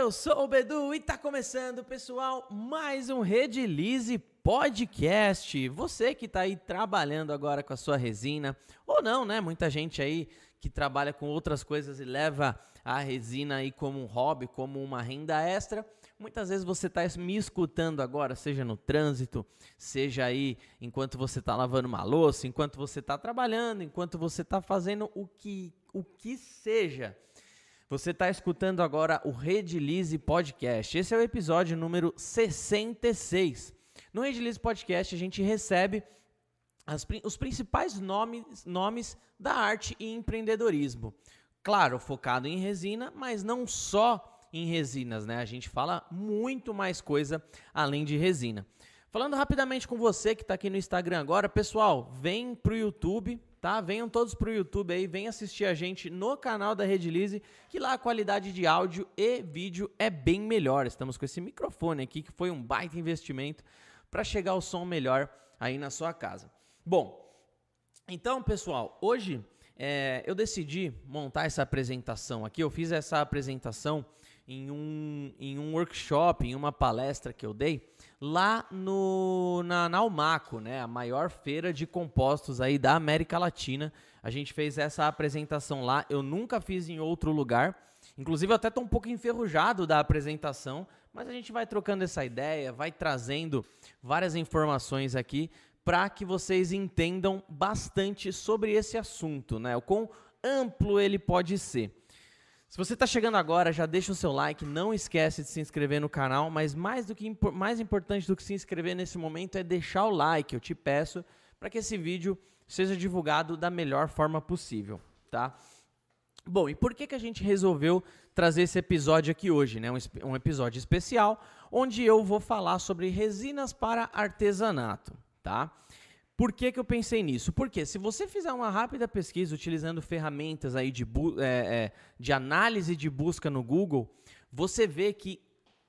eu sou o Bedu e tá começando, pessoal, mais um Redilize Podcast. Você que tá aí trabalhando agora com a sua resina, ou não, né? Muita gente aí que trabalha com outras coisas e leva a resina aí como um hobby, como uma renda extra. Muitas vezes você está me escutando agora, seja no trânsito, seja aí enquanto você está lavando uma louça, enquanto você está trabalhando, enquanto você está fazendo o que, o que seja. Você está escutando agora o Redilize Podcast. Esse é o episódio número 66. No Redilize Podcast a gente recebe as, os principais nomes, nomes da arte e empreendedorismo. Claro, focado em resina, mas não só em resinas, né? A gente fala muito mais coisa além de resina. Falando rapidamente com você que está aqui no Instagram agora, pessoal, vem pro YouTube, tá? Venham todos pro YouTube aí, vem assistir a gente no canal da Redilize, que lá a qualidade de áudio e vídeo é bem melhor. Estamos com esse microfone aqui que foi um baita investimento para chegar o som melhor aí na sua casa. Bom, então, pessoal, hoje é, eu decidi montar essa apresentação aqui. Eu fiz essa apresentação em um, em um workshop, em uma palestra que eu dei lá no, na, na Almaco, né, a maior feira de compostos aí da América Latina. A gente fez essa apresentação lá, eu nunca fiz em outro lugar. Inclusive, eu até estou um pouco enferrujado da apresentação, mas a gente vai trocando essa ideia, vai trazendo várias informações aqui para que vocês entendam bastante sobre esse assunto, né? O quão amplo ele pode ser. Se você está chegando agora, já deixa o seu like, não esquece de se inscrever no canal, mas mais do que mais importante do que se inscrever nesse momento é deixar o like, eu te peço, para que esse vídeo seja divulgado da melhor forma possível, tá? Bom, e por que, que a gente resolveu trazer esse episódio aqui hoje, né? Um, um episódio especial, onde eu vou falar sobre resinas para artesanato, tá? Por que, que eu pensei nisso? Porque se você fizer uma rápida pesquisa utilizando ferramentas aí de, é, é, de análise de busca no Google, você vê que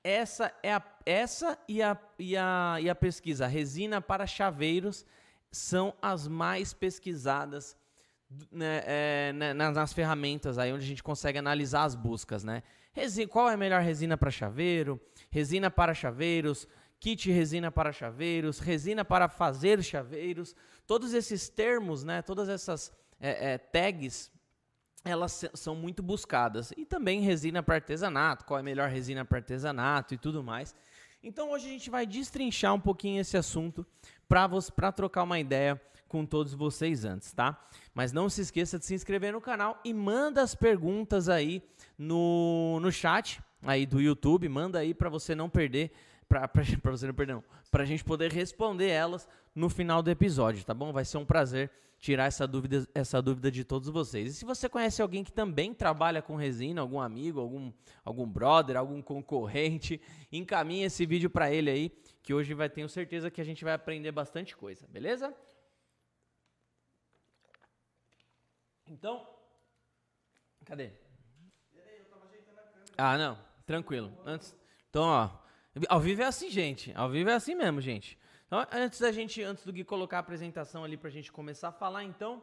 essa é a, essa e a, e a, e a pesquisa resina para chaveiros são as mais pesquisadas né, é, né, nas, nas, ferramentas aí onde a gente consegue analisar as buscas, né? Resina, qual é a melhor resina para chaveiro? Resina para chaveiros, kit resina para chaveiros, resina para fazer chaveiros, todos esses termos, né, todas essas é, é, tags, elas são muito buscadas. E também resina para artesanato, qual é a melhor resina para artesanato e tudo mais. Então hoje a gente vai destrinchar um pouquinho esse assunto para trocar uma ideia com todos vocês antes, tá? Mas não se esqueça de se inscrever no canal e manda as perguntas aí no, no chat aí do YouTube, manda aí para você não perder para você não perder, não, para a gente poder responder elas no final do episódio, tá bom? Vai ser um prazer tirar essa dúvida, essa dúvida de todos vocês. E se você conhece alguém que também trabalha com resina, algum amigo, algum, algum brother, algum concorrente, encaminhe esse vídeo para ele aí, que hoje vai tenho certeza que a gente vai aprender bastante coisa, beleza? Então, cadê? Ah, não, tranquilo. Antes, então, ó, ao vivo é assim, gente. Ao vivo é assim mesmo, gente. Então, antes da gente, antes do Gui colocar a apresentação ali pra gente começar a falar, então,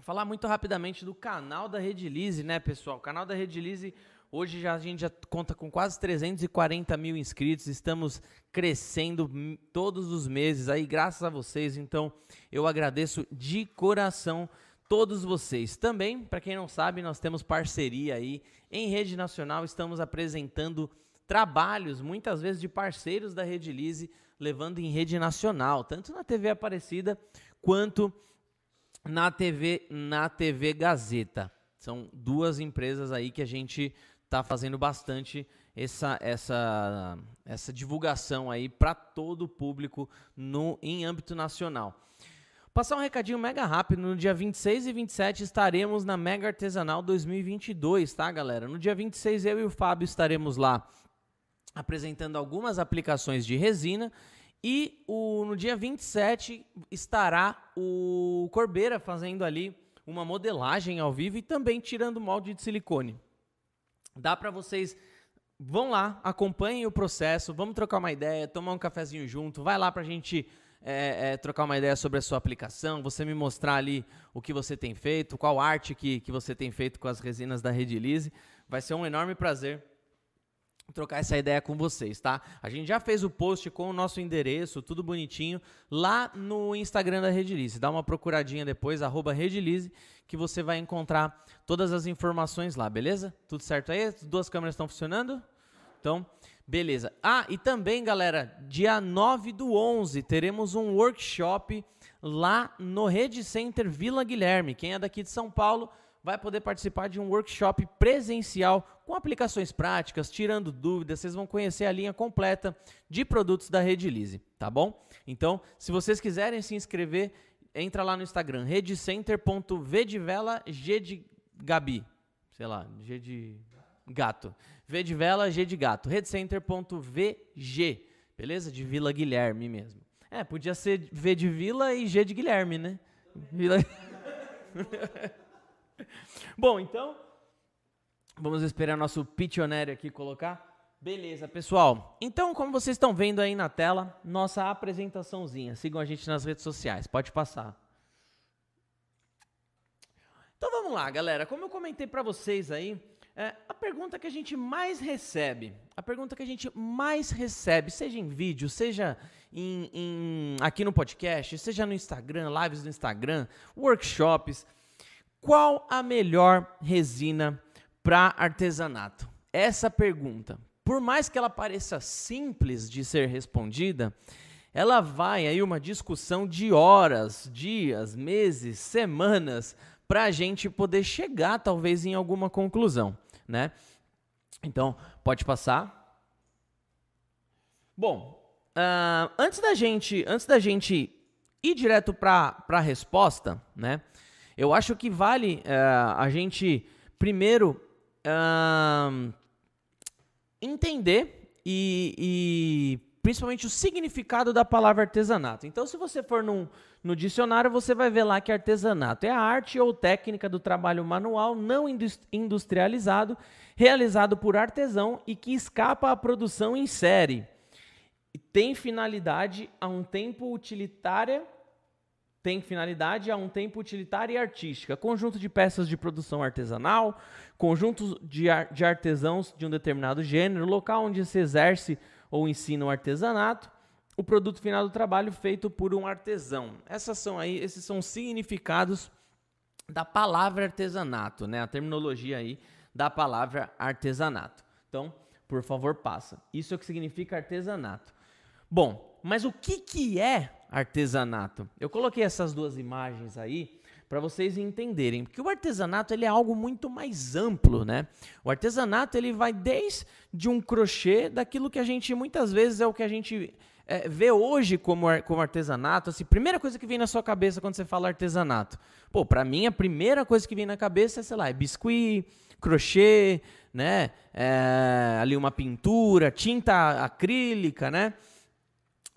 falar muito rapidamente do canal da Redilize, né, pessoal? O canal da Redilize, hoje já, a gente já conta com quase 340 mil inscritos, estamos crescendo todos os meses aí, graças a vocês. Então, eu agradeço de coração todos vocês. Também, para quem não sabe, nós temos parceria aí em rede nacional, estamos apresentando trabalhos, muitas vezes de parceiros da Rede Lise, levando em rede nacional, tanto na TV Aparecida quanto na TV, na TV Gazeta. São duas empresas aí que a gente está fazendo bastante essa, essa, essa divulgação aí para todo o público no, em âmbito nacional. Passar um recadinho mega rápido, no dia 26 e 27 estaremos na Mega Artesanal 2022, tá, galera? No dia 26 eu e o Fábio estaremos lá apresentando algumas aplicações de resina. E o, no dia 27 estará o Corbeira fazendo ali uma modelagem ao vivo e também tirando molde de silicone. Dá para vocês vão lá, acompanhem o processo, vamos trocar uma ideia, tomar um cafezinho junto, vai lá para a gente é, é, trocar uma ideia sobre a sua aplicação, você me mostrar ali o que você tem feito, qual arte que, que você tem feito com as resinas da Redilize. Vai ser um enorme prazer trocar essa ideia com vocês, tá? A gente já fez o post com o nosso endereço, tudo bonitinho, lá no Instagram da Redilize. Dá uma procuradinha depois, arroba Redilize, que você vai encontrar todas as informações lá, beleza? Tudo certo aí? As duas câmeras estão funcionando? Então, beleza. Ah, e também, galera, dia 9 do 11, teremos um workshop lá no Rede Center Vila Guilherme. Quem é daqui de São Paulo vai poder participar de um workshop presencial com aplicações práticas, tirando dúvidas. Vocês vão conhecer a linha completa de produtos da Rede Lise, tá bom? Então, se vocês quiserem se inscrever, entra lá no Instagram, redcenter.v de vela, G de Gabi, sei lá, G de gato. V de vela, G de gato. redcenter.vg, beleza? De Vila Guilherme mesmo. É, podia ser V de Vila e G de Guilherme, né? Vila... Bom, então, vamos esperar nosso pitionário aqui colocar. Beleza, pessoal. Então, como vocês estão vendo aí na tela, nossa apresentaçãozinha. Sigam a gente nas redes sociais. Pode passar. Então vamos lá, galera. Como eu comentei para vocês aí, é, a pergunta que a gente mais recebe, a pergunta que a gente mais recebe, seja em vídeo, seja em, em, aqui no podcast, seja no Instagram, lives no Instagram, workshops, qual a melhor resina para artesanato? Essa pergunta, por mais que ela pareça simples de ser respondida, ela vai aí uma discussão de horas, dias, meses, semanas para a gente poder chegar talvez em alguma conclusão, né? Então pode passar. Bom, uh, antes da gente, antes da gente ir direto para a resposta, né? Eu acho que vale uh, a gente primeiro uh, entender e, e, principalmente o significado da palavra artesanato. Então, se você for num, no dicionário, você vai ver lá que artesanato é a arte ou técnica do trabalho manual não industrializado, realizado por artesão e que escapa à produção em série. Tem finalidade a um tempo utilitária tem finalidade a um tempo utilitária e artística, conjunto de peças de produção artesanal, conjuntos de, ar de artesãos de um determinado gênero, local onde se exerce ou ensina o artesanato, o produto final do trabalho feito por um artesão. Essas são aí, esses são os significados da palavra artesanato, né? A terminologia aí da palavra artesanato. Então, por favor, passa. Isso é o que significa artesanato. Bom, mas o que, que é artesanato. Eu coloquei essas duas imagens aí para vocês entenderem, porque o artesanato ele é algo muito mais amplo, né? O artesanato ele vai desde um crochê, daquilo que a gente muitas vezes é o que a gente é, vê hoje como, como artesanato. Assim, primeira coisa que vem na sua cabeça quando você fala artesanato, pô, para mim a primeira coisa que vem na cabeça é sei lá, é biscuit, crochê, né? É, ali uma pintura, tinta acrílica, né?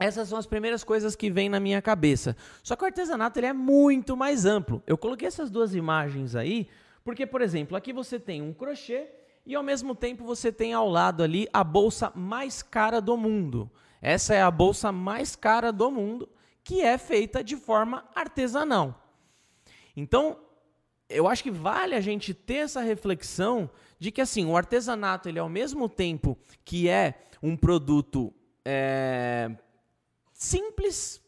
Essas são as primeiras coisas que vêm na minha cabeça. Só que o artesanato ele é muito mais amplo. Eu coloquei essas duas imagens aí, porque, por exemplo, aqui você tem um crochê e ao mesmo tempo você tem ao lado ali a bolsa mais cara do mundo. Essa é a bolsa mais cara do mundo, que é feita de forma artesanal. Então, eu acho que vale a gente ter essa reflexão de que assim, o artesanato ele ao mesmo tempo que é um produto é, simples.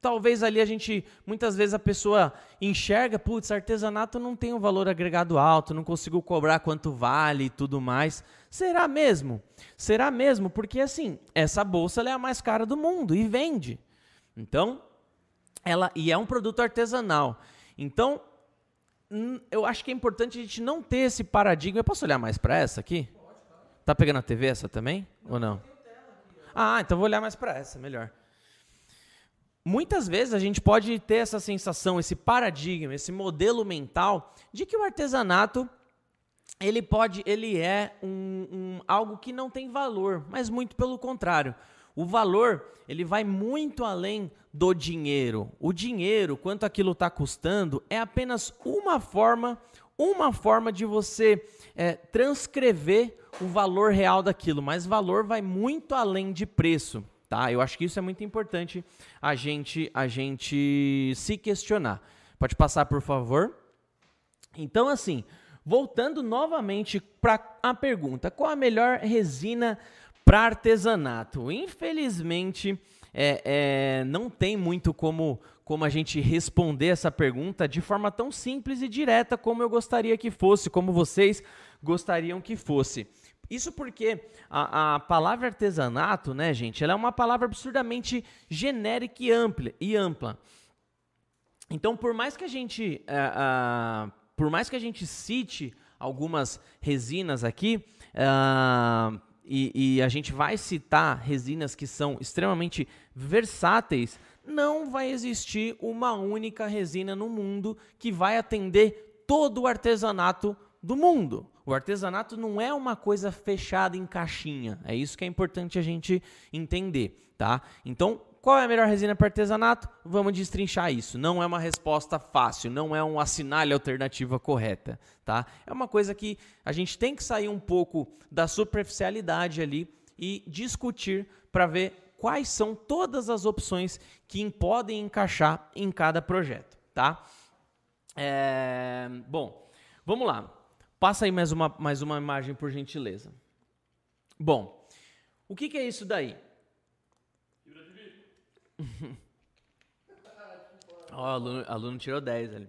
Talvez ali a gente, muitas vezes a pessoa enxerga, putz, artesanato não tem um valor agregado alto, não consigo cobrar quanto vale e tudo mais. Será mesmo? Será mesmo? Porque assim, essa bolsa é a mais cara do mundo e vende. Então, ela e é um produto artesanal. Então, hum, eu acho que é importante a gente não ter esse paradigma. Eu posso olhar mais para essa aqui? Tá pegando a TV essa também ou não? Ah, então vou olhar mais para essa, melhor. Muitas vezes a gente pode ter essa sensação, esse paradigma, esse modelo mental de que o artesanato ele pode, ele é um, um, algo que não tem valor, mas muito pelo contrário. O valor ele vai muito além do dinheiro. O dinheiro, quanto aquilo está custando, é apenas uma forma, uma forma de você é, transcrever o valor real daquilo, mas valor vai muito além de preço, tá? Eu acho que isso é muito importante a gente a gente se questionar. Pode passar, por favor? Então, assim, voltando novamente para a pergunta: qual a melhor resina para artesanato? Infelizmente, é, é, não tem muito como, como a gente responder essa pergunta de forma tão simples e direta como eu gostaria que fosse, como vocês gostariam que fosse. Isso porque a, a, palavra artesanato, né, gente, ela é uma palavra absurdamente genérica e ampla. E ampla. Então, por mais que a gente, uh, uh, por mais que a gente cite algumas resinas aqui, uh, e, e a gente vai citar resinas que são extremamente versáteis, não vai existir uma única resina no mundo que vai atender todo o artesanato do mundo. O artesanato não é uma coisa fechada em caixinha. É isso que é importante a gente entender, tá? Então, qual é a melhor resina para artesanato? Vamos destrinchar isso. Não é uma resposta fácil, não é um assinale alternativa correta, tá? É uma coisa que a gente tem que sair um pouco da superficialidade ali e discutir para ver quais são todas as opções que podem encaixar em cada projeto, tá? É... Bom, vamos lá. Passa aí mais uma, mais uma imagem, por gentileza. Bom, o que, que é isso daí? Ó, oh, aluno, aluno tirou 10 ali.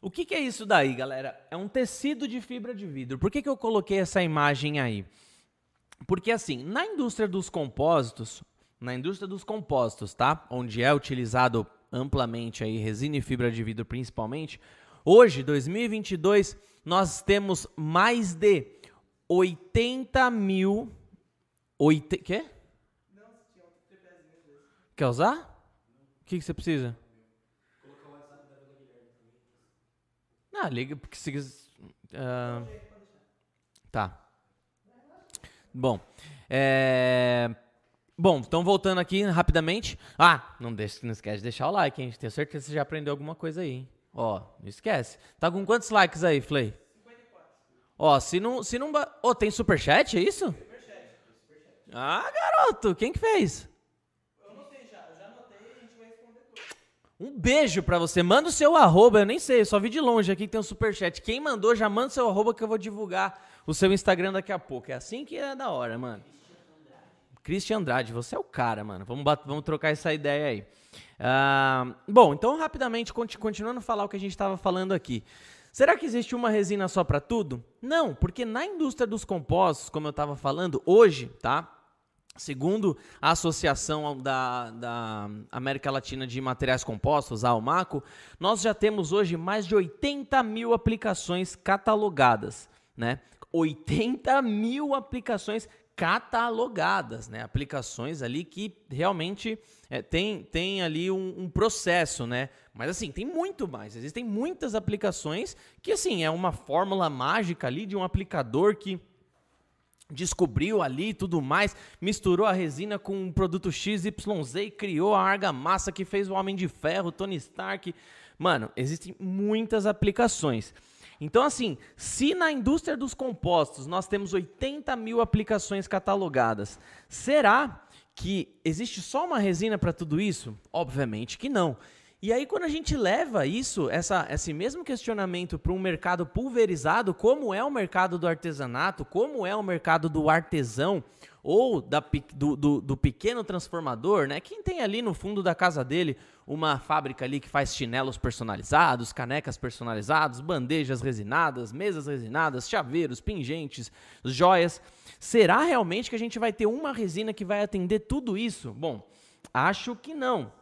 O que, que, é isso daí, galera? É um tecido de fibra de vidro. Por que, que eu coloquei essa imagem aí? Porque assim, na indústria dos compósitos, na indústria dos compósitos, tá? Onde é utilizado amplamente aí resina e fibra de vidro principalmente, hoje, 2022, nós temos mais de 80 mil. Oite... Quê? Quer usar? O que, que você precisa? Não, liga porque se. Uh, tá. Bom. É. Bom, então voltando aqui rapidamente. Ah, não, deixa, não esquece de deixar o like, hein? Tenho certeza que você já aprendeu alguma coisa aí, hein? Ó, não esquece. Tá com quantos likes aí, Flay? 54. Ó, se não. Se não Ó, oh, tem superchat, é isso? Superchat, superchat. Ah, garoto, quem que fez? Eu já, eu já anotei e a gente vai responder tudo. Um beijo pra você. Manda o seu arroba, eu nem sei, eu só vi de longe aqui que tem um superchat. Quem mandou, já manda o seu arroba que eu vou divulgar o seu Instagram daqui a pouco. É assim que é da hora, mano. Christian Andrade, você é o cara, mano. Vamos, vamos trocar essa ideia aí. Uh, bom, então rapidamente, continuando a falar o que a gente estava falando aqui. Será que existe uma resina só para tudo? Não, porque na indústria dos compostos, como eu estava falando, hoje, tá? Segundo a Associação da, da, América Latina de Materiais Compostos, a Almaco, nós já temos hoje mais de 80 mil aplicações catalogadas, né? 80 mil aplicações catalogadas, né? Aplicações ali que realmente é, tem, tem ali um, um, processo, né? Mas assim, tem muito mais. Existem muitas aplicações que assim, é uma fórmula mágica ali de um aplicador que descobriu ali tudo mais, misturou a resina com um produto XYZ e criou a argamassa que fez o Homem de Ferro, Tony Stark. Mano, existem muitas aplicações. Então, assim, se na indústria dos compostos nós temos 80 mil aplicações catalogadas, será que existe só uma resina para tudo isso? Obviamente que não. E aí, quando a gente leva isso, essa, esse mesmo questionamento para um mercado pulverizado, como é o mercado do artesanato, como é o mercado do artesão, ou da, do, do, do, pequeno transformador, né? Quem tem ali no fundo da casa dele uma fábrica ali que faz chinelos personalizados, canecas personalizadas, bandejas resinadas, mesas resinadas, chaveiros, pingentes, joias. Será realmente que a gente vai ter uma resina que vai atender tudo isso? Bom, acho que não.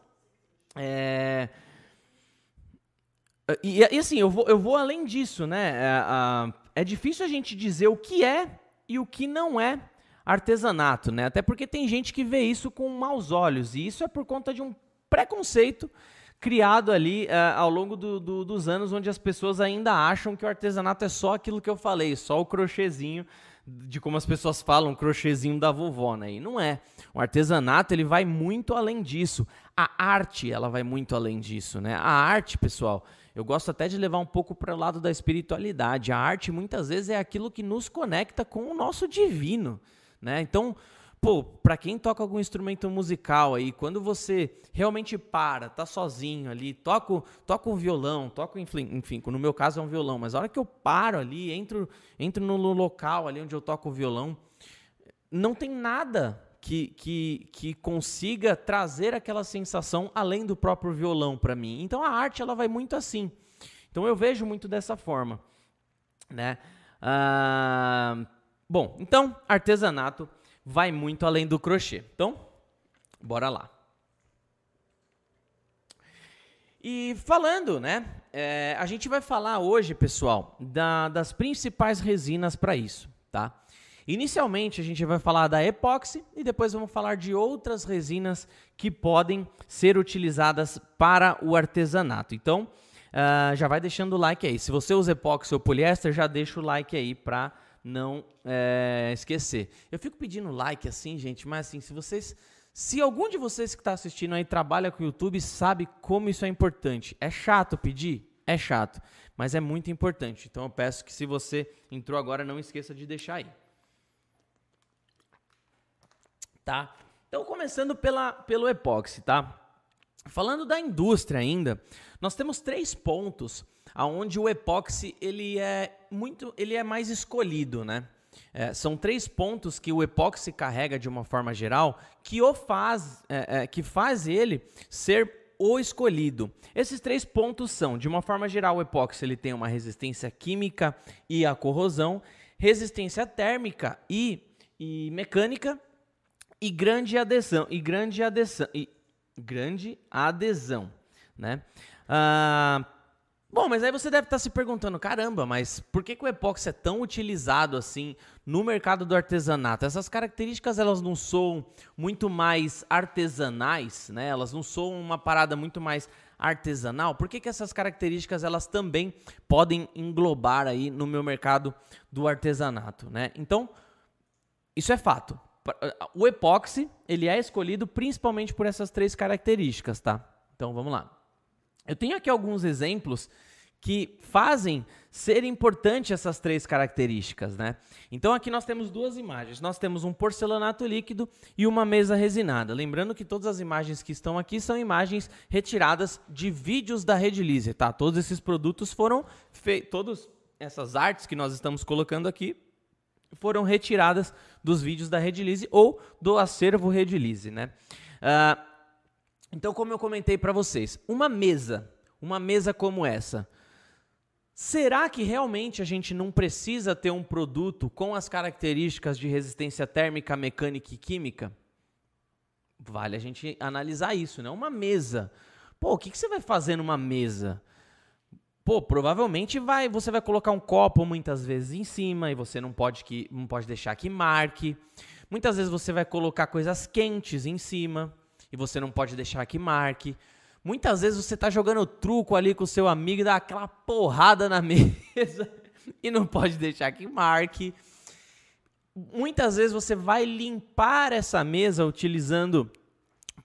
É... E, e, assim, eu vou, eu vou além disso, né? É, é difícil a gente dizer o que é e o que não é artesanato, né? Até porque tem gente que vê isso com maus olhos, e isso é por conta de um preconceito criado ali uh, ao longo do, do, dos anos, onde as pessoas ainda acham que o artesanato é só aquilo que eu falei, só o crochêzinho de como as pessoas falam, crochêzinho da vovó, né? E não é. O artesanato, ele vai muito além disso. A arte, ela vai muito além disso, né? A arte, pessoal, eu gosto até de levar um pouco para o lado da espiritualidade. A arte, muitas vezes, é aquilo que nos conecta com o nosso divino. Né? Então, pô, para quem toca algum instrumento musical aí, quando você realmente para, tá sozinho ali, toco, toco um violão, toco, enfim, no meu caso é um violão, mas a hora que eu paro ali, entro, entro no local ali onde eu toco o violão, não tem nada que, que, que consiga trazer aquela sensação além do próprio violão para mim. Então a arte ela vai muito assim. Então eu vejo muito dessa forma, né? Ah, bom, então artesanato vai muito além do crochê. Então, bora lá. E falando, né? É, a gente vai falar hoje, pessoal, da, das principais resinas para isso, tá? Inicialmente a gente vai falar da epóxi e depois vamos falar de outras resinas que podem ser utilizadas para o artesanato. Então, uh, já vai deixando o like aí. Se você usa epóxi ou poliéster, já deixa o like aí para não é, esquecer. Eu fico pedindo like assim, gente, mas assim, se vocês. Se algum de vocês que está assistindo aí trabalha com o YouTube, sabe como isso é importante. É chato pedir? É chato, mas é muito importante. Então eu peço que se você entrou agora, não esqueça de deixar aí. Tá? Então começando pela, pelo epóxi, tá? Falando da indústria ainda, nós temos três pontos aonde o epóxi ele é muito, ele é mais escolhido, né? É, são três pontos que o epóxi carrega de uma forma geral que o faz, é, é, que faz ele ser o escolhido. Esses três pontos são, de uma forma geral, o epóxi ele tem uma resistência química e a corrosão, resistência térmica e, e mecânica e grande adesão e grande adesão e grande adesão, né? Ah, Bom, mas aí você deve estar se perguntando, caramba, mas por que, que o epóxi é tão utilizado assim no mercado do artesanato? Essas características elas não são muito mais artesanais, né? Elas não são uma parada muito mais artesanal. Por que, que essas características elas também podem englobar aí no meu mercado do artesanato, né? Então, isso é fato. O epóxi, ele é escolhido principalmente por essas três características, tá? Então, vamos lá. Eu tenho aqui alguns exemplos que fazem ser importante essas três características, né? Então aqui nós temos duas imagens. Nós temos um porcelanato líquido e uma mesa resinada. Lembrando que todas as imagens que estão aqui são imagens retiradas de vídeos da Redilize, tá? Todos esses produtos foram feitos, todas essas artes que nós estamos colocando aqui foram retiradas dos vídeos da Redilize ou do acervo Redilize, né? Uh, então, como eu comentei para vocês, uma mesa, uma mesa como essa, será que realmente a gente não precisa ter um produto com as características de resistência térmica, mecânica e química? Vale a gente analisar isso, né? Uma mesa. Pô, o que, que você vai fazer numa mesa? Pô, provavelmente vai, você vai colocar um copo muitas vezes em cima e você não pode que não pode deixar que marque. Muitas vezes você vai colocar coisas quentes em cima e você não pode deixar que marque. Muitas vezes você está jogando truco ali com o seu amigo e dá aquela porrada na mesa e não pode deixar que marque. Muitas vezes você vai limpar essa mesa utilizando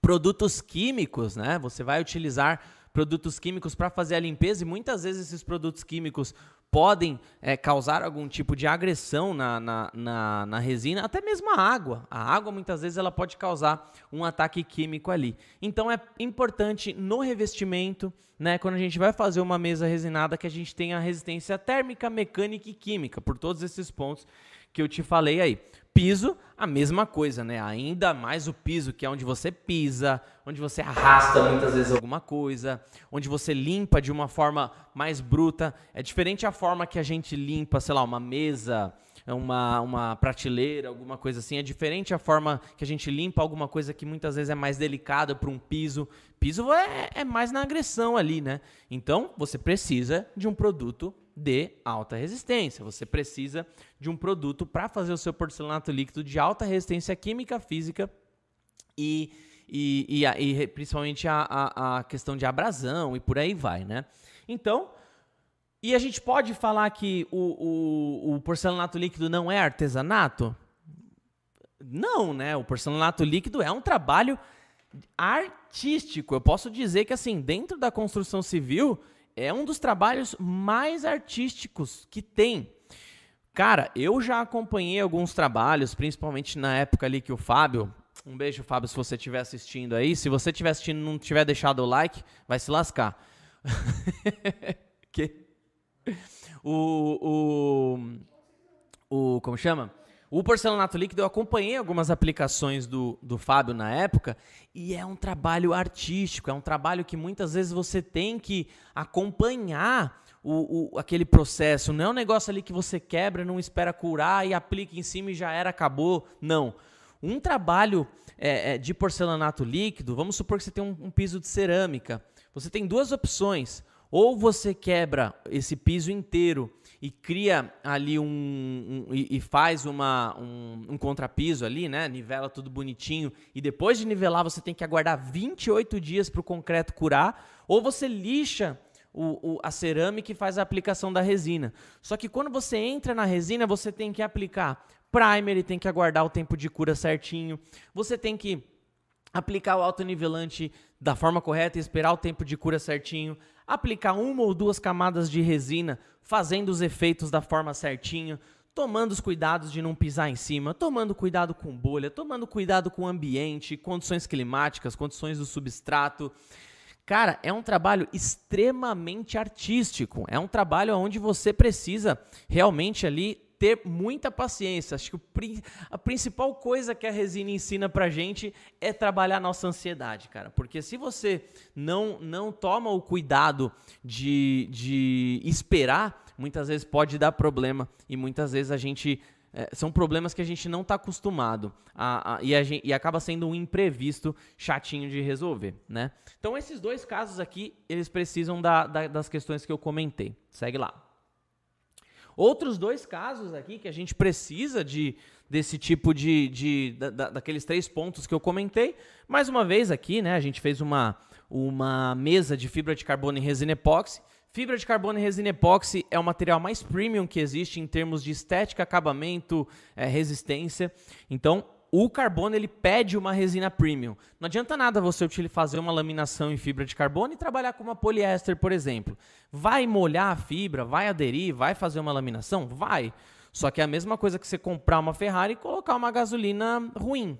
produtos químicos, né? Você vai utilizar produtos químicos para fazer a limpeza e muitas vezes esses produtos químicos podem é, causar algum tipo de agressão na, na, na, na, resina, até mesmo a água. A água, muitas vezes, ela pode causar um ataque químico ali. Então, é importante no revestimento, né, quando a gente vai fazer uma mesa resinada, que a gente tenha resistência térmica, mecânica e química, por todos esses pontos que eu te falei aí. Piso, a mesma coisa, né? Ainda mais o piso, que é onde você pisa, onde você arrasta muitas vezes alguma coisa, onde você limpa de uma forma mais bruta. É diferente a forma que a gente limpa, sei lá, uma mesa, uma, uma prateleira, alguma coisa assim. É diferente a forma que a gente limpa alguma coisa que muitas vezes é mais delicada para um piso. Piso é, é mais na agressão ali, né? Então, você precisa de um produto de alta resistência. Você precisa de um produto para fazer o seu porcelanato líquido de alta resistência química, física e, e, e, e principalmente a, a, a, questão de abrasão e por aí vai, né? Então, e a gente pode falar que o, o, o porcelanato líquido não é artesanato? Não, né? O porcelanato líquido é um trabalho artístico. Eu posso dizer que, assim, dentro da construção civil, é um dos trabalhos mais artísticos que tem. Cara, eu já acompanhei alguns trabalhos, principalmente na época ali que o Fábio. Um beijo, Fábio, se você estiver assistindo aí. Se você estiver assistindo e não tiver deixado o like, vai se lascar. que? O, o, o. Como chama? O porcelanato líquido, eu acompanhei algumas aplicações do, do Fábio na época e é um trabalho artístico, é um trabalho que muitas vezes você tem que acompanhar o, o, aquele processo. Não é um negócio ali que você quebra, não espera curar e aplica em cima e já era, acabou. Não. Um trabalho é, é, de porcelanato líquido, vamos supor que você tem um, um piso de cerâmica. Você tem duas opções. Ou você quebra esse piso inteiro e cria ali um, um e, e, faz uma, um, um, contrapiso ali, né? Nivela tudo bonitinho e depois de nivelar você tem que aguardar 28 dias para o concreto curar, ou você lixa o, o, a cerâmica e faz a aplicação da resina. Só que quando você entra na resina, você tem que aplicar primer e tem que aguardar o tempo de cura certinho. Você tem que aplicar o autonivelante da forma correta e esperar o tempo de cura certinho, aplicar uma ou duas camadas de resina, fazendo os efeitos da forma certinho, tomando os cuidados de não pisar em cima, tomando cuidado com bolha, tomando cuidado com o ambiente, condições climáticas, condições do substrato. Cara, é um trabalho extremamente artístico. É um trabalho onde você precisa realmente ali ter muita paciência. Acho que a principal coisa que a resina ensina pra gente é trabalhar nossa ansiedade, cara. Porque se você não, não toma o cuidado de, de esperar, muitas vezes pode dar problema. E muitas vezes a gente. É, são problemas que a gente não está acostumado a, a, e, a gente, e, acaba sendo um imprevisto chatinho de resolver, né? Então esses dois casos aqui, eles precisam da, da, das questões que eu comentei. Segue lá. Outros dois casos aqui que a gente precisa de desse tipo de, de da, daqueles três pontos que eu comentei. Mais uma vez aqui, né, a gente fez uma, uma mesa de fibra de carbono e resina epóxi. Fibra de carbono e resina epóxi é o material mais premium que existe em termos de estética, acabamento, é, resistência. Então, o carbono ele pede uma resina premium. Não adianta nada você fazer uma laminação em fibra de carbono e trabalhar com uma poliéster, por exemplo. Vai molhar a fibra, vai aderir, vai fazer uma laminação? Vai. Só que é a mesma coisa que você comprar uma Ferrari e colocar uma gasolina ruim.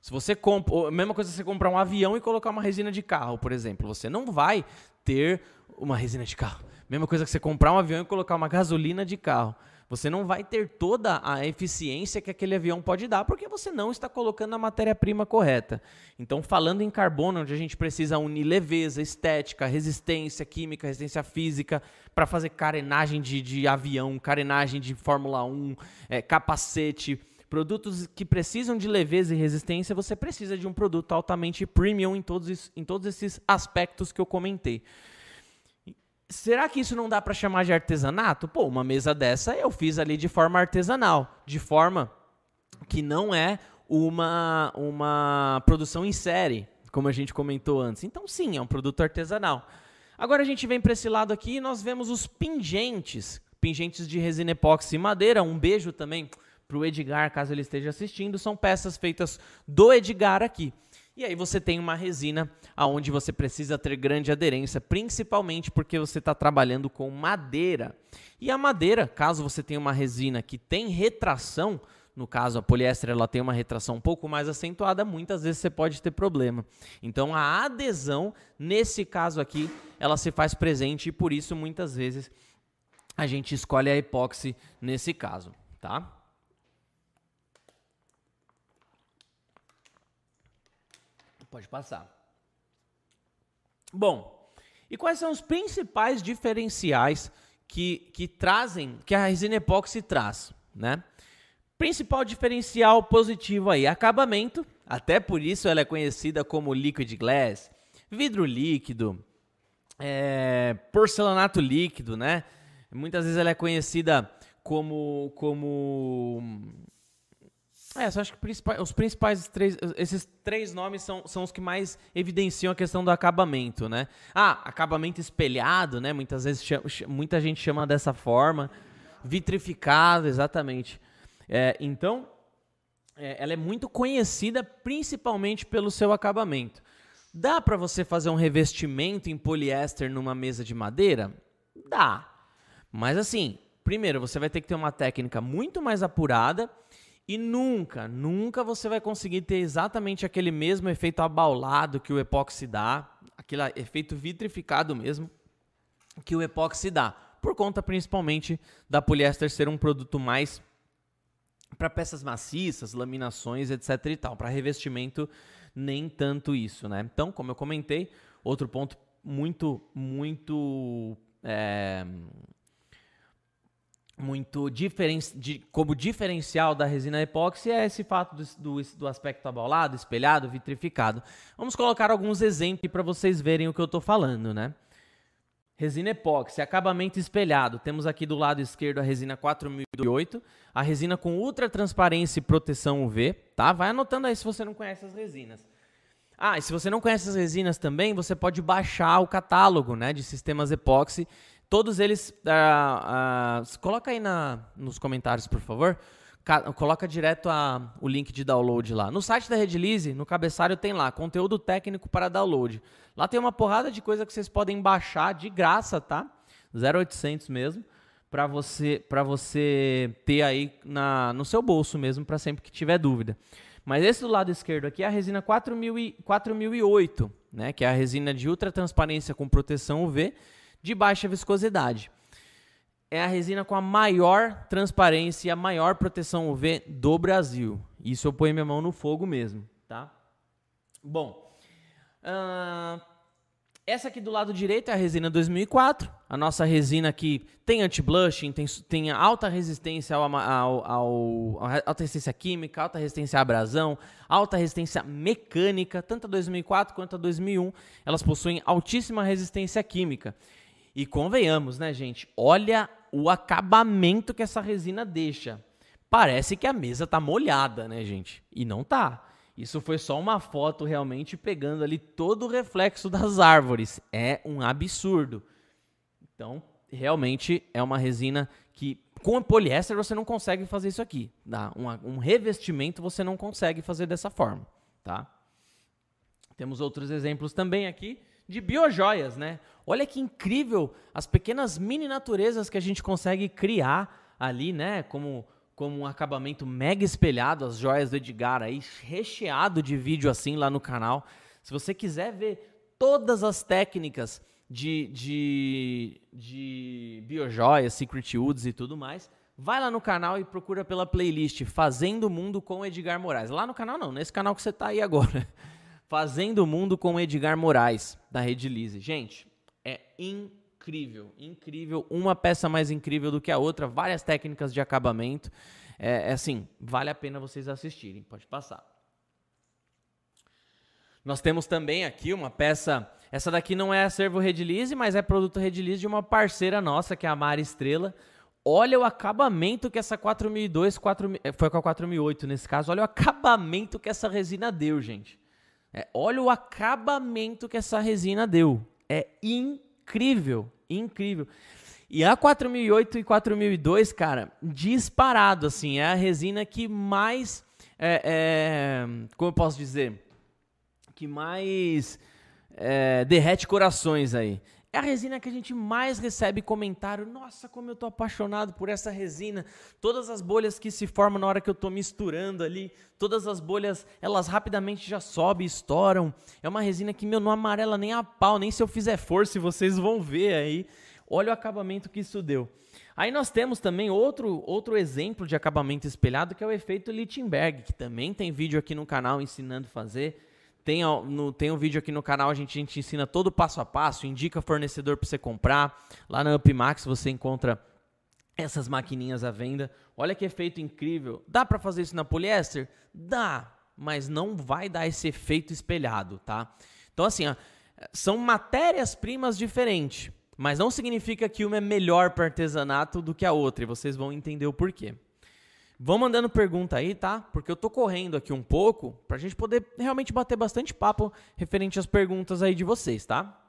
Se você compra, a mesma coisa que você comprar um avião e colocar uma resina de carro, por exemplo, você não vai ter uma resina de carro. Mesma coisa que você comprar um avião e colocar uma gasolina de carro. Você não vai ter toda a eficiência que aquele avião pode dar, porque você não está colocando a matéria-prima correta. Então, falando em carbono, onde a gente precisa unir leveza, estética, resistência química, resistência física, para fazer carenagem de, de, avião, carenagem de Fórmula 1, é, capacete, produtos que precisam de leveza e resistência, você precisa de um produto altamente premium em todos, em todos esses aspectos que eu comentei. Será que isso não dá para chamar de artesanato? Pô, uma mesa dessa eu fiz ali de forma artesanal, de forma que não é uma, uma produção em série, como a gente comentou antes. Então, sim, é um produto artesanal. Agora a gente vem para esse lado aqui e nós vemos os pingentes, pingentes de resina epóxi e madeira. Um beijo também para o Edgar, caso ele esteja assistindo. São peças feitas do Edgar aqui. E aí você tem uma resina aonde você precisa ter grande aderência, principalmente porque você está trabalhando com madeira. E a madeira, caso você tenha uma resina que tem retração, no caso a poliéster ela tem uma retração um pouco mais acentuada, muitas vezes você pode ter problema. Então a adesão, nesse caso aqui, ela se faz presente e por isso muitas vezes a gente escolhe a epóxi nesse caso, tá? Pode passar. Bom, e quais são os principais diferenciais que, que trazem, que a resina epóxi traz, né? Principal diferencial positivo aí, acabamento, até por isso ela é conhecida como liquid glass, vidro líquido, é, porcelanato líquido, né? Muitas vezes ela é conhecida como, como é, eu acho que os principais três, esses três nomes são, são os que mais evidenciam a questão do acabamento, né? Ah, acabamento espelhado, né? Muitas vezes chama, muita gente chama dessa forma, vitrificado, exatamente. É, então, é, ela é muito conhecida principalmente pelo seu acabamento. Dá para você fazer um revestimento em poliéster numa mesa de madeira? Dá. Mas assim, primeiro, você vai ter que ter uma técnica muito mais apurada e nunca, nunca você vai conseguir ter exatamente aquele mesmo efeito abaulado que o epóxi dá, aquele efeito vitrificado mesmo que o epóxi dá, por conta principalmente da poliéster ser um produto mais para peças maciças, laminações, etc e tal. Para revestimento, nem tanto isso, né? Então, como eu comentei, outro ponto muito, muito é, muito diferen de, como diferencial da resina epóxi é esse fato do, do, do, aspecto abaulado, espelhado, vitrificado. Vamos colocar alguns exemplos para vocês verem o que eu estou falando, né? Resina epóxi, acabamento espelhado. Temos aqui do lado esquerdo a resina 4008, a resina com ultra transparência e proteção UV, tá? Vai anotando aí se você não conhece as resinas. Ah, e se você não conhece as resinas também, você pode baixar o catálogo, né, de sistemas epóxi Todos eles. Uh, uh, coloca aí na, nos comentários, por favor. Ca coloca direto a, o link de download lá. No site da Redilize, no cabeçário, tem lá conteúdo técnico para download. Lá tem uma porrada de coisa que vocês podem baixar de graça, tá? 0800 mesmo, para você para você ter aí na, no seu bolso mesmo, para sempre que tiver dúvida. Mas esse do lado esquerdo aqui é a resina 4000 e, 4008, né? Que é a resina de ultra transparência com proteção UV de baixa viscosidade. É a resina com a maior transparência e a maior proteção UV do Brasil. Isso eu ponho minha mão no fogo mesmo, tá? Bom, uh, essa aqui do lado direito é a resina 2004. A nossa resina que tem anti-blushing, tem, tem alta resistência ao, ao, ao, alta resistência química, alta resistência à abrasão, alta resistência mecânica, tanto a 2004 quanto a 2001, elas possuem altíssima resistência química. E convenhamos, né, gente? Olha o acabamento que essa resina deixa. Parece que a mesa tá molhada, né, gente? E não tá. Isso foi só uma foto realmente pegando ali todo o reflexo das árvores. É um absurdo. Então, realmente é uma resina que com poliéster você não consegue fazer isso aqui. Tá? Um, um revestimento você não consegue fazer dessa forma, tá? Temos outros exemplos também aqui de biojoias, né? Olha que incrível as pequenas mini naturezas que a gente consegue criar ali, né? Como, como um acabamento mega espelhado, as joias do Edgar aí, recheado de vídeo assim lá no canal. Se você quiser ver todas as técnicas de, de, de biojoias, secret woods e tudo mais, vai lá no canal e procura pela playlist Fazendo o Mundo com Edgar Moraes. Lá no canal não, nesse canal que você está aí agora. Fazendo o Mundo com Edgar Moraes, da Rede Lise. Gente, é incrível, incrível. Uma peça mais incrível do que a outra, várias técnicas de acabamento. É, é assim, vale a pena vocês assistirem. Pode passar. Nós temos também aqui uma peça. Essa daqui não é acervo Redilize, mas é produto Redilize de uma parceira nossa, que é a Mari Estrela. Olha o acabamento que essa 4002, 4, foi com a 4008 nesse caso. Olha o acabamento que essa resina deu, gente. É, olha o acabamento que essa resina deu. É incrível, incrível. E a 4008 e 4002, cara, disparado, assim, é a resina que mais, é, é, como eu posso dizer, que mais é, derrete corações aí. É a resina que a gente mais recebe comentário. Nossa, como eu tô apaixonado por essa resina. Todas as bolhas que se formam na hora que eu tô misturando ali, todas as bolhas, elas rapidamente já sobem, estouram. É uma resina que meu não amarela nem a pau, nem se eu fizer força, vocês vão ver aí. Olha o acabamento que isso deu. Aí nós temos também outro, outro exemplo de acabamento espelhado, que é o efeito Lichtenberg, que também tem vídeo aqui no canal ensinando a fazer. Tem, no, tem um vídeo aqui no canal, a gente, a gente ensina todo passo a passo, indica fornecedor para você comprar. Lá na Upmax você encontra essas maquininhas à venda. Olha que efeito incrível. Dá para fazer isso na poliéster? Dá, mas não vai dar esse efeito espelhado, tá? Então assim, ó, são matérias-primas diferentes, mas não significa que uma é melhor para artesanato do que a outra, e vocês vão entender o porquê. Vão mandando pergunta aí, tá? Porque eu tô correndo aqui um pouco pra gente poder realmente bater bastante papo referente às perguntas aí de vocês, tá?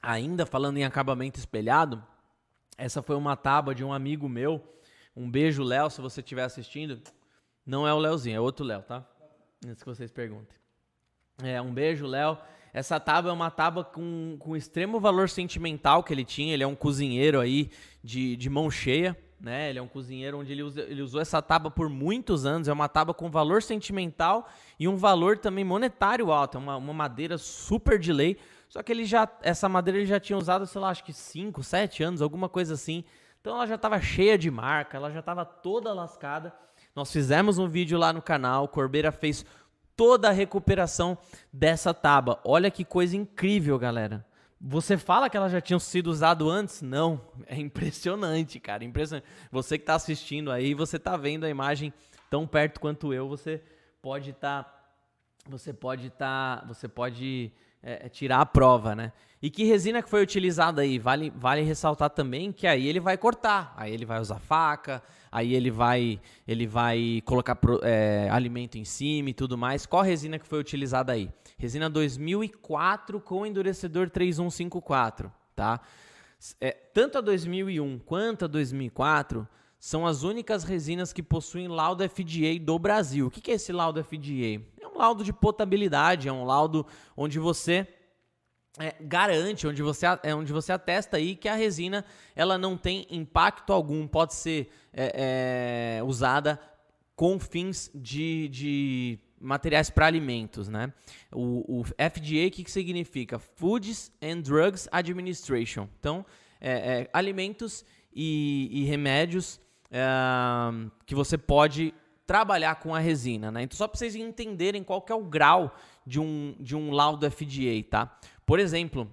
Ainda falando em acabamento espelhado, essa foi uma tábua de um amigo meu. Um beijo, Léo, se você estiver assistindo. Não é o Léozinho, é outro Léo, tá? Antes que vocês perguntem. É, um beijo, Léo. Essa tábua é uma tábua com, com extremo valor sentimental que ele tinha. Ele é um cozinheiro aí de, de mão cheia, né? Ele é um cozinheiro onde ele, usa, ele usou essa tábua por muitos anos. É uma tábua com valor sentimental e um valor também monetário alto. É uma, uma madeira super de lei. Só que ele já, essa madeira ele já tinha usado, sei lá, acho que 5, 7 anos, alguma coisa assim. Então ela já estava cheia de marca, ela já estava toda lascada. Nós fizemos um vídeo lá no canal, Corbeira fez toda a recuperação dessa tábua. Olha que coisa incrível, galera. Você fala que elas já tinham sido usadas antes? Não. É impressionante, cara. Impressionante. Você que está assistindo aí, você está vendo a imagem tão perto quanto eu, você pode estar. Tá, você pode estar. Tá, você pode é, é, tirar a prova, né? E que resina que foi utilizada aí? Vale, vale ressaltar também que aí ele vai cortar, aí ele vai usar faca, aí ele vai, ele vai colocar é, alimento em cima e tudo mais. Qual resina que foi utilizada aí? Resina 2004 com endurecedor 3154, tá? É, tanto a 2001 quanto a 2004 são as únicas resinas que possuem laudo FDA do Brasil. O que é esse laudo FDA? Laudo de potabilidade, é um laudo onde você é, garante, onde você, é onde você atesta aí que a resina ela não tem impacto algum, pode ser é, é, usada com fins de, de materiais para alimentos, né? O, o FDA, o que, que significa? Foods and Drugs Administration. Então, é, é, alimentos e, e remédios é, que você pode trabalhar com a resina, né? Então, só para vocês entenderem qual que é o grau de um, de um laudo FDA, tá? Por exemplo,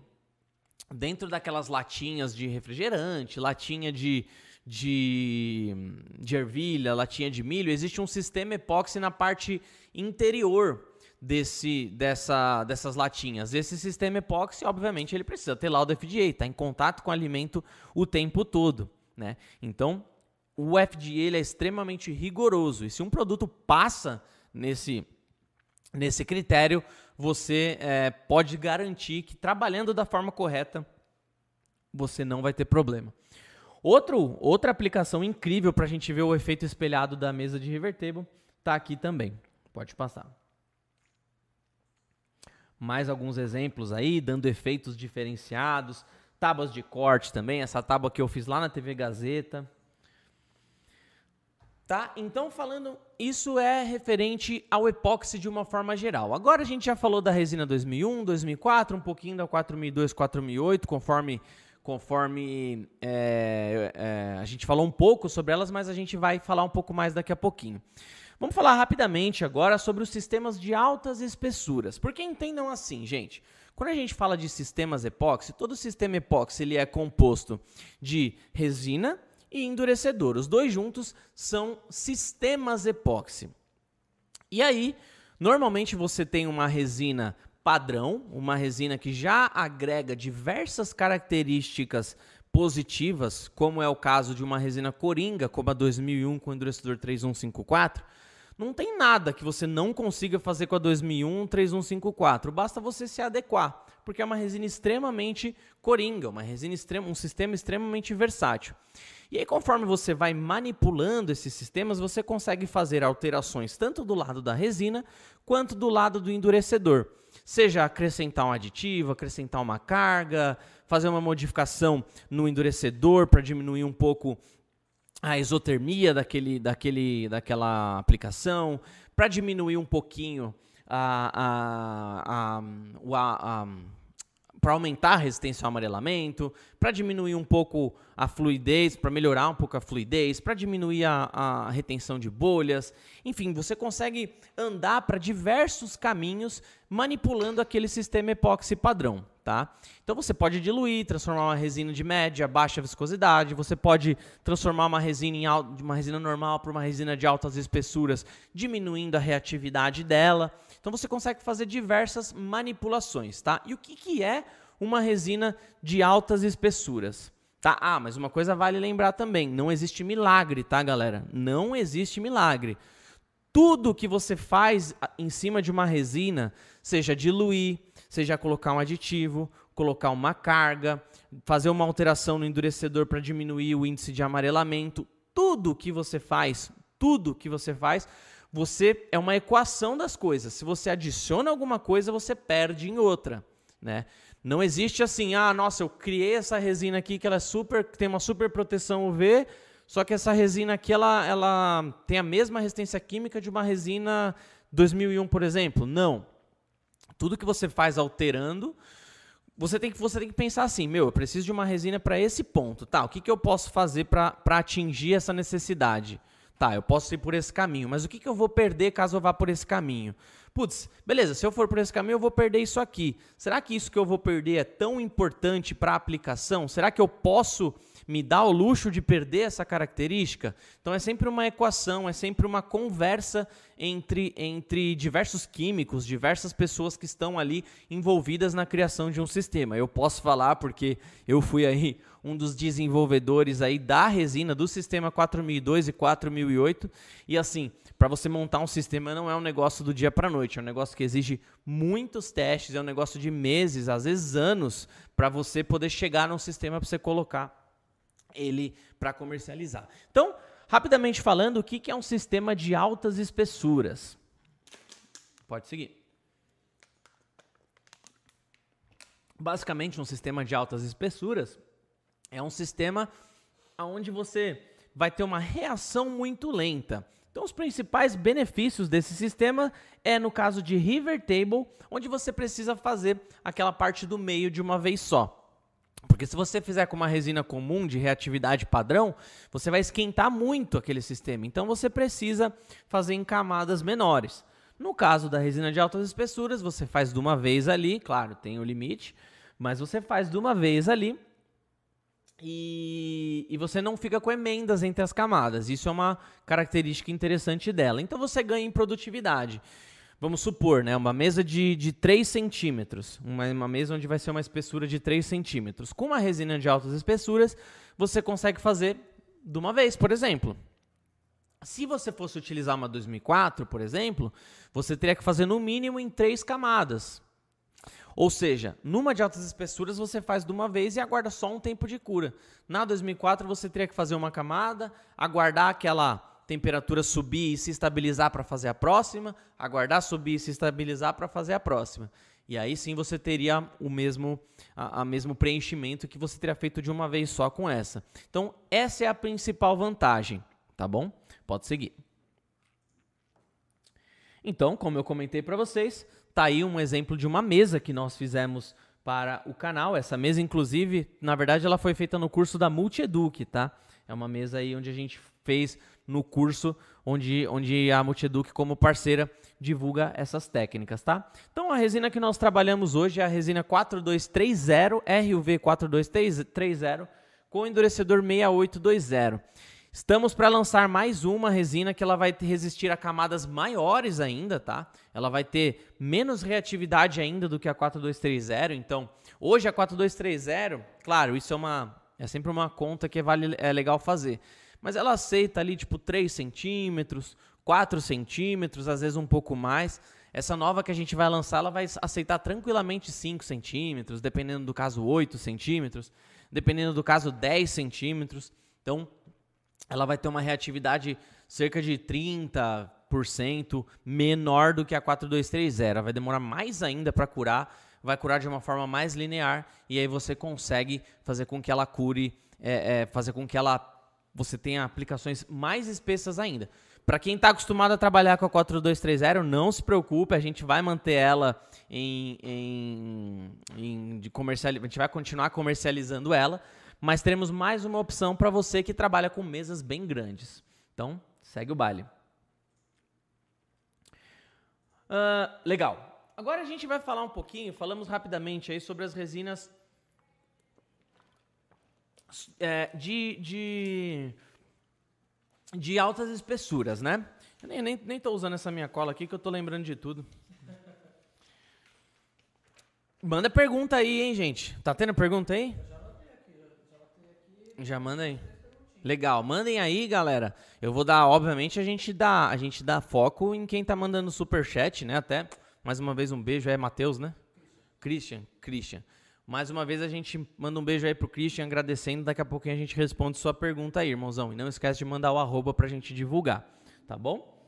dentro daquelas latinhas de refrigerante, latinha de, de, de ervilha, latinha de milho, existe um sistema epóxi na parte interior desse, dessa, dessas latinhas. Esse sistema epóxi, obviamente, ele precisa ter laudo FDA, está em contato com o alimento o tempo todo. Né? Então, o FDA ele é extremamente rigoroso. E se um produto passa nesse, nesse critério, você é, pode garantir que trabalhando da forma correta, você não vai ter problema. Outro, outra aplicação incrível para a gente ver o efeito espelhado da mesa de revertable está aqui também. Pode passar. Mais alguns exemplos aí, dando efeitos diferenciados. Tábuas de corte também, essa tábua que eu fiz lá na TV Gazeta. Tá? Então, falando, isso é referente ao epóxi de uma forma geral. Agora a gente já falou da resina 2001, 2004, um pouquinho da 4002, 4008, conforme, conforme é, é, a gente falou um pouco sobre elas, mas a gente vai falar um pouco mais daqui a pouquinho. Vamos falar rapidamente agora sobre os sistemas de altas espessuras. Porque entendam assim, gente. Quando a gente fala de sistemas epóxi, todo sistema epóxi ele é composto de resina, e endurecedor. Os dois juntos são sistemas epóxi. E aí, normalmente você tem uma resina padrão, uma resina que já agrega diversas características positivas, como é o caso de uma resina coringa, como a 2001 com endurecedor 3154. Não tem nada que você não consiga fazer com a 2001 3154, basta você se adequar, porque é uma resina extremamente coringa, uma resina extrema, um sistema extremamente versátil. E aí, conforme você vai manipulando esses sistemas, você consegue fazer alterações tanto do lado da resina quanto do lado do endurecedor. Seja acrescentar um aditivo, acrescentar uma carga, fazer uma modificação no endurecedor para diminuir um pouco a exotermia daquele, daquele, daquela aplicação, para diminuir um pouquinho a, a, a, a para aumentar a resistência ao amarelamento, para diminuir um pouco a fluidez, para melhorar um pouco a fluidez, para diminuir a, a, retenção de bolhas. Enfim, você consegue andar para diversos caminhos manipulando aquele sistema epóxi padrão. Tá? Então você pode diluir, transformar uma resina de média, baixa viscosidade, você pode transformar uma resina em uma resina normal para uma resina de altas espessuras, diminuindo a reatividade dela. Então você consegue fazer diversas manipulações, tá? E o que, que é uma resina de altas espessuras? Tá? Ah, mas uma coisa vale lembrar também, não existe milagre, tá, galera? Não existe milagre. Tudo que você faz em cima de uma resina, seja diluir, seja colocar um aditivo, colocar uma carga, fazer uma alteração no endurecedor para diminuir o índice de amarelamento, tudo que você faz, tudo que você faz, você é uma equação das coisas. Se você adiciona alguma coisa, você perde em outra. né? Não existe assim, ah, nossa, eu criei essa resina aqui que ela é super, tem uma super proteção UV, só que essa resina aqui ela, ela tem a mesma resistência química de uma resina 2001, por exemplo. Não. Tudo que você faz alterando, você tem que, você tem que pensar assim, meu, eu preciso de uma resina para esse ponto, tá? O que, que eu posso fazer para atingir essa necessidade? Tá, eu posso ir por esse caminho, mas o que, que eu vou perder caso eu vá por esse caminho? Putz, beleza, se eu for por esse caminho, eu vou perder isso aqui. Será que isso que eu vou perder é tão importante para a aplicação? Será que eu posso me dar o luxo de perder essa característica? Então é sempre uma equação, é sempre uma conversa entre, entre diversos químicos, diversas pessoas que estão ali envolvidas na criação de um sistema. Eu posso falar porque eu fui aí um dos desenvolvedores aí da resina do sistema 4002 e 4008 e assim, para você montar um sistema não é um negócio do dia para noite, é um negócio que exige muitos testes, é um negócio de meses, às vezes anos, para você poder chegar num sistema para você colocar ele para comercializar. Então, rapidamente falando, o que é um sistema de altas espessuras? Pode seguir. Basicamente, um sistema de altas espessuras é um sistema onde você vai ter uma reação muito lenta. Então, os principais benefícios desse sistema é no caso de river table, onde você precisa fazer aquela parte do meio de uma vez só. Porque se você fizer com uma resina comum de reatividade padrão, você vai esquentar muito aquele sistema. Então você precisa fazer em camadas menores. No caso da resina de altas espessuras, você faz de uma vez ali, claro, tem o limite, mas você faz de uma vez ali e, e, você não fica com emendas entre as camadas. Isso é uma característica interessante dela. Então você ganha em produtividade. Vamos supor, né, uma mesa de, de 3 centímetros, uma, uma mesa onde vai ser uma espessura de 3 centímetros. Com uma resina de altas espessuras, você consegue fazer de uma vez, por exemplo. Se você fosse utilizar uma 2004, por exemplo, você teria que fazer no mínimo em três camadas. Ou seja, numa de altas espessuras você faz de uma vez e aguarda só um tempo de cura. Na 2004 você teria que fazer uma camada, aguardar aquela temperatura subir e se estabilizar para fazer a próxima, aguardar subir e se estabilizar para fazer a próxima. E aí sim você teria o mesmo, a, a, mesmo preenchimento que você teria feito de uma vez só com essa. Então, essa é a principal vantagem, tá bom? Pode seguir. Então, como eu comentei para vocês, Tá aí um exemplo de uma mesa que nós fizemos para o canal. Essa mesa, inclusive, na verdade, ela foi feita no curso da Multieduc, tá? É uma mesa aí onde a gente fez no curso onde, onde a Multieduc, como parceira, divulga essas técnicas, tá? Então, a resina que nós trabalhamos hoje é a resina 4230, RUV 4230, com endurecedor 6820. Estamos para lançar mais uma resina que ela vai resistir a camadas maiores ainda, tá? Ela vai ter menos reatividade ainda do que a 4230. Então, hoje a 4230, claro, isso é uma é sempre uma conta que vale, é legal fazer. Mas ela aceita ali tipo 3 centímetros, 4 centímetros, às vezes um pouco mais. Essa nova que a gente vai lançar, ela vai aceitar tranquilamente 5 centímetros, dependendo do caso 8 centímetros, dependendo do caso 10 centímetros. Então, ela vai ter uma reatividade cerca de 30% menor do que a 4230. Vai demorar mais ainda para curar, vai curar de uma forma mais linear e aí você consegue fazer com que ela cure, é, é, fazer com que ela você tenha aplicações mais espessas ainda. Para quem está acostumado a trabalhar com a 4230, não se preocupe, a gente vai manter ela em, em, em de comercial, a gente vai continuar comercializando ela, mas teremos mais uma opção para você que trabalha com mesas bem grandes. Então, segue o baile. Uh, legal. Agora a gente vai falar um pouquinho, falamos rapidamente aí sobre as resinas é, de, de, de altas espessuras, né? Eu nem, nem, nem tô usando essa minha cola aqui que eu tô lembrando de tudo. Manda pergunta aí, hein, gente? Tá tendo pergunta aí? Já manda aí. Legal, mandem aí, galera. Eu vou dar, obviamente, a gente dá, a gente dá foco em quem tá mandando super chat, né? Até mais uma vez um beijo, é Matheus, né? Christian, Christian. Mais uma vez a gente manda um beijo aí pro Christian, agradecendo. Daqui a pouquinho a gente responde sua pergunta aí, irmãozão. E não esquece de mandar o arroba pra gente divulgar, tá bom?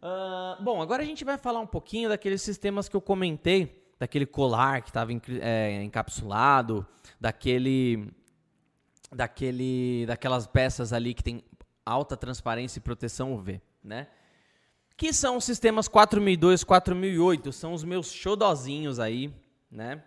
Uh, bom, agora a gente vai falar um pouquinho daqueles sistemas que eu comentei daquele colar que estava é, encapsulado, daquele, daquele, daquelas peças ali que tem alta transparência e proteção UV, né? Que são os sistemas 4002, 4008, são os meus xodozinhos aí, né?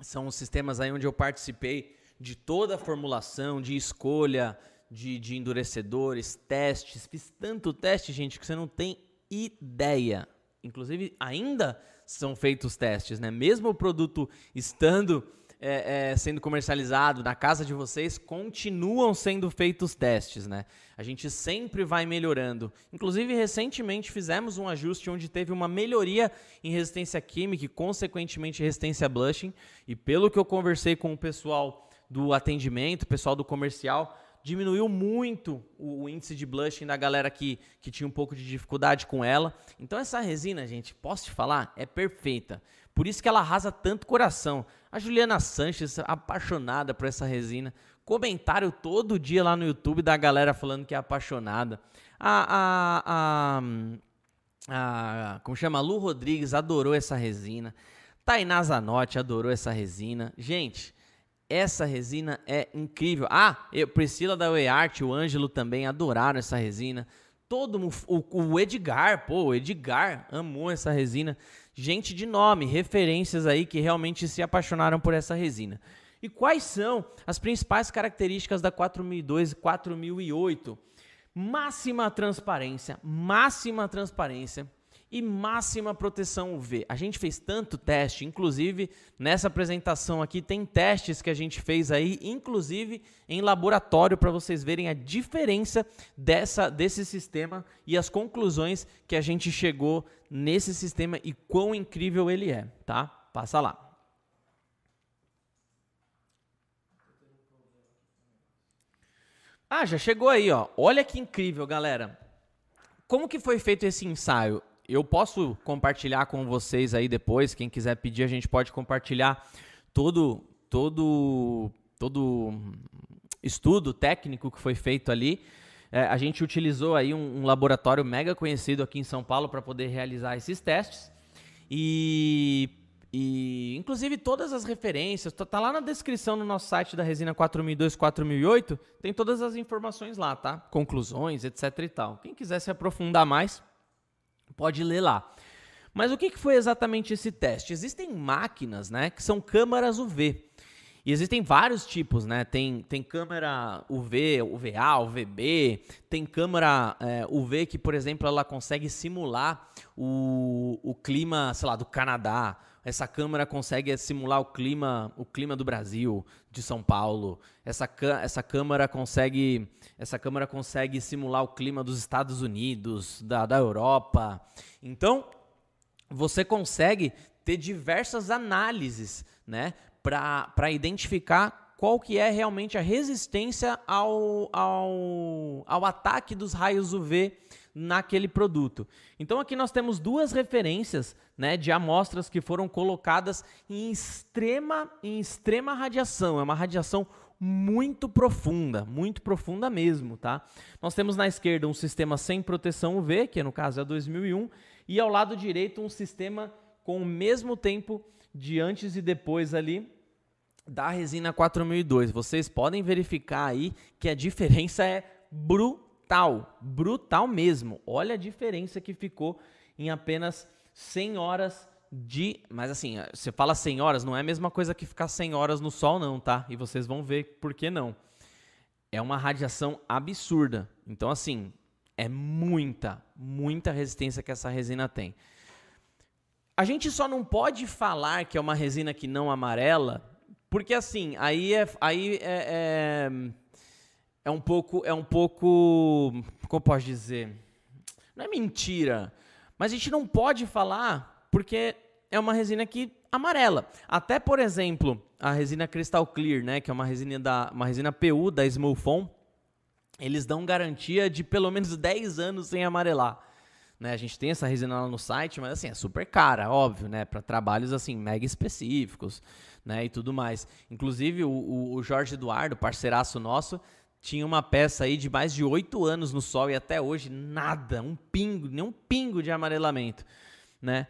São os sistemas aí onde eu participei de toda a formulação, de escolha de, de endurecedores, testes. Fiz tanto teste, gente, que você não tem ideia. Inclusive, ainda são feitos testes, né? Mesmo o produto estando é, é, sendo comercializado na casa de vocês, continuam sendo feitos testes, né? A gente sempre vai melhorando. Inclusive, recentemente fizemos um ajuste onde teve uma melhoria em resistência química e, consequentemente, resistência blushing. E pelo que eu conversei com o pessoal do atendimento, pessoal do comercial, diminuiu muito o, índice de blushing da galera que, que tinha um pouco de dificuldade com ela. Então essa resina, gente, posso te falar, é perfeita. Por isso que ela arrasa tanto coração. A Juliana Sanches, apaixonada por essa resina. Comentário todo dia lá no YouTube da galera falando que é apaixonada. A, a, a, a como chama? A Lu Rodrigues adorou essa resina. Tainá Zanotti adorou essa resina. Gente, essa resina é incrível. Ah, eu, Priscila da Art, o Ângelo também adoraram essa resina. Todo o, o Edgar, pô, o Edgar amou essa resina. Gente de nome, referências aí que realmente se apaixonaram por essa resina. E quais são as principais características da 4002 e 4008? Máxima transparência, máxima transparência e máxima proteção UV. A gente fez tanto teste, inclusive nessa apresentação aqui tem testes que a gente fez aí, inclusive em laboratório para vocês verem a diferença dessa desse sistema e as conclusões que a gente chegou nesse sistema e quão incrível ele é, tá? Passa lá. Ah, já chegou aí, ó. Olha que incrível, galera. Como que foi feito esse ensaio? Eu posso compartilhar com vocês aí depois, quem quiser pedir, a gente pode compartilhar todo todo todo estudo técnico que foi feito ali. É, a gente utilizou aí um, um, laboratório mega conhecido aqui em São Paulo para poder realizar esses testes. E, e inclusive todas as referências, tá, tá lá na descrição no nosso site da Resina 4002 4008, tem todas as informações lá, tá? Conclusões, etc e tal. Quem quiser se aprofundar mais, Pode ler lá. Mas o que foi exatamente esse teste? Existem máquinas, né, que são câmaras UV. E existem vários tipos, né? Tem, tem câmera UV, UVA, UVB, tem câmera é, UV que, por exemplo, ela consegue simular o, o clima, sei lá, do Canadá. Essa câmera consegue simular o clima, o clima do Brasil, de São Paulo. Essa, essa câmera consegue, essa câmera consegue simular o clima dos Estados Unidos, da, da Europa. Então, você consegue ter diversas análises, né? para identificar qual que é realmente a resistência ao, ao, ao ataque dos raios UV naquele produto. Então aqui nós temos duas referências né, de amostras que foram colocadas em extrema, em extrema radiação. É uma radiação muito profunda, muito profunda mesmo, tá? Nós temos na esquerda um sistema sem proteção UV, que no caso é 2001, e ao lado direito um sistema com o mesmo tempo de antes e depois ali da resina 4002. Vocês podem verificar aí que a diferença é brutal, brutal mesmo. Olha a diferença que ficou em apenas 100 horas de, mas assim, você fala 100 horas, não é a mesma coisa que ficar 100 horas no sol não, tá? E vocês vão ver por que não. É uma radiação absurda. Então assim, é muita, muita resistência que essa resina tem. A gente só não pode falar que é uma resina que não amarela porque assim, aí é, aí é, é, é, um pouco, é um pouco, como posso dizer? Não é mentira, mas a gente não pode falar porque é uma resina que amarela. Até por exemplo, a resina Crystal Clear, né, que é uma resina da, uma resina PU da Smulfon, eles dão garantia de pelo menos 10 anos sem amarelar. Né, a gente tem essa resina lá no site, mas assim, é super cara, óbvio, né? Para trabalhos assim, mega específicos né, e tudo mais. Inclusive, o, o Jorge Eduardo, parceiraço nosso, tinha uma peça aí de mais de oito anos no sol e até hoje nada, um pingo, nem um pingo de amarelamento, né?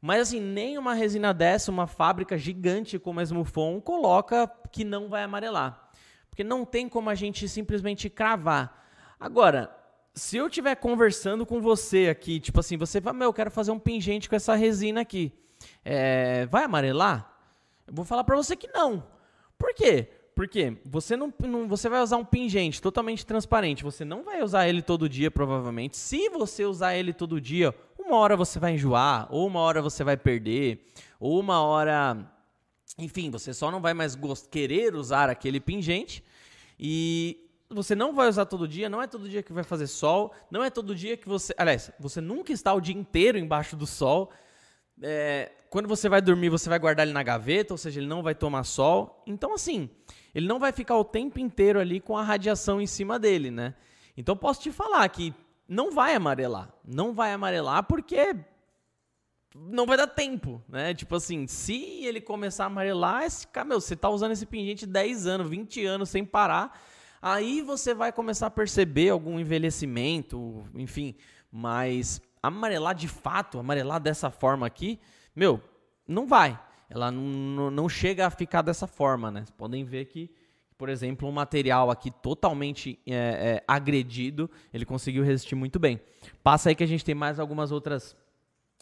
Mas assim, nem uma resina dessa, uma fábrica gigante como a Smufon coloca que não vai amarelar. Porque não tem como a gente simplesmente cravar. Agora, se eu estiver conversando com você aqui, tipo assim, você vai, meu, eu quero fazer um pingente com essa resina aqui. É, vai amarelar? Eu vou falar para você que não. Por quê? Porque você não, não, você vai usar um pingente totalmente transparente. Você não vai usar ele todo dia, provavelmente. Se você usar ele todo dia, uma hora você vai enjoar, ou uma hora você vai perder, ou uma hora, enfim, você só não vai mais querer usar aquele pingente. E você não vai usar todo dia, não é todo dia que vai fazer sol, não é todo dia que você. Aliás, você nunca está o dia inteiro embaixo do sol. É, quando você vai dormir, você vai guardar ele na gaveta, ou seja, ele não vai tomar sol. Então, assim, ele não vai ficar o tempo inteiro ali com a radiação em cima dele, né? Então, posso te falar que não vai amarelar. Não vai amarelar porque não vai dar tempo, né? Tipo assim, se ele começar a amarelar, esse, cara, meu, você tá usando esse pingente 10 anos, 20 anos sem parar Aí você vai começar a perceber algum envelhecimento, enfim, mas amarelar de fato, amarelar dessa forma aqui, meu, não vai. Ela não, chega a ficar dessa forma, né? Vocês podem ver que, por exemplo, um material aqui totalmente é, é, agredido, ele conseguiu resistir muito bem. Passa aí que a gente tem mais algumas outras,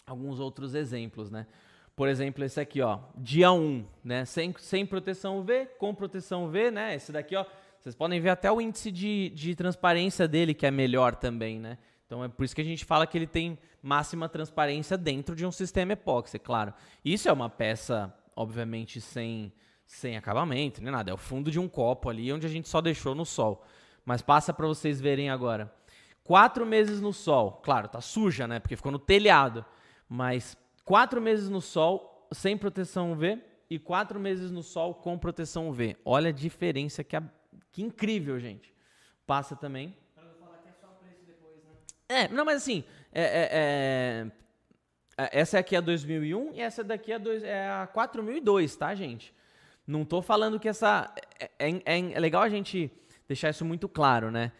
alguns outros exemplos, né? Por exemplo, esse aqui, ó, dia 1, né? Sem, sem proteção UV, com proteção UV, né? Esse daqui, ó, vocês podem ver até o índice de, de transparência dele, que é melhor também, né? Então é por isso que a gente fala que ele tem máxima transparência dentro de um sistema epóxi, é claro. Isso é uma peça, obviamente, sem, sem acabamento, nem nada. É o fundo de um copo ali, onde a gente só deixou no sol. Mas passa para vocês verem agora. Quatro meses no sol. Claro, tá suja, né? Porque ficou no telhado. Mas quatro meses no sol, sem proteção UV, e quatro meses no sol com proteção UV. Olha a diferença que a que incrível, gente. Passa também. Pra não falar que é só preço depois, né? É, não, mas assim, é, é, é, é essa aqui é a 2001 e essa daqui é, dois, é a 4002, tá, gente? Não tô falando que essa... É, é, é, legal a gente deixar isso muito claro, né?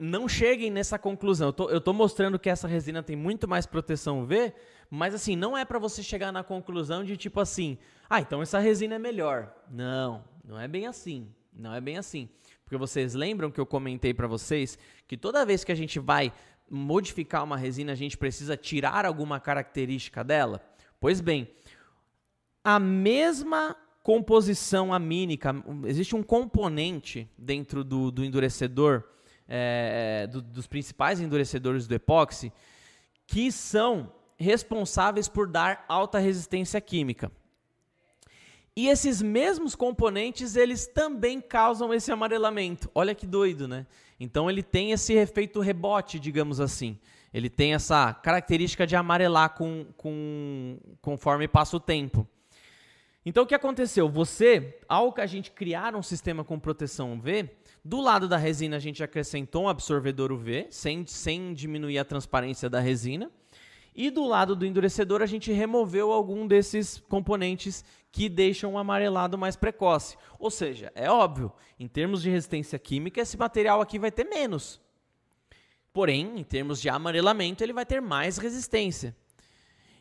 Não cheguem nessa conclusão. Eu tô, eu tô mostrando que essa resina tem muito mais proteção UV, mas assim, não é para você chegar na conclusão de tipo assim, ah, então essa resina é melhor. Não, não é bem assim. Não é bem assim. Porque vocês lembram que eu comentei para vocês que toda vez que a gente vai modificar uma resina, a gente precisa tirar alguma característica dela? Pois bem, a mesma composição amínica, existe um componente dentro do, do endurecedor, é, do, dos principais endurecedores do epóxi, que são responsáveis por dar alta resistência química. E esses mesmos componentes, eles também causam esse amarelamento. Olha que doido, né? Então ele tem esse efeito rebote, digamos assim. Ele tem essa característica de amarelar com, com, conforme passa o tempo. Então o que aconteceu? Você, ao que a gente criar um sistema com proteção UV, do lado da resina a gente acrescentou um absorvedor UV, sem, sem diminuir a transparência da resina. E do lado do endurecedor a gente removeu algum desses componentes que deixam um amarelado mais precoce. Ou seja, é óbvio, em termos de resistência química, esse material aqui vai ter menos. Porém, em termos de amarelamento, ele vai ter mais resistência.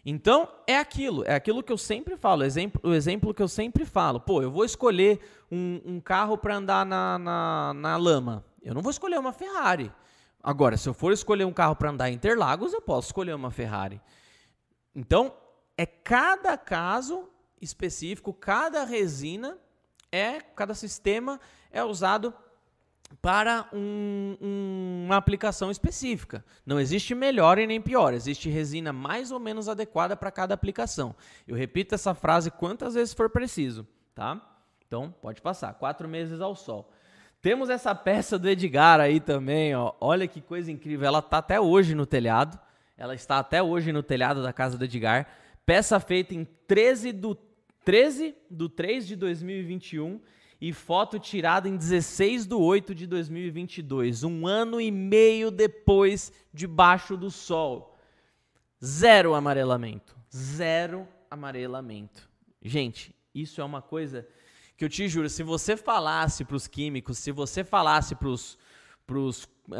Então, é aquilo, é aquilo que eu sempre falo, exemplo, o exemplo que eu sempre falo. Pô, eu vou escolher um, um carro para andar na, na, na lama. Eu não vou escolher uma Ferrari. Agora, se eu for escolher um carro para andar em Interlagos, eu posso escolher uma Ferrari. Então, é cada caso específico, cada resina é, cada sistema é usado para um, um, uma aplicação específica. Não existe melhor e nem pior, existe resina mais ou menos adequada para cada aplicação. Eu repito essa frase quantas vezes for preciso, tá? Então, pode passar. Quatro meses ao sol. Temos essa peça do Edgar aí também, ó. Olha que coisa incrível. Ela está até hoje no telhado. Ela está até hoje no telhado da casa do Edgar. Peça feita em 13 do 13 do 3 de 2021 e foto tirada em 16 do 8 de 2022, um ano e meio depois debaixo do sol. Zero amarelamento, zero amarelamento. Gente, isso é uma coisa que eu te juro, se você falasse para os químicos, se você falasse para os pros, é,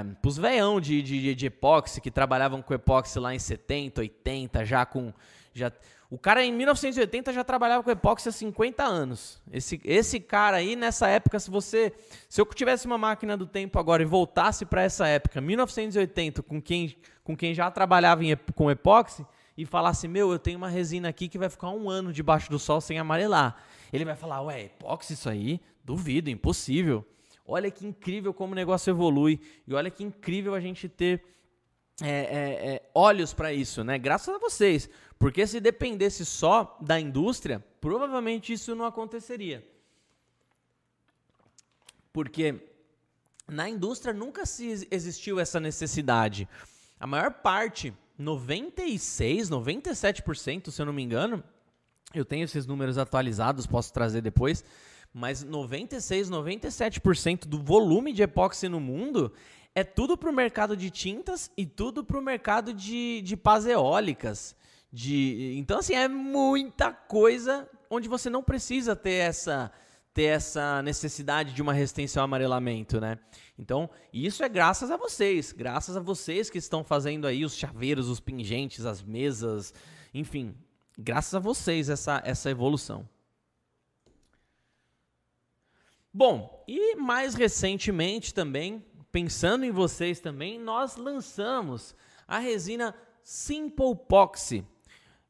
é, pros veião de, de, de epóxi, que trabalhavam com epóxi lá em 70, 80, já com... Já, o cara em 1980 já trabalhava com epóxi há 50 anos. Esse, esse cara aí, nessa época, se você. Se eu tivesse uma máquina do tempo agora e voltasse para essa época, 1980, com quem, com quem já trabalhava em, com epóxi, e falasse: Meu, eu tenho uma resina aqui que vai ficar um ano debaixo do sol sem amarelar. Ele vai falar: Ué, epóxi isso aí? Duvido, impossível. Olha que incrível como o negócio evolui. E olha que incrível a gente ter é, é, é, olhos para isso, né? Graças a vocês. Porque se dependesse só da indústria, provavelmente isso não aconteceria. Porque na indústria nunca se existiu essa necessidade. A maior parte, 96, 97%, se eu não me engano, eu tenho esses números atualizados, posso trazer depois, mas 96, 97% do volume de epóxi no mundo é tudo para o mercado de tintas e tudo para o mercado de, de pás eólicas. De, então, assim, é muita coisa onde você não precisa ter essa, ter essa necessidade de uma resistência ao amarelamento, né? Então, isso é graças a vocês, graças a vocês que estão fazendo aí os chaveiros, os pingentes, as mesas, enfim, graças a vocês essa, essa evolução. Bom, e mais recentemente também, pensando em vocês também, nós lançamos a resina Simple Poxy,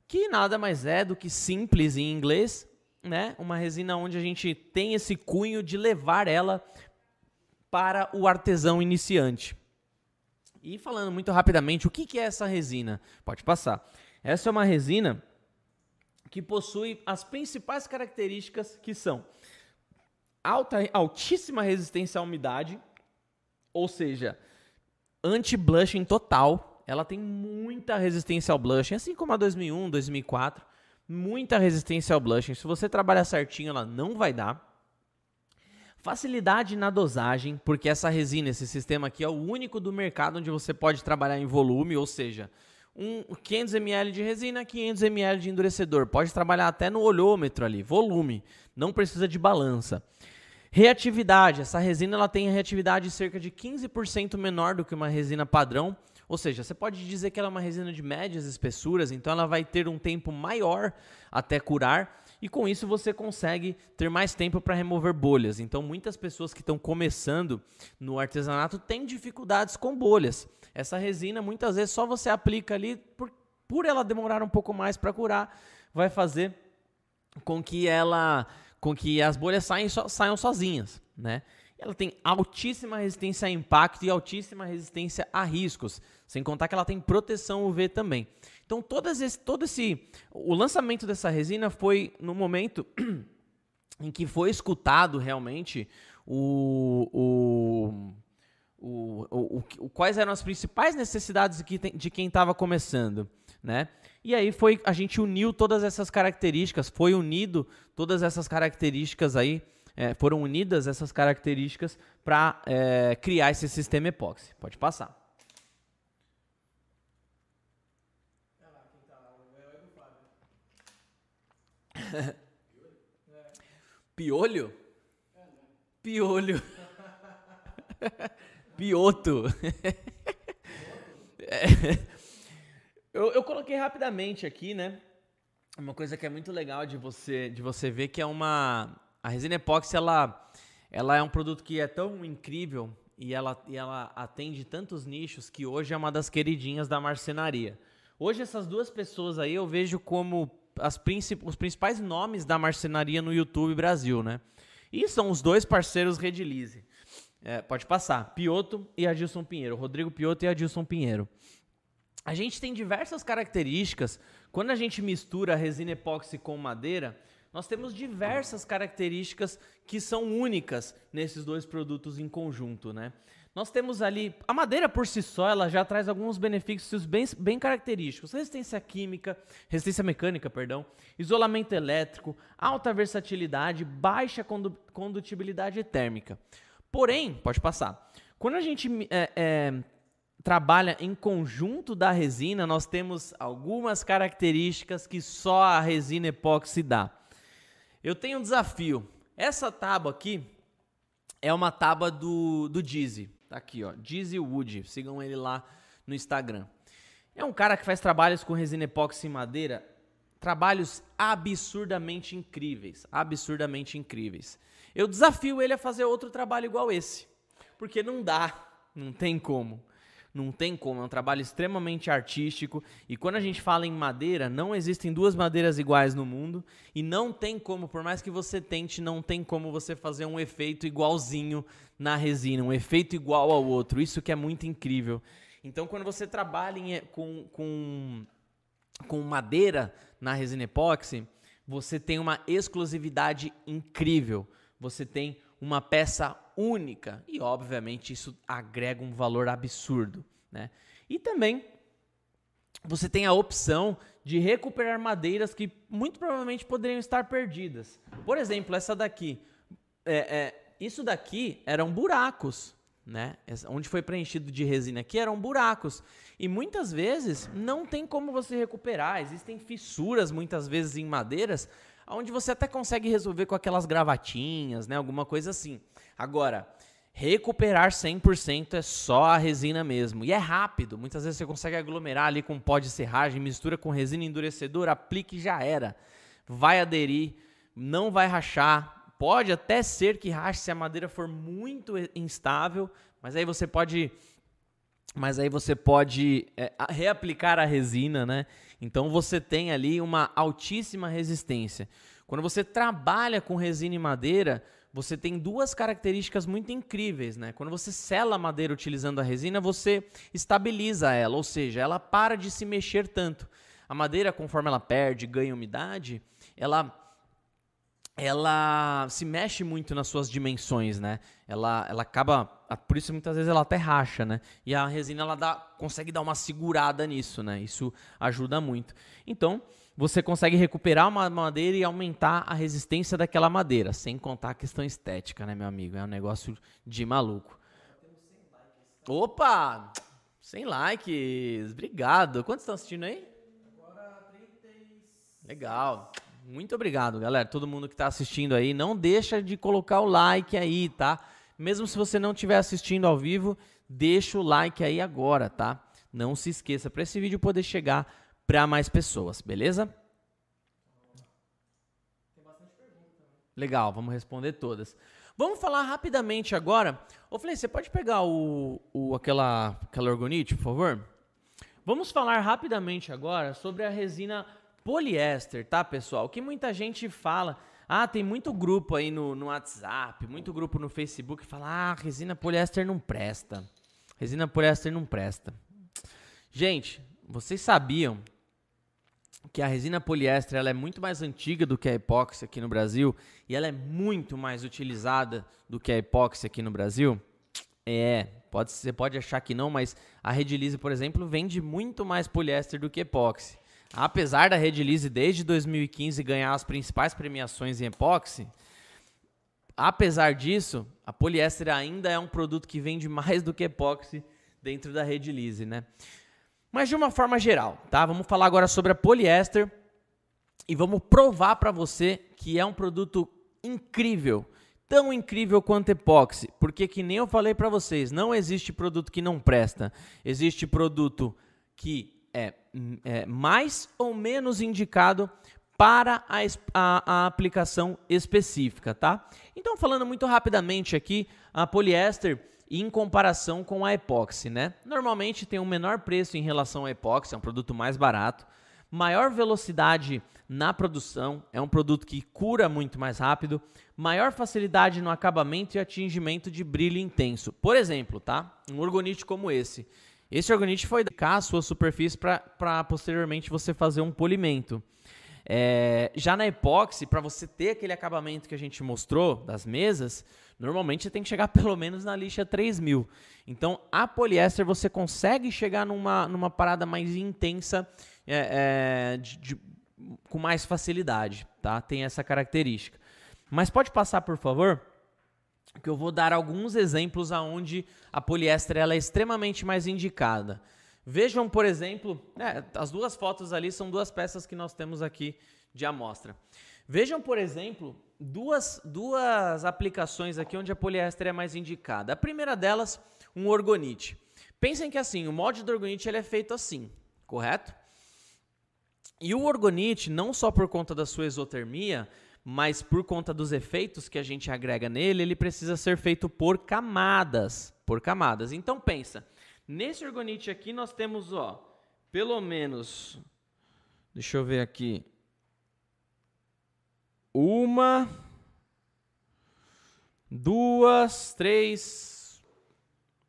que nada mais é do que simples em inglês, né? Uma resina onde a gente tem esse cunho de levar ela para o artesão iniciante. E falando muito rapidamente, o que é essa resina? Pode passar. Essa é uma resina que possui as principais características que são alta, altíssima resistência à umidade, ou seja, anti-blushing total. Ela tem muita resistência ao blushing, assim como a 2001, 2004. Muita resistência ao blushing. Se você trabalhar certinho, ela não vai dar. Facilidade na dosagem, porque essa resina, esse sistema aqui é o único do mercado onde você pode trabalhar em volume, ou seja, um 500 ml de resina, 500 ml de endurecedor. Pode trabalhar até no olhômetro ali, volume, não precisa de balança. Reatividade, essa resina ela tem reatividade cerca de 15% menor do que uma resina padrão, ou seja, você pode dizer que ela é uma resina de médias espessuras, então ela vai ter um tempo maior até curar, e com isso você consegue ter mais tempo para remover bolhas. Então muitas pessoas que estão começando no artesanato têm dificuldades com bolhas. Essa resina muitas vezes só você aplica ali por, por ela demorar um pouco mais para curar, vai fazer com que ela com que as bolhas saiam, so, saiam sozinhas, né? Ela tem altíssima resistência a impacto e altíssima resistência a riscos, sem contar que ela tem proteção UV também. Então, todas esse, todo esse. O lançamento dessa resina foi no momento em que foi escutado realmente o, o, o, o, o quais eram as principais necessidades de quem estava começando, né? E aí foi a gente uniu todas essas características, foi unido todas essas características aí, é, foram unidas essas características para é, criar esse sistema epóxi. Pode passar. Piolho? Piolho. Pioto. é. Eu, eu coloquei rapidamente aqui, né? Uma coisa que é muito legal de você, de você ver que é uma. A resina epóxi, ela, ela é um produto que é tão incrível e ela, e ela atende tantos nichos que hoje é uma das queridinhas da marcenaria. Hoje, essas duas pessoas aí eu vejo como as princip os principais nomes da marcenaria no YouTube Brasil, né? E são os dois parceiros Redilize. É, pode passar. Pioto e Adilson Pinheiro. Rodrigo Pioto e Adilson Pinheiro a gente tem diversas características. Quando a gente mistura resina epóxi com madeira, nós temos diversas características que são únicas nesses dois produtos em conjunto, né? Nós temos ali a madeira por si só, ela já traz alguns benefícios bem, bem característicos: resistência química, resistência mecânica, perdão, isolamento elétrico, alta versatilidade, baixa condutibilidade térmica. Porém, pode passar. Quando a gente é, é, trabalha em conjunto da resina, nós temos algumas características que só a resina epóxi dá. Eu tenho um desafio. Essa tábua aqui é uma tábua do, do Dizzy. Tá aqui, ó, Dizzy Wood. Sigam ele lá no Instagram. É um cara que faz trabalhos com resina epóxi em madeira, trabalhos absurdamente incríveis, absurdamente incríveis. Eu desafio ele a fazer outro trabalho igual esse, porque não dá, não tem como. Não tem como, é um trabalho extremamente artístico. E quando a gente fala em madeira, não existem duas madeiras iguais no mundo. E não tem como, por mais que você tente, não tem como você fazer um efeito igualzinho na resina, um efeito igual ao outro. Isso que é muito incrível. Então, quando você trabalha em, com, com, com madeira na resina epóxi, você tem uma exclusividade incrível. Você tem uma peça única e, obviamente, isso agrega um valor absurdo. Né? E também você tem a opção de recuperar madeiras que muito provavelmente poderiam estar perdidas. Por exemplo, essa daqui. É, é, isso daqui eram buracos, né? Onde foi preenchido de resina aqui eram buracos. E muitas vezes não tem como você recuperar. Existem fissuras muitas vezes em madeiras onde você até consegue resolver com aquelas gravatinhas, né? Alguma coisa assim. Agora, recuperar 100% é só a resina mesmo. E é rápido. Muitas vezes você consegue aglomerar ali com pó de serragem, mistura com resina endurecedora, aplique e já era. Vai aderir, não vai rachar. Pode até ser que rache se a madeira for muito instável, mas aí você pode mas aí você pode é, reaplicar a resina, né? Então você tem ali uma altíssima resistência. Quando você trabalha com resina e madeira, você tem duas características muito incríveis, né? Quando você sela a madeira utilizando a resina, você estabiliza ela, ou seja, ela para de se mexer tanto. A madeira, conforme ela perde, ganha umidade, ela ela se mexe muito nas suas dimensões, né? Ela, ela acaba, por isso muitas vezes ela até racha, né? E a resina ela dá, consegue dar uma segurada nisso, né? Isso ajuda muito. Então, você consegue recuperar uma madeira e aumentar a resistência daquela madeira, sem contar a questão estética, né, meu amigo? É um negócio de maluco. Opa! 100 likes. Obrigado. Quantos estão assistindo aí? Agora 36. Legal. Muito obrigado, galera. Todo mundo que está assistindo aí, não deixa de colocar o like aí, tá? Mesmo se você não estiver assistindo ao vivo, deixa o like aí agora, tá? Não se esqueça para esse vídeo poder chegar para mais pessoas, beleza? Legal, vamos responder todas. Vamos falar rapidamente agora. Ô, Flei, você pode pegar o, o aquela aquela orgonite, por favor? Vamos falar rapidamente agora sobre a resina poliéster, tá, pessoal? Que muita gente fala. Ah, tem muito grupo aí no, no WhatsApp, muito grupo no Facebook que fala: ah, resina poliéster não presta. Resina poliéster não presta. Gente, vocês sabiam que a resina poliéster ela é muito mais antiga do que a epóxi aqui no Brasil e ela é muito mais utilizada do que a epóxi aqui no Brasil? É, pode, você pode achar que não, mas a Redilize, por exemplo, vende muito mais poliéster do que epóxi. Apesar da Red Lise desde 2015 ganhar as principais premiações em epóxi, apesar disso, a poliéster ainda é um produto que vende mais do que epóxi dentro da Red Lise, né? Mas de uma forma geral, tá? Vamos falar agora sobre a poliéster e vamos provar para você que é um produto incrível, tão incrível quanto epóxi, porque que nem eu falei para vocês, não existe produto que não presta. Existe produto que é, é mais ou menos indicado para a, a, a, aplicação específica, tá? Então, falando muito rapidamente aqui, a poliéster em comparação com a epóxi, né? Normalmente tem um menor preço em relação à epóxi, é um produto mais barato, maior velocidade na produção, é um produto que cura muito mais rápido, maior facilidade no acabamento e atingimento de brilho intenso. Por exemplo, tá? Um orgonite como esse esse organite foi cá a sua superfície para posteriormente você fazer um polimento. É, já na epóxi, para você ter aquele acabamento que a gente mostrou das mesas, normalmente você tem que chegar pelo menos na lixa 3000. Então, a poliéster você consegue chegar numa, numa parada mais intensa, é, é, de, de, com mais facilidade, tá? Tem essa característica. Mas pode passar, por favor? Que eu vou dar alguns exemplos aonde a poliéster ela é extremamente mais indicada. Vejam, por exemplo, é, as duas fotos ali são duas peças que nós temos aqui de amostra. Vejam, por exemplo, duas, duas aplicações aqui onde a poliéster é mais indicada. A primeira delas, um orgonite. Pensem que assim, o molde do orgonite ele é feito assim, correto? E o orgonite, não só por conta da sua exotermia, mas por conta dos efeitos que a gente agrega nele, ele precisa ser feito por camadas, por camadas. Então pensa, nesse orgonite aqui nós temos, ó, pelo menos, deixa eu ver aqui, uma, duas, três,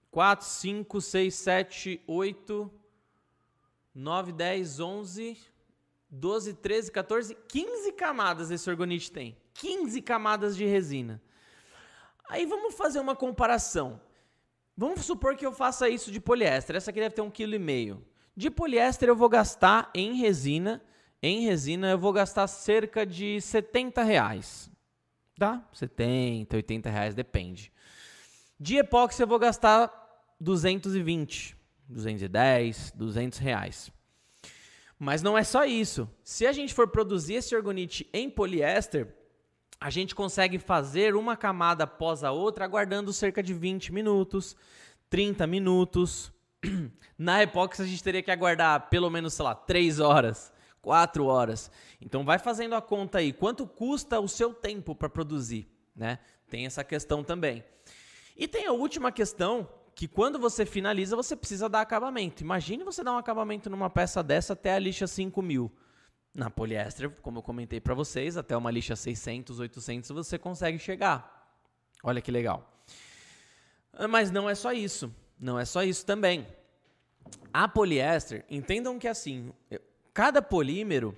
quatro, cinco, seis, sete, oito, nove, dez, onze, 12, 13, 14, 15 camadas esse orgonite tem. 15 camadas de resina. Aí vamos fazer uma comparação. Vamos supor que eu faça isso de poliéster. Essa aqui deve ter um quilo e meio. De poliéster eu vou gastar em resina. Em resina eu vou gastar cerca de 70 reais. Tá? 70, 80 reais, depende. De epóxi eu vou gastar 220, 210, 200 reais. Mas não é só isso. Se a gente for produzir esse orgonite em poliéster, a gente consegue fazer uma camada após a outra, aguardando cerca de 20 minutos, 30 minutos. Na epóxi a gente teria que aguardar pelo menos, sei lá, 3 horas, 4 horas. Então vai fazendo a conta aí, quanto custa o seu tempo para produzir, né? Tem essa questão também. E tem a última questão, que quando você finaliza, você precisa dar acabamento. Imagine você dar um acabamento numa peça dessa até a lixa 5000. Na poliéster, como eu comentei para vocês, até uma lixa 600, 800 você consegue chegar. Olha que legal. Ah, mas não é só isso. Não é só isso também. A poliéster, entendam que assim, cada polímero,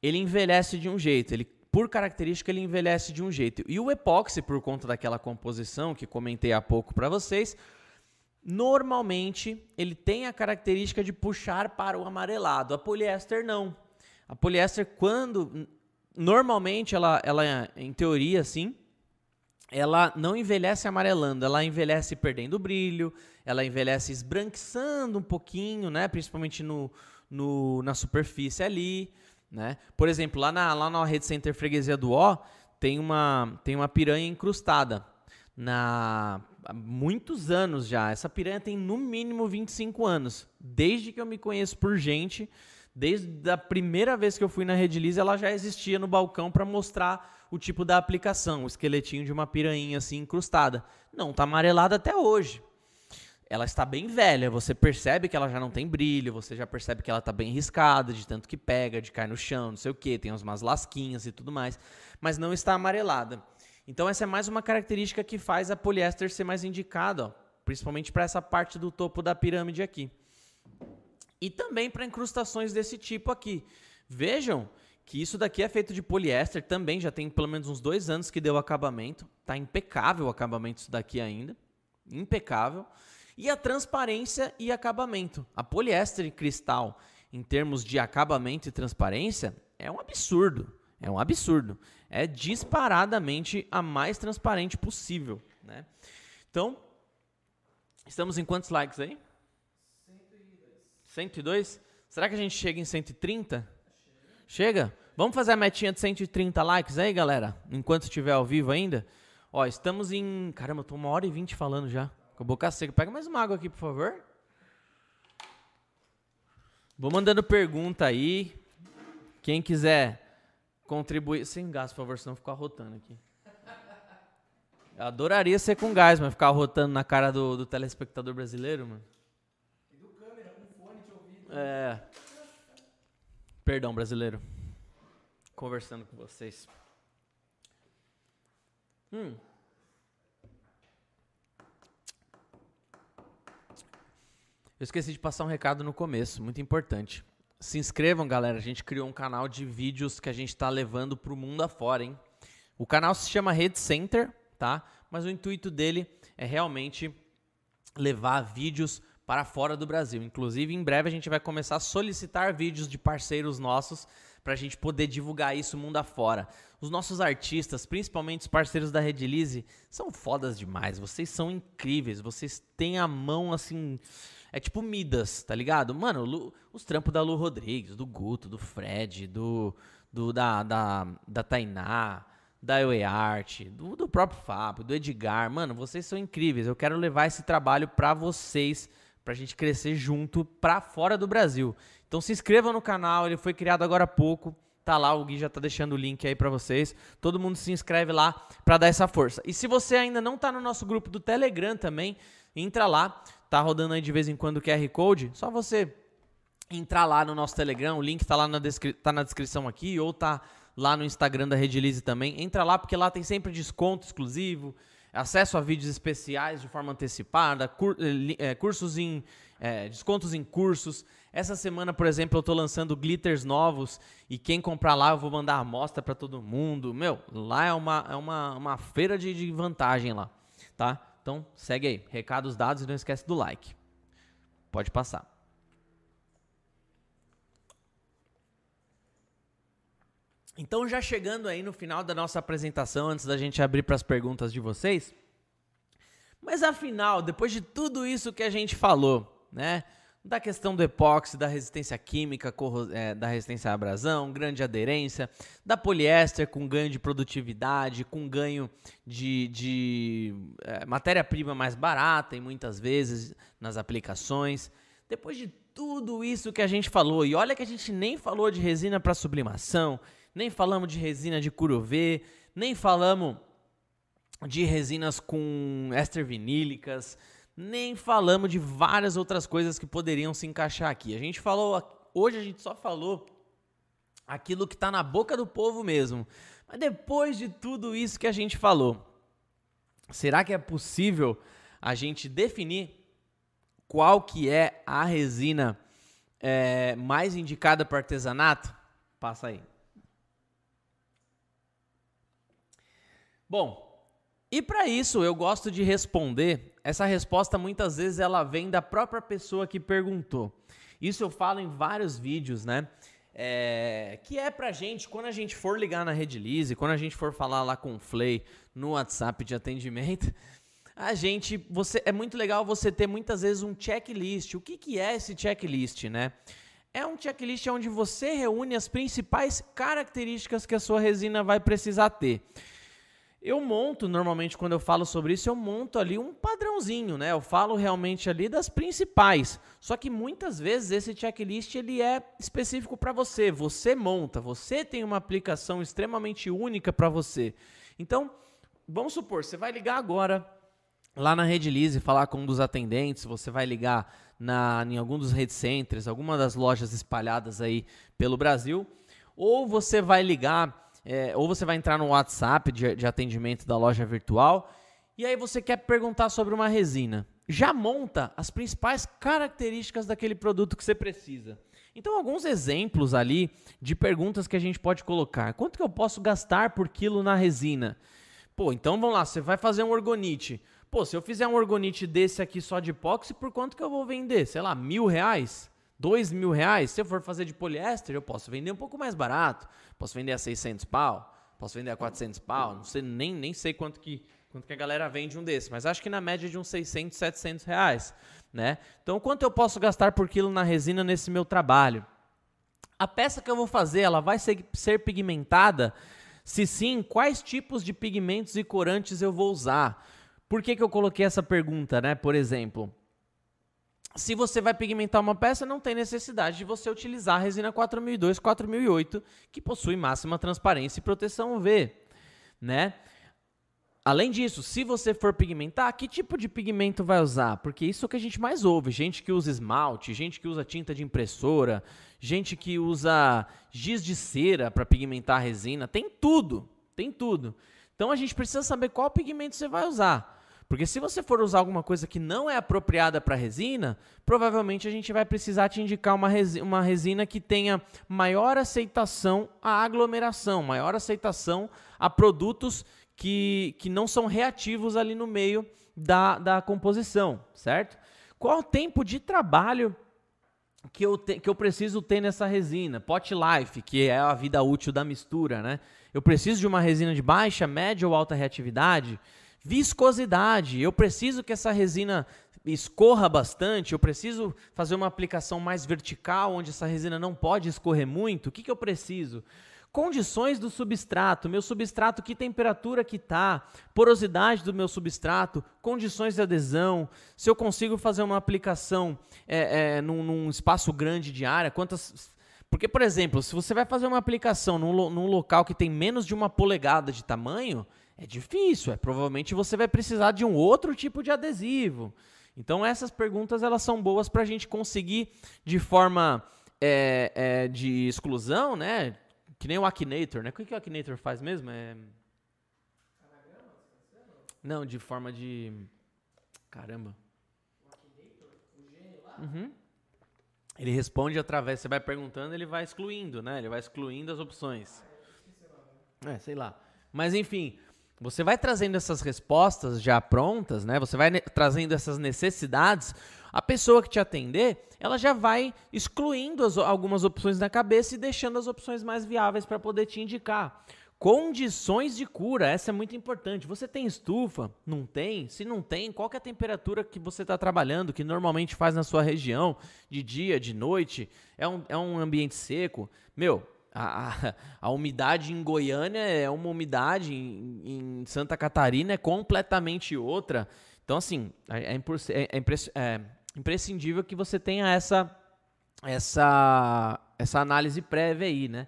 ele envelhece de um jeito, ele por característica ele envelhece de um jeito. E o epóxi, por conta daquela composição que comentei há pouco para vocês, Normalmente, ele tem a característica de puxar para o amarelado. A poliéster não. A poliéster, quando. Normalmente, ela, ela em teoria, assim, ela não envelhece amarelando, ela envelhece perdendo brilho, ela envelhece esbranquiçando um pouquinho, né? Principalmente no, no, na superfície ali, né? Por exemplo, lá na, lá na Rede Center Freguesia do Ó, tem uma, tem uma piranha incrustada na há muitos anos já. Essa piranha tem no mínimo 25 anos. Desde que eu me conheço por gente, desde a primeira vez que eu fui na Redilize, ela já existia no balcão para mostrar o tipo da aplicação, o esqueletinho de uma piranha assim incrustada. Não, tá amarelada até hoje. Ela está bem velha, você percebe que ela já não tem brilho, você já percebe que ela está bem riscada, de tanto que pega, de cair no chão, não sei o que, tem umas lasquinhas e tudo mais, mas não está amarelada. Então essa é mais uma característica que faz a poliéster ser mais indicada, ó, principalmente para essa parte do topo da pirâmide aqui. E também para incrustações desse tipo aqui. Vejam que isso daqui é feito de poliéster também, já tem pelo menos uns dois anos que deu acabamento. Tá impecável o acabamento isso daqui ainda. Impecável. E a transparência e acabamento. A poliéster cristal, em termos de acabamento e transparência, é um absurdo. É um absurdo. É disparadamente a mais transparente possível. Né? Então, estamos em quantos likes aí? 102. 102? Será que a gente chega em 130? Chega. chega? Vamos fazer a metinha de 130 likes aí, galera? Enquanto estiver ao vivo ainda. Ó, estamos em. Caramba, eu tô uma hora e vinte falando já. Com a boca seca. Pega mais uma água aqui, por favor. Vou mandando pergunta aí. Quem quiser contribuir. Sem gás, por favor, senão ficar rotando aqui. Eu adoraria ser com gás, mas ficar rotando na cara do, do telespectador brasileiro, mano. E do câmera, com fone de ouvido. É. Perdão, brasileiro. Conversando com vocês. Hum. Eu esqueci de passar um recado no começo, muito importante. Se inscrevam, galera. A gente criou um canal de vídeos que a gente está levando para o mundo afora, hein? O canal se chama Red Center, tá? Mas o intuito dele é realmente levar vídeos para fora do Brasil. Inclusive, em breve a gente vai começar a solicitar vídeos de parceiros nossos para a gente poder divulgar isso mundo afora. Os nossos artistas, principalmente os parceiros da Redilize, são fodas demais. Vocês são incríveis. Vocês têm a mão assim é tipo Midas, tá ligado? Mano, Lu, os trampos da Lu Rodrigues, do Guto, do Fred, do, do da, da, da Tainá, da Art, do, do próprio Fábio, do Edgar. Mano, vocês são incríveis. Eu quero levar esse trabalho para vocês, pra gente crescer junto pra fora do Brasil. Então se inscreva no canal, ele foi criado agora há pouco. Tá lá, o Gui já tá deixando o link aí para vocês. Todo mundo se inscreve lá para dar essa força. E se você ainda não tá no nosso grupo do Telegram também, entra lá. Tá rodando aí de vez em quando o QR Code. Só você entrar lá no nosso Telegram, o link tá lá na, tá na descrição aqui ou tá lá no Instagram da Redilize também. Entra lá porque lá tem sempre desconto exclusivo, acesso a vídeos especiais de forma antecipada, cur, é, cursos em é, descontos em cursos. Essa semana, por exemplo, eu estou lançando glitters novos e quem comprar lá eu vou mandar amostra para todo mundo. Meu, lá é uma, é uma, uma feira de, de vantagem lá, tá? Então segue aí, recados dados e não esquece do like. Pode passar. Então, já chegando aí no final da nossa apresentação, antes da gente abrir para as perguntas de vocês, mas afinal, depois de tudo isso que a gente falou, né? Da questão do epóxi, da resistência química, é, da resistência à abrasão, grande aderência, da poliéster com ganho de produtividade, com ganho de, de é, matéria-prima mais barata e muitas vezes nas aplicações. Depois de tudo isso que a gente falou, e olha que a gente nem falou de resina para sublimação, nem falamos de resina de curuvê, nem falamos de resinas com éster vinílicas, nem falamos de várias outras coisas que poderiam se encaixar aqui. A gente falou, hoje a gente só falou aquilo que está na boca do povo mesmo. Mas depois de tudo isso que a gente falou, será que é possível a gente definir qual que é a resina é, mais indicada para artesanato? Passa aí. Bom, e para isso eu gosto de responder. Essa resposta muitas vezes ela vem da própria pessoa que perguntou. Isso eu falo em vários vídeos, né? É, que é pra gente, quando a gente for ligar na Redilize, quando a gente for falar lá com o Flay no WhatsApp de atendimento, a gente, você é muito legal você ter muitas vezes um checklist. O que, que é esse checklist, né? É um checklist onde você reúne as principais características que a sua resina vai precisar ter. Eu monto, normalmente, quando eu falo sobre isso, eu monto ali um padrãozinho, né? Eu falo realmente ali das principais. Só que muitas vezes esse checklist ele é específico para você. Você monta, você tem uma aplicação extremamente única para você. Então, vamos supor, você vai ligar agora lá na Redilize falar com um dos atendentes, você vai ligar na, em algum dos Red Centers, alguma das lojas espalhadas aí pelo Brasil, ou você vai ligar é, ou você vai entrar no WhatsApp de, de atendimento da loja virtual e aí você quer perguntar sobre uma resina. Já monta as principais características daquele produto que você precisa. Então, alguns exemplos ali de perguntas que a gente pode colocar. Quanto que eu posso gastar por quilo na resina? Pô, então vamos lá, você vai fazer um orgonite. Pô, se eu fizer um orgonite desse aqui só de epóxi, por quanto que eu vou vender? Sei lá, mil reais? dois mil reais, se eu for fazer de poliéster, eu posso vender um pouco mais barato. Posso vender a 600 pau, posso vender a 400 pau, não sei, nem, nem sei quanto que, quanto que a galera vende um desses, mas acho que na média de uns 600, 700 reais, né? Então, quanto eu posso gastar por quilo na resina nesse meu trabalho? A peça que eu vou fazer, ela vai ser, ser pigmentada? Se sim, quais tipos de pigmentos e corantes eu vou usar? Por que, que eu coloquei essa pergunta, né? Por exemplo, se você vai pigmentar uma peça, não tem necessidade de você utilizar a resina 4002, 4008, que possui máxima transparência e proteção UV, né? Além disso, se você for pigmentar, que tipo de pigmento vai usar? Porque isso é o que a gente mais ouve. Gente que usa esmalte, gente que usa tinta de impressora, gente que usa giz de cera para pigmentar a resina. Tem tudo, tem tudo. Então a gente precisa saber qual pigmento você vai usar. Porque se você for usar alguma coisa que não é apropriada para resina, provavelmente a gente vai precisar te indicar uma resina, uma resina que tenha maior aceitação à aglomeração, maior aceitação a produtos que, que não são reativos ali no meio da, da composição, certo? Qual o tempo de trabalho que eu, te, que eu preciso ter nessa resina? Pot life, que é a vida útil da mistura, né? Eu preciso de uma resina de baixa, média ou alta reatividade? Viscosidade. Eu preciso que essa resina escorra bastante, eu preciso fazer uma aplicação mais vertical, onde essa resina não pode escorrer muito. O que, que eu preciso? Condições do substrato, meu substrato, que temperatura que tá, porosidade do meu substrato, condições de adesão, se eu consigo fazer uma aplicação é, é, num, num espaço grande de área, quantas porque, por exemplo, se você vai fazer uma aplicação num, num, local que tem menos de uma polegada de tamanho, é difícil. É provavelmente você vai precisar de um outro tipo de adesivo. Então essas perguntas elas são boas para a gente conseguir de forma é, é, de exclusão, né? Que nem o Akinator, né? O que, que o Akinator faz mesmo? É... Não, de forma de. Caramba. Uhum. Ele responde através. Você vai perguntando, ele vai excluindo, né? Ele vai excluindo as opções. É, sei lá. Mas enfim, você vai trazendo essas respostas já prontas, né? Você vai trazendo essas necessidades a pessoa que te atender, ela já vai excluindo as, algumas opções na cabeça e deixando as opções mais viáveis para poder te indicar. Condições de cura, essa é muito importante. Você tem estufa? Não tem? Se não tem, qual é a temperatura que você está trabalhando, que normalmente faz na sua região, de dia, de noite? É um, é um ambiente seco? Meu, a, a, umidade em Goiânia é uma umidade, em, em Santa Catarina é completamente outra. Então, assim, é, é, é, é, imprescindível que você tenha essa essa essa análise prévia aí, né?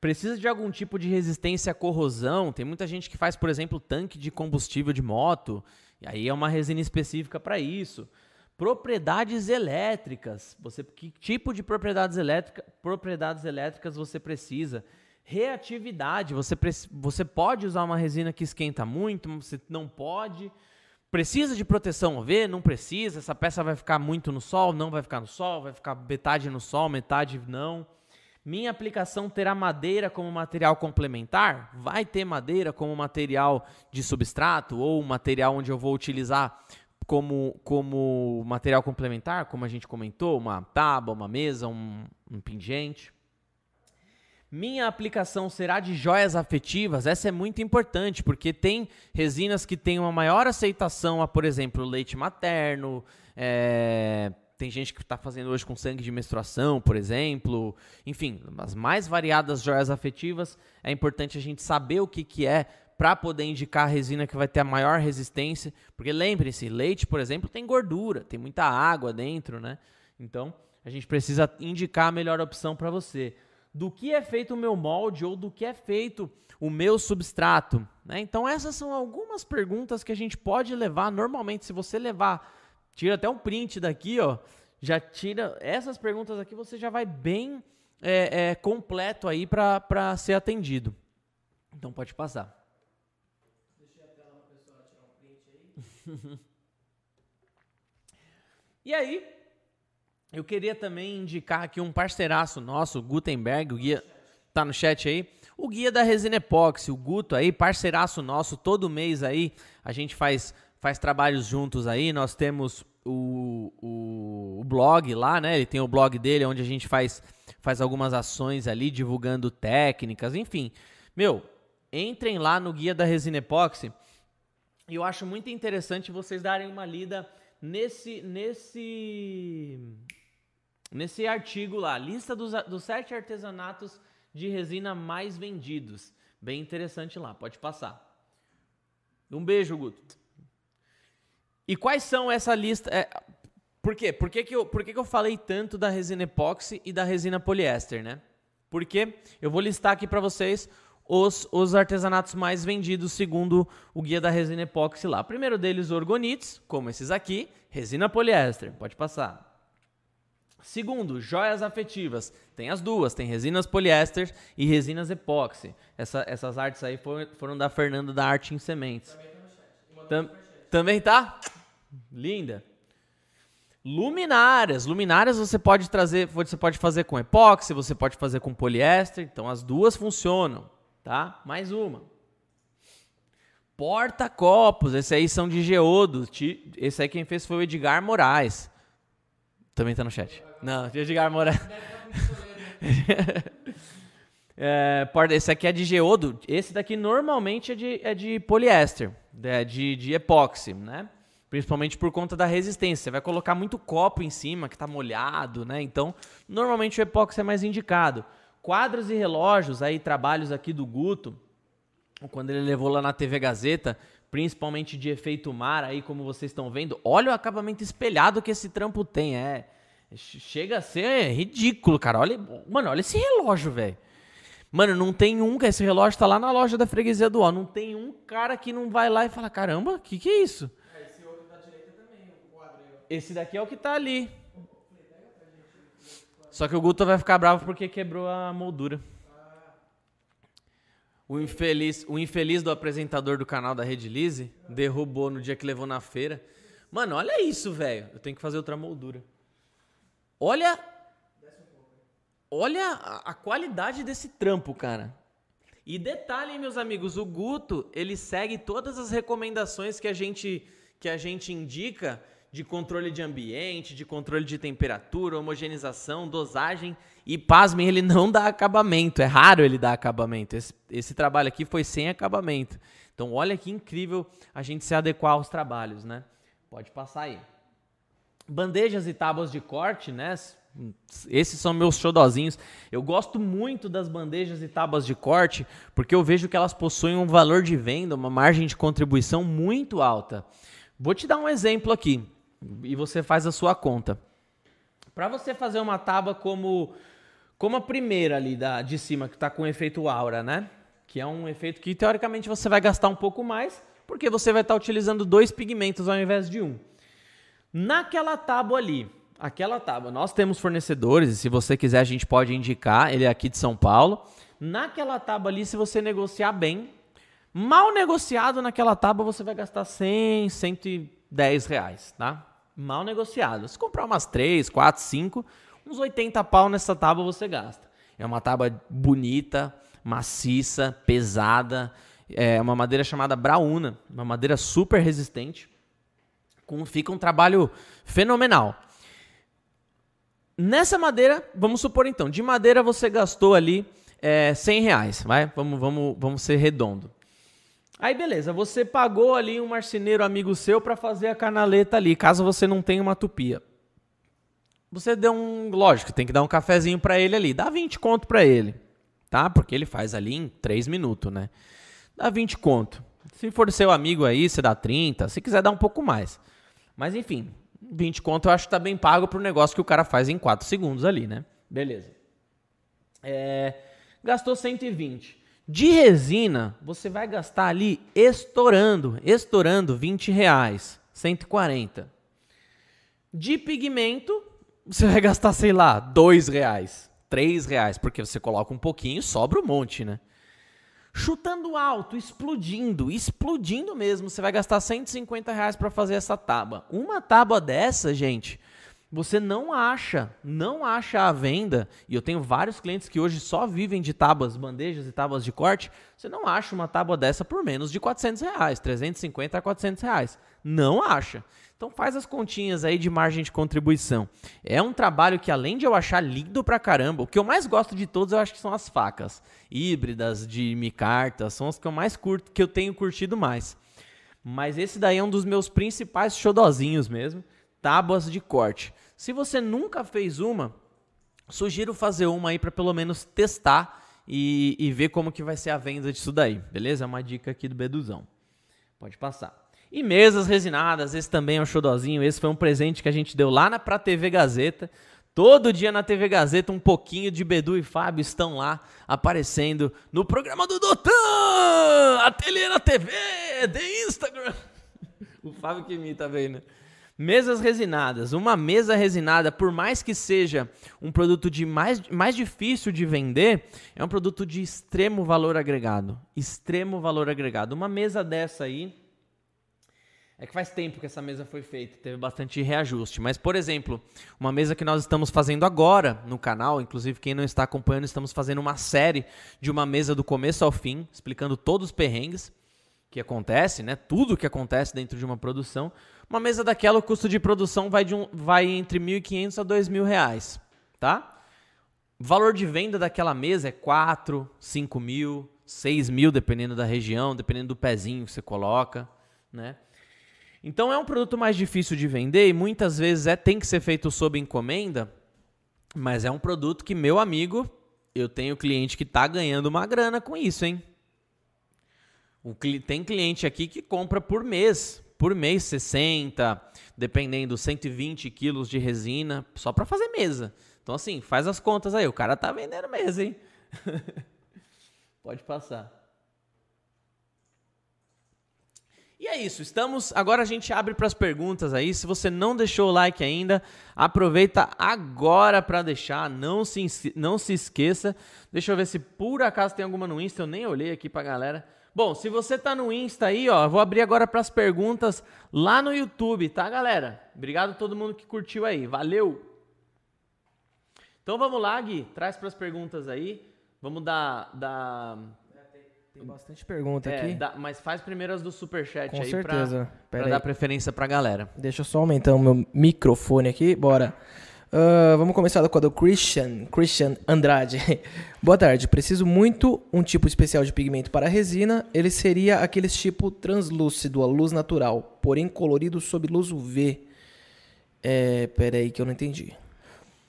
Precisa de algum tipo de resistência à corrosão. Tem muita gente que faz, por exemplo, tanque de combustível de moto, e aí é uma resina específica para isso. Propriedades elétricas. Você que tipo de propriedades elétricas, propriedades elétricas você precisa? Reatividade. Você, você pode usar uma resina que esquenta muito, você não pode. Precisa de proteção UV? Não precisa. Essa peça vai ficar muito no sol? Não vai ficar no sol. Vai ficar metade no sol, metade não. Minha aplicação terá madeira como material complementar? Vai ter madeira como material de substrato ou material onde eu vou utilizar como, como material complementar, como a gente comentou, uma tábua, uma mesa, um, um pingente. Minha aplicação será de joias afetivas? Essa é muito importante, porque tem resinas que têm uma maior aceitação a, por exemplo, leite materno. É, tem gente que está fazendo hoje com sangue de menstruação, por exemplo. Enfim, as mais variadas joias afetivas. É importante a gente saber o que, que é para poder indicar a resina que vai ter a maior resistência. Porque lembre-se, leite, por exemplo, tem gordura, tem muita água dentro, né? Então, a gente precisa indicar a melhor opção para você do que é feito o meu molde ou do que é feito o meu substrato. Né? Então, essas são algumas perguntas que a gente pode levar. Normalmente, se você levar, tira até um print daqui, ó, já tira essas perguntas aqui, você já vai bem é, é, completo aí para ser atendido. Então, pode passar. Deixei a tela para pessoa tirar um print aí. e aí, eu queria também indicar aqui um parceiraço nosso, Gutenberg, o guia tá no chat aí. O guia da resina epóxi, o Guto aí, parceiraço nosso, todo mês aí a gente faz faz trabalhos juntos aí. Nós temos o, o, o, blog lá, né? Ele tem o blog dele onde a gente faz, faz algumas ações ali, divulgando técnicas, enfim. Meu, entrem lá no guia da resina epóxi. E eu acho muito interessante vocês darem uma lida nesse nesse nesse artigo lá, lista dos, dos sete artesanatos de resina mais vendidos. Bem interessante lá, pode passar. Um beijo, Guto. E quais são essa lista? É, por quê? Por que, que, eu, por que, que eu falei tanto da resina epóxi e da resina poliéster, né? Porque eu vou listar aqui para vocês os, os artesanatos mais vendidos segundo o guia da resina epóxi lá. Primeiro deles, orgonites, como esses aqui, resina poliéster, pode passar. Segundo, joias afetivas. Tem as duas, tem resinas poliéster e resinas epóxi. Essa, essas artes aí foram, foram da Fernanda da Arte em Sementes. Também tá. Tam, também tá? Linda. Luminárias. Luminárias você pode trazer, você pode fazer com epóxi, você pode fazer com poliéster, então as duas funcionam tá? Mais uma. Porta-copos, esse aí são de geodo. Esse aí quem fez foi o Edgar Moraes. Também tá no chat. Não, Edgar Moraes. é, esse aqui é de geodo. Esse daqui normalmente é de, é de poliéster, é de, de epóxi, né? Principalmente por conta da resistência. Você vai colocar muito copo em cima que está molhado, né? Então, normalmente o epóxi é mais indicado. Quadros e relógios, aí trabalhos aqui do Guto, quando ele levou lá na TV Gazeta, principalmente de efeito mar, aí como vocês estão vendo, olha o acabamento espelhado que esse trampo tem, é. Chega a ser ridículo, cara. Olha, mano, olha esse relógio, velho. Mano, não tem um, que esse relógio tá lá na loja da freguesia do Ó. Não tem um cara que não vai lá e fala: caramba, o que, que é isso? esse outro da direita também, o quadro. Esse daqui é o que tá ali. Só que o Guto vai ficar bravo porque quebrou a moldura. O infeliz, o infeliz do apresentador do canal da Rede Lise derrubou no dia que levou na feira. Mano, olha isso, velho. Eu tenho que fazer outra moldura. Olha. Olha a, qualidade desse trampo, cara. E detalhe, meus amigos, o Guto, ele segue todas as recomendações que a gente que a gente indica de controle de ambiente, de controle de temperatura, homogeneização, dosagem. E pasmem, ele não dá acabamento. É raro ele dar acabamento. Esse, esse trabalho aqui foi sem acabamento. Então, olha que incrível a gente se adequar aos trabalhos, né? Pode passar aí. Bandejas e tábuas de corte, né? Esses são meus xodozinhos. Eu gosto muito das bandejas e tábuas de corte porque eu vejo que elas possuem um valor de venda, uma margem de contribuição muito alta. Vou te dar um exemplo aqui e você faz a sua conta. Para você fazer uma tábua como como a primeira ali da, de cima, que está com efeito aura, né? Que é um efeito que teoricamente você vai gastar um pouco mais, porque você vai estar tá utilizando dois pigmentos ao invés de um. Naquela tábua ali, aquela tábua, nós temos fornecedores, e se você quiser a gente pode indicar, ele é aqui de São Paulo. Naquela tábua ali, se você negociar bem, mal negociado naquela tábua, você vai gastar 100, 110 reais, tá? Mal negociado. Se comprar umas 3, 4, 5, uns 80 pau nessa tábua você gasta. É uma tábua bonita, maciça, pesada. É uma madeira chamada Brauna, uma madeira super resistente. Com, fica um trabalho fenomenal. Nessa madeira, vamos supor então, de madeira você gastou ali é, 100 reais, vai? Vamos, vamos, vamos ser redondo. Aí beleza, você pagou ali um marceneiro amigo seu para fazer a canaleta ali, caso você não tenha uma tupia. Você deu um, lógico, tem que dar um cafezinho para ele ali, dá 20 conto para ele, tá? Porque ele faz ali em 3 minutos, né? Dá 20 conto. Se for seu amigo aí, você dá 30, se quiser dar um pouco mais. Mas enfim, 20 conto eu acho que tá bem pago pro negócio que o cara faz em 4 segundos ali, né? Beleza. É, gastou 120. De resina, você vai gastar ali estourando, estourando 20 reais, 140. De pigmento, você vai gastar, sei lá, 2 reais, 3 reais, porque você coloca um pouquinho sobra um monte, né? Chutando alto, explodindo, explodindo mesmo, você vai gastar 150 reais para fazer essa tábua. Uma tábua dessa, gente, você não acha, não acha à venda, e eu tenho vários clientes que hoje só vivem de tábuas, bandejas e tábuas de corte, você não acha uma tábua dessa por menos de 400 reais, 350 a 400 reais. Não acha. Então faz as continhas aí de margem de contribuição. É um trabalho que além de eu achar lindo pra caramba, o que eu mais gosto de todos eu acho que são as facas híbridas de micarta, são as que eu mais curto, que eu tenho curtido mais. Mas esse daí é um dos meus principais xodozinhos mesmo tábuas de corte. Se você nunca fez uma, sugiro fazer uma aí para pelo menos testar e, e, ver como que vai ser a venda disso daí, beleza? É uma dica aqui do Beduzão. Pode passar. E mesas resinadas, esse também é um xodózinho, esse foi um presente que a gente deu lá na pra TV Gazeta. Todo dia na TV Gazeta, um pouquinho de Bedu e Fábio estão lá aparecendo no programa do Dotan! Ateliê na TV, de Instagram. o Fábio que me tá vendo. Mesas resinadas. Uma mesa resinada, por mais que seja um produto de mais, mais difícil de vender, é um produto de extremo valor agregado. Extremo valor agregado. Uma mesa dessa aí. É que faz tempo que essa mesa foi feita, teve bastante reajuste. Mas, por exemplo, uma mesa que nós estamos fazendo agora no canal, inclusive quem não está acompanhando, estamos fazendo uma série de uma mesa do começo ao fim, explicando todos os perrengues que acontece, né? Tudo que acontece dentro de uma produção. Uma mesa daquela, o custo de produção vai, de um, vai entre 1.500 a 2.000 reais, tá? O valor de venda daquela mesa é 4, 5 mil, 6 mil, dependendo da região, dependendo do pezinho que você coloca, né? Então é um produto mais difícil de vender e muitas vezes é tem que ser feito sob encomenda, mas é um produto que meu amigo eu tenho cliente que tá ganhando uma grana com isso, hein? O, tem cliente aqui que compra por mês, por mês 60, dependendo, 120 quilos de resina, só para fazer mesa. Então, assim, faz as contas aí. O cara tá vendendo mesa, hein? Pode passar. E é isso, estamos. Agora a gente abre para as perguntas aí. Se você não deixou o like ainda, aproveita agora para deixar. Não se, não se esqueça. Deixa eu ver se por acaso tem alguma no Insta. Eu nem olhei aqui para galera. Bom, se você tá no Insta aí, ó, vou abrir agora para as perguntas lá no YouTube, tá, galera? Obrigado a todo mundo que curtiu aí. Valeu. Então vamos lá, Gui. Traz para as perguntas aí. Vamos dar, dar tem bastante pergunta é, aqui. Dá, mas faz primeiro as do superchat Com aí certeza. pra, pra dar preferência pra galera. Deixa eu só aumentar o meu microfone aqui, bora. Uh, vamos começar com a do Christian, Christian Andrade. Boa tarde, preciso muito um tipo especial de pigmento para resina. Ele seria aquele tipo translúcido, a luz natural, porém colorido sob luz UV. É, pera aí que eu não entendi.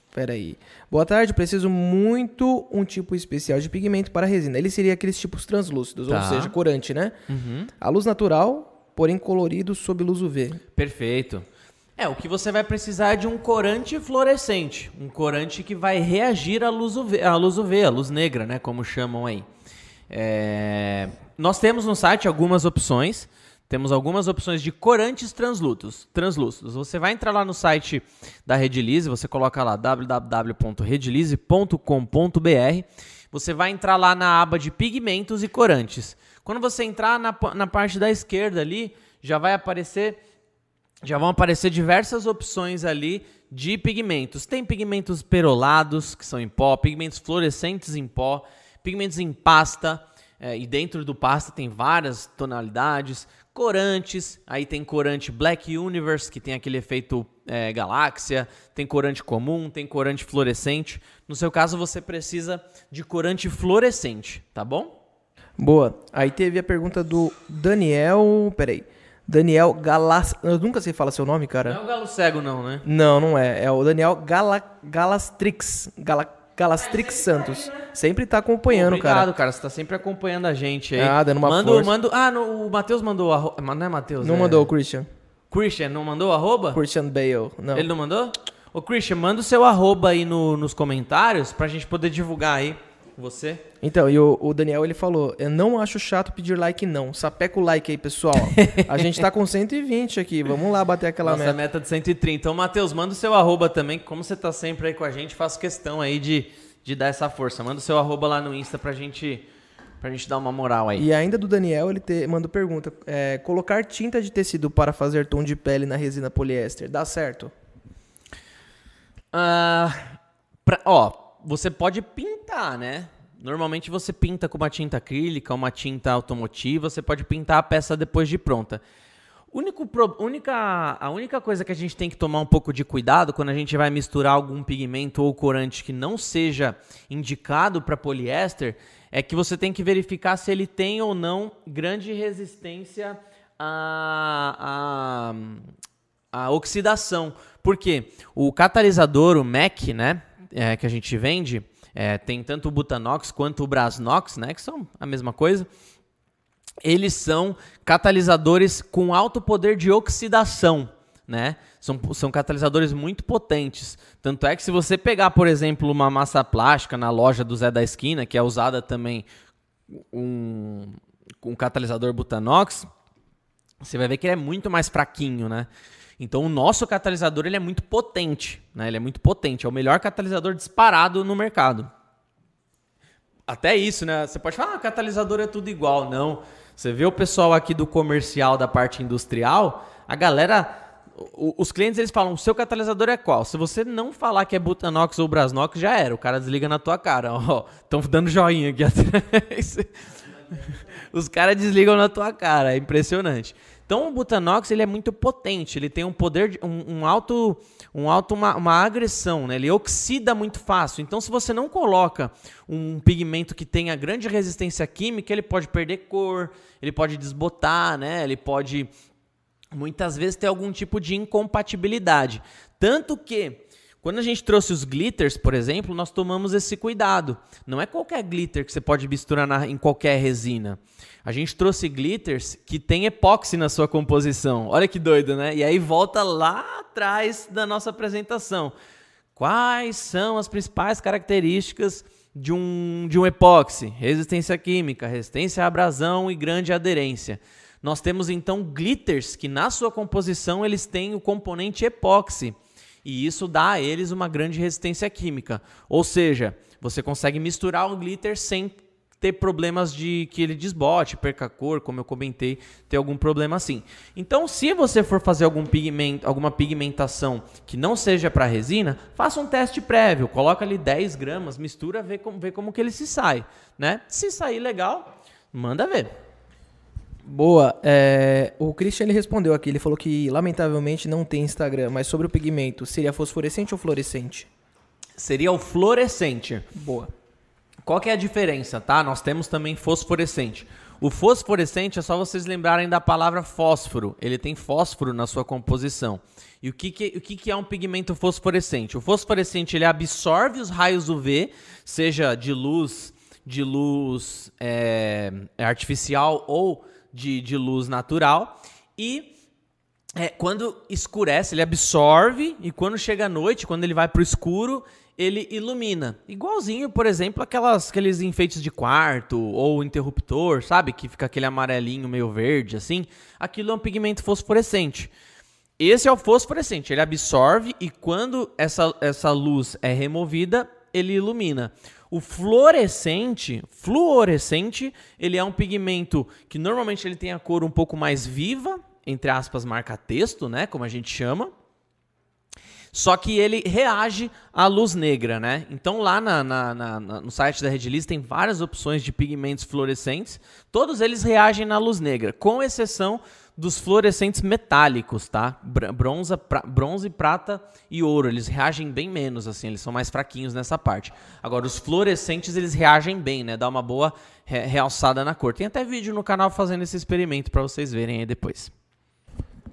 Espera aí. Boa tarde, preciso muito um tipo especial de pigmento para resina. Ele seria aqueles tipos translúcidos, tá. ou seja, corante, né? Uhum. A luz natural, porém colorido sob luz UV. Perfeito. É, o que você vai precisar é de um corante fluorescente, um corante que vai reagir à luz UV, à luz, UV, à luz negra, né, como chamam aí. É... Nós temos no site algumas opções. Temos algumas opções de corantes translúcidos. translúcidos. Você vai entrar lá no site da Redilize, você coloca lá www.redilize.com.br. Você vai entrar lá na aba de pigmentos e corantes. Quando você entrar na, na parte da esquerda ali, já vai aparecer já vão aparecer diversas opções ali de pigmentos. Tem pigmentos perolados, que são em pó, pigmentos fluorescentes em pó, pigmentos em pasta, é, e dentro do pasta tem várias tonalidades, corantes, aí tem corante Black Universe, que tem aquele efeito é, galáxia, tem corante comum, tem corante fluorescente. No seu caso, você precisa de corante fluorescente, tá bom? Boa. Aí teve a pergunta do Daniel. Peraí. Daniel Galas. Eu nunca sei falar seu nome, cara. Não é o Galo Cego, não, né? Não, não é. É o Daniel Gala... Galastrix. Gala... Galastrix Santos. Sempre tá acompanhando, Obrigado, cara. Obrigado, cara. Você tá sempre acompanhando a gente aí. Ah, dando uma mando, força. Mando, ah, no, o Matheus mandou arroba. Não é Matheus? Não é... mandou o Christian. Christian, não mandou arroba? Christian Bale, não. Ele não mandou? Ô, Christian, manda o seu arroba aí no, nos comentários pra gente poder divulgar aí você. Então, e o, o, Daniel, ele falou, eu não acho chato pedir like não. Sapeca o like aí, pessoal. a gente tá com 120 aqui, vamos lá bater aquela Nossa meta. meta de 130. Então, Matheus, manda o seu arroba também, como você tá sempre aí com a gente, faço questão aí de de dar essa força. Manda o seu arroba lá no Insta pra gente, pra gente dar uma moral aí. E ainda do Daniel, ele te, manda pergunta: é, colocar tinta de tecido para fazer tom de pele na resina poliéster, dá certo? Uh, pra, ó, você pode pintar, né? Normalmente você pinta com uma tinta acrílica, uma tinta automotiva, você pode pintar a peça depois de pronta. Único, única, a única coisa que a gente tem que tomar um pouco de cuidado quando a gente vai misturar algum pigmento ou corante que não seja indicado para poliéster é que você tem que verificar se ele tem ou não grande resistência à, à, à oxidação. Porque o catalisador, o MEC, né, é, que a gente vende, é, tem tanto o Butanox quanto o Brasnox, né, que são a mesma coisa eles são catalisadores com alto poder de oxidação, né? São, são catalisadores muito potentes. Tanto é que se você pegar, por exemplo, uma massa plástica na loja do Zé da Esquina, que é usada também um, um catalisador Butanox, você vai ver que ele é muito mais fraquinho, né? Então o nosso catalisador ele é muito potente, né? Ele é muito potente, é o melhor catalisador disparado no mercado. Até isso, né? Você pode falar, ah, catalisador é tudo igual. Não. Você vê o pessoal aqui do comercial, da parte industrial, a galera os clientes eles falam, o seu catalisador é qual? Se você não falar que é Butanox ou Brasnox, já era. O cara desliga na tua cara. Ó, estão dando joinha aqui atrás. Os caras desligam na tua cara. É impressionante. Então o Butanox ele é muito potente. Ele tem um poder, de, um, um alto um alto uma, uma agressão, né? ele oxida muito fácil. Então, se você não coloca um pigmento que tenha grande resistência química, ele pode perder cor, ele pode desbotar, né? ele pode muitas vezes ter algum tipo de incompatibilidade. Tanto que Quando a gente trouxe os glitters, por exemplo, nós tomamos esse cuidado. Não é qualquer glitter que você pode misturar na, em qualquer resina. A gente trouxe glitters que tem epóxi na sua composição. Olha que doido, né? E aí volta lá atrás da nossa apresentação. Quais são as principais características de um, de um epóxi? Resistência química, resistência à abrasão e grande aderência. Nós temos então glitters que na sua composição eles têm o componente epóxi e isso dá a eles uma grande resistência química. Ou seja, você consegue misturar o glitter sem ter problemas de que ele desbote, perca cor, como eu comentei, ter algum problema assim. Então, se você for fazer algum pigmento, alguma pigmentação que não seja para resina, faça um teste prévio, coloca ali 10 gramas, mistura, vê como, vê como que ele se sai, né? Se sair legal, manda ver. Boa. É, o Christian ele respondeu aqui, ele falou que lamentavelmente não tem Instagram, mas sobre o pigmento, seria fosforescente ou fluorescente? Seria o fluorescente. Boa. Qual que é a diferença, tá? Nós temos também fosforescente. O fosforescente é só vocês lembrarem da palavra fósforo. Ele tem fósforo na sua composição. E o que, que, o que, que é um pigmento fosforescente? O fosforescente ele absorve os raios UV, seja de luz, de luz é, artificial ou de, de luz natural e é, quando escurece, ele absorve e quando chega a noite, quando ele vai para o escuro, ele ilumina. Igualzinho, por exemplo, aquelas, aqueles enfeites de quarto ou interruptor, sabe? Que fica aquele amarelinho meio verde assim. Aquilo é um pigmento fosforescente. Esse é o fosforescente, ele absorve e quando essa, essa luz é removida, ele ilumina. O fluorescente, fluorescente, ele é um pigmento que normalmente ele tem a cor um pouco mais viva, entre aspas, marca-texto, né, como a gente chama. Só que ele reage à luz negra, né? Então lá na, na, na, no site da Redlist tem várias opções de pigmentos fluorescentes. Todos eles reagem na luz negra, com exceção dos fluorescentes metálicos, tá? Bronze, pra, bronze, prata e ouro, eles reagem bem menos, assim, eles são mais fraquinhos nessa parte. Agora, os fluorescentes, eles reagem bem, né? Dá uma boa re realçada na cor. Tem até vídeo no canal fazendo esse experimento para vocês verem aí depois.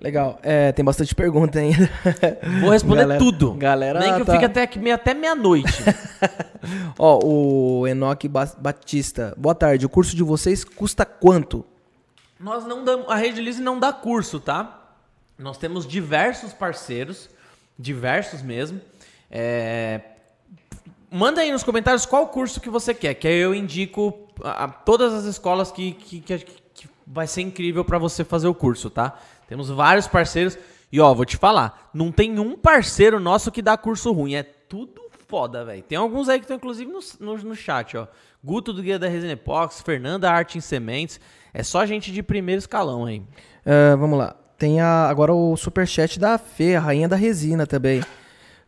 Legal. É, tem bastante pergunta ainda. Vou responder galera, tudo. Galera, Nem que eu tá... fique até, até meia-noite. Ó, o Enoque Batista. Boa tarde. O curso de vocês custa quanto? Nós não damos, a Rede Lise não dá curso, tá? Nós temos diversos parceiros, diversos mesmo. É... Manda aí nos comentários qual curso que você quer, que aí eu indico a, todas as escolas que, que, que, que vai ser incrível para você fazer o curso, tá? Temos vários parceiros. E ó, vou te falar, não tem um parceiro nosso que dá curso ruim. É tudo foda, velho. Tem alguns aí que estão inclusive no, no, no, chat, ó. Guto do Guia da Resina Epox, Fernanda Arte em Sementes. É só gente de primeiro escalão aí. Uh, vamos lá. Tem a, agora o superchat da Fê, a rainha da resina também.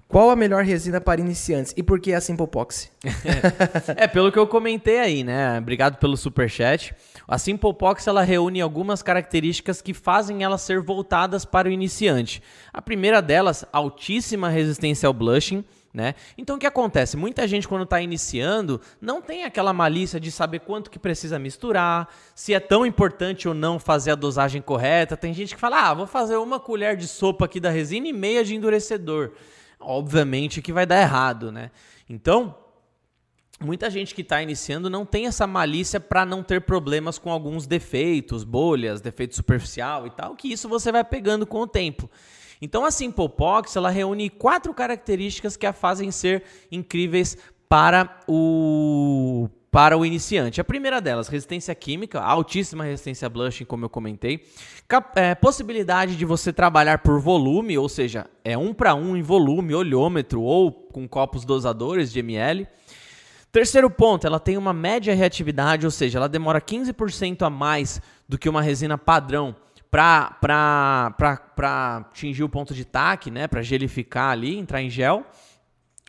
Qual a melhor resina para iniciantes e por que a Simple Pox? é, pelo que eu comentei aí, né? Obrigado pelo superchat. A Simple Pox ela reúne algumas características que fazem elas ser voltadas para o iniciante. A primeira delas, altíssima resistência ao blushing. Né? Então o que acontece? Muita gente quando está iniciando não tem aquela malícia de saber quanto que precisa misturar, se é tão importante ou não fazer a dosagem correta. Tem gente que fala, ah, vou fazer uma colher de sopa aqui da resina e meia de endurecedor. Obviamente que vai dar errado, né? Então muita gente que está iniciando não tem essa malícia para não ter problemas com alguns defeitos, bolhas, defeito superficial e tal, que isso você vai pegando com o tempo. Então a Simple ela reúne quatro características que a fazem ser incríveis para o para o iniciante. A primeira delas, resistência química, altíssima resistência a blushing, como eu comentei. Cap é, possibilidade de você trabalhar por volume, ou seja, é um para um em volume, olhômetro ou com copos dosadores de ml. Terceiro ponto, ela tem uma média reatividade, ou seja, ela demora 15% a mais do que uma resina padrão para atingir o ponto de taque, né, para gelificar ali, entrar em gel.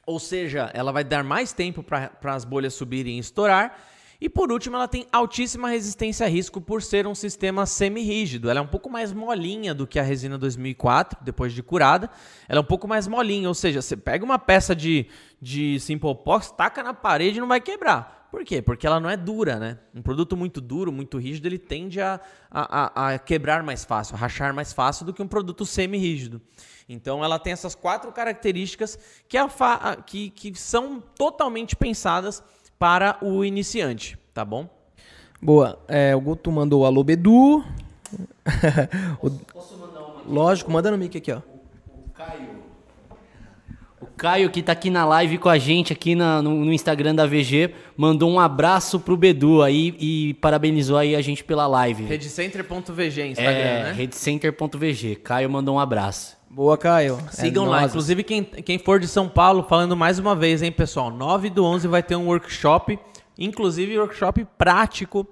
Ou seja, ela vai dar mais tempo para as bolhas subirem e estourar. E por último, ela tem altíssima resistência a risco por ser um sistema semi-rígido. Ela é um pouco mais molinha do que a resina 2004, depois de curada. Ela é um pouco mais molinha, ou seja, você pega uma peça de, de Simple Pox, taca na parede e não vai quebrar. Por quê? Porque ela não é dura, né? Um produto muito duro, muito rígido, ele tende a, a, a quebrar mais fácil, a rachar mais fácil do que um produto semi-rígido. Então ela tem essas quatro características que, a que, que são totalmente pensadas para o iniciante, tá bom? Boa. É, o Guto mandou alô, Bedu. O- Lógico, manda no mic aqui, ó. O Caio, que tá aqui na live com a gente, aqui na- no, no Instagram da VG, mandou um abraço pro Bedu aí e parabenizou aí a gente pela live. Redcenter.vg, Instagram, é, né? redcenter.vg. Caio mandou um abraço. Boa, Caio. Sigam É lá. nós. Inclusive, quem, quem for de São Paulo, falando mais uma vez, hein, pessoal? 9 do 11 vai ter um workshop, inclusive workshop prático,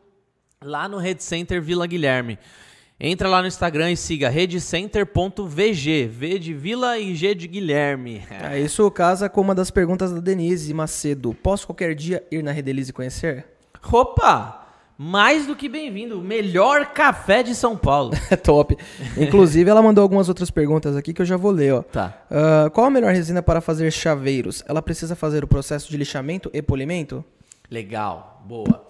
lá no Rede Center Vila Guilherme. Entra lá no Instagram e siga redcenter.vg, V de Vila e G de Guilherme. É, isso casa com uma das perguntas da Denise Macedo. Posso qualquer dia ir na Redelize e conhecer? Opa! Mais do que bem-vindo, o melhor café de São Paulo. É top. Inclusive, ela mandou algumas outras perguntas aqui que eu já vou ler, ó. Tá. Ah, qual a melhor resina para fazer chaveiros? Ela precisa fazer o processo de lixamento e polimento? Legal, boa.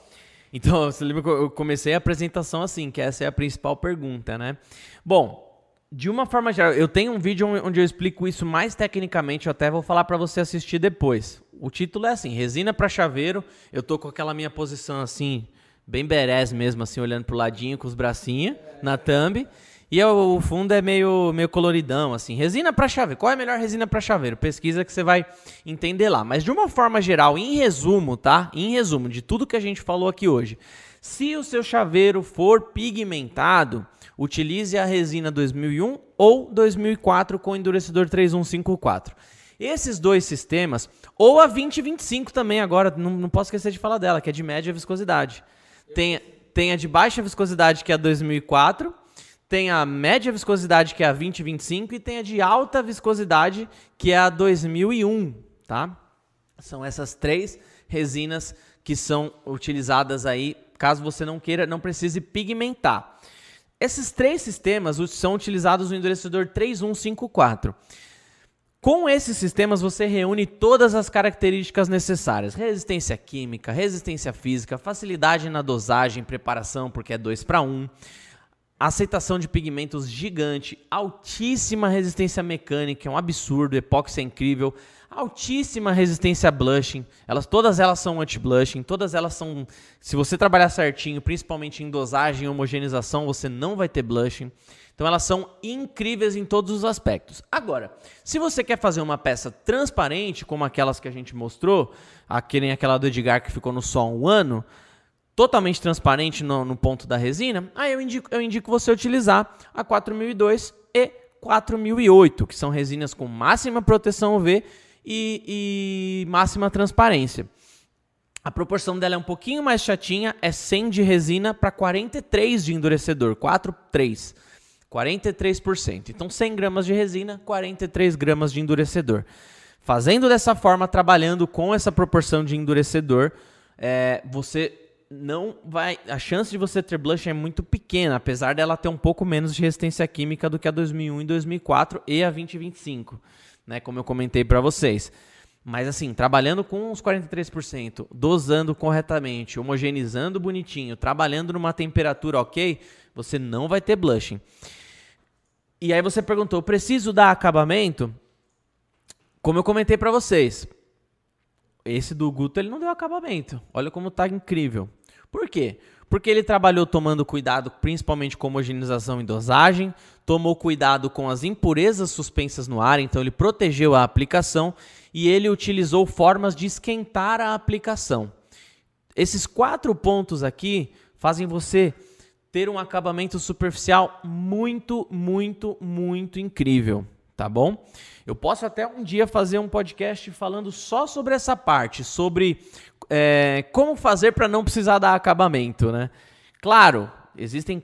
Então, você lembra que eu comecei a apresentação assim, que essa é a principal pergunta, né? Bom, de uma forma geral, eu tenho um vídeo onde eu explico isso mais tecnicamente, eu até vou falar para você assistir depois. O título é assim, resina para chaveiro. Eu tô com aquela minha posição assim, bem berés mesmo, assim, olhando pro ladinho com os bracinhos na thumb. E o fundo é meio, meio coloridão, assim. Resina para chaveiro. Qual é a melhor resina para chaveiro? Pesquisa que você vai entender lá. Mas de uma forma geral, em resumo, tá? Em resumo, de tudo que a gente falou aqui hoje. Se o seu chaveiro for pigmentado, utilize a resina 2001 ou 2004 com endurecedor 3154. Esses dois sistemas, ou a 2025 também agora, não, não posso esquecer de falar dela, que é de média viscosidade. Tem, tem a de baixa viscosidade, que é a 2004, tem a média viscosidade, que é a 2025, e tem a de alta viscosidade, que é a 2001, tá? São essas três resinas que são utilizadas aí, caso você não queira, não precise pigmentar. Esses três sistemas são utilizados no endurecedor 3154. Com esses sistemas você reúne todas as características necessárias: resistência química, resistência física, facilidade na dosagem, preparação, porque é 2 para 1, aceitação de pigmentos gigante, altíssima resistência mecânica, é um absurdo, epóxi é incrível, altíssima resistência a blushing, elas, todas elas são anti-blushing, todas elas são, se você trabalhar certinho, principalmente em dosagem e homogeneização, você não vai ter blushing. Então elas são incríveis em todos os aspectos. Agora, se você quer fazer uma peça transparente, como aquelas que a gente mostrou, aquele, aquela do Edgar que ficou no sol um ano, totalmente transparente no, no ponto da resina, aí eu indico, eu indico você utilizar a 4002 e 4008, que são resinas com máxima proteção UV e, e máxima transparência. A proporção dela é um pouquinho mais chatinha, é 100 de resina para 43 de endurecedor, 4,3. 43%. Então, 100 gramas de resina, 43 gramas de endurecedor. Fazendo dessa forma, trabalhando com essa proporção de endurecedor, é, você não vai. A chance de você ter blush é muito pequena, apesar dela ter um pouco menos de resistência química do que a 2001 e 2004 e a 2025, né? Como eu comentei para vocês. Mas assim, trabalhando com os 43%, dosando corretamente, homogeneizando bonitinho, trabalhando numa temperatura ok, você não vai ter blushing. E aí você perguntou, preciso dar acabamento? Como eu comentei para vocês, esse do Guto ele não deu acabamento. Olha como tá incrível. Por quê? Porque ele trabalhou tomando cuidado principalmente com homogeneização e dosagem, tomou cuidado com as impurezas suspensas no ar, então ele protegeu a aplicação e ele utilizou formas de esquentar a aplicação. Esses quatro pontos aqui fazem você ter um acabamento superficial muito, muito, muito incrível, tá bom? Eu posso até um dia fazer um podcast falando só sobre essa parte, sobre é, como fazer para não precisar dar acabamento, né? Claro, existem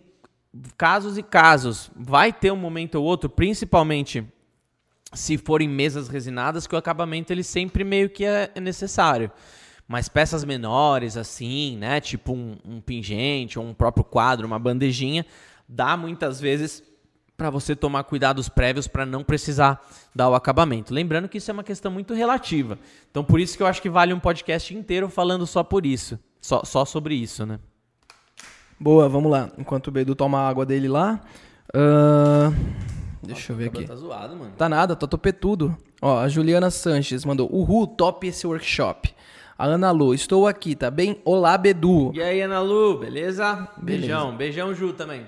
casos e casos. Vai ter um momento ou outro, principalmente se forem mesas resinadas, que o acabamento ele sempre meio que é necessário. Mas peças menores, assim, né? Tipo um, um pingente, ou um próprio quadro, uma bandejinha, dá muitas vezes para você tomar cuidados prévios para não precisar dar o acabamento. Lembrando que isso é uma questão muito relativa. Então, por isso que eu acho que vale um podcast inteiro falando só por isso. Só, só sobre isso, né? Boa, vamos lá. Enquanto o Bedu toma a água dele lá. ahn, Deixa eu ver aqui. Tá zoado, mano. Tá nada, tá topetudo. Ó, a Juliana Sanches mandou, uhul, top esse workshop. A Ana Lu, estou aqui, tá bem? Olá, Bedu. E aí, Ana Lu, beleza? Beijão, beijão, Ju também.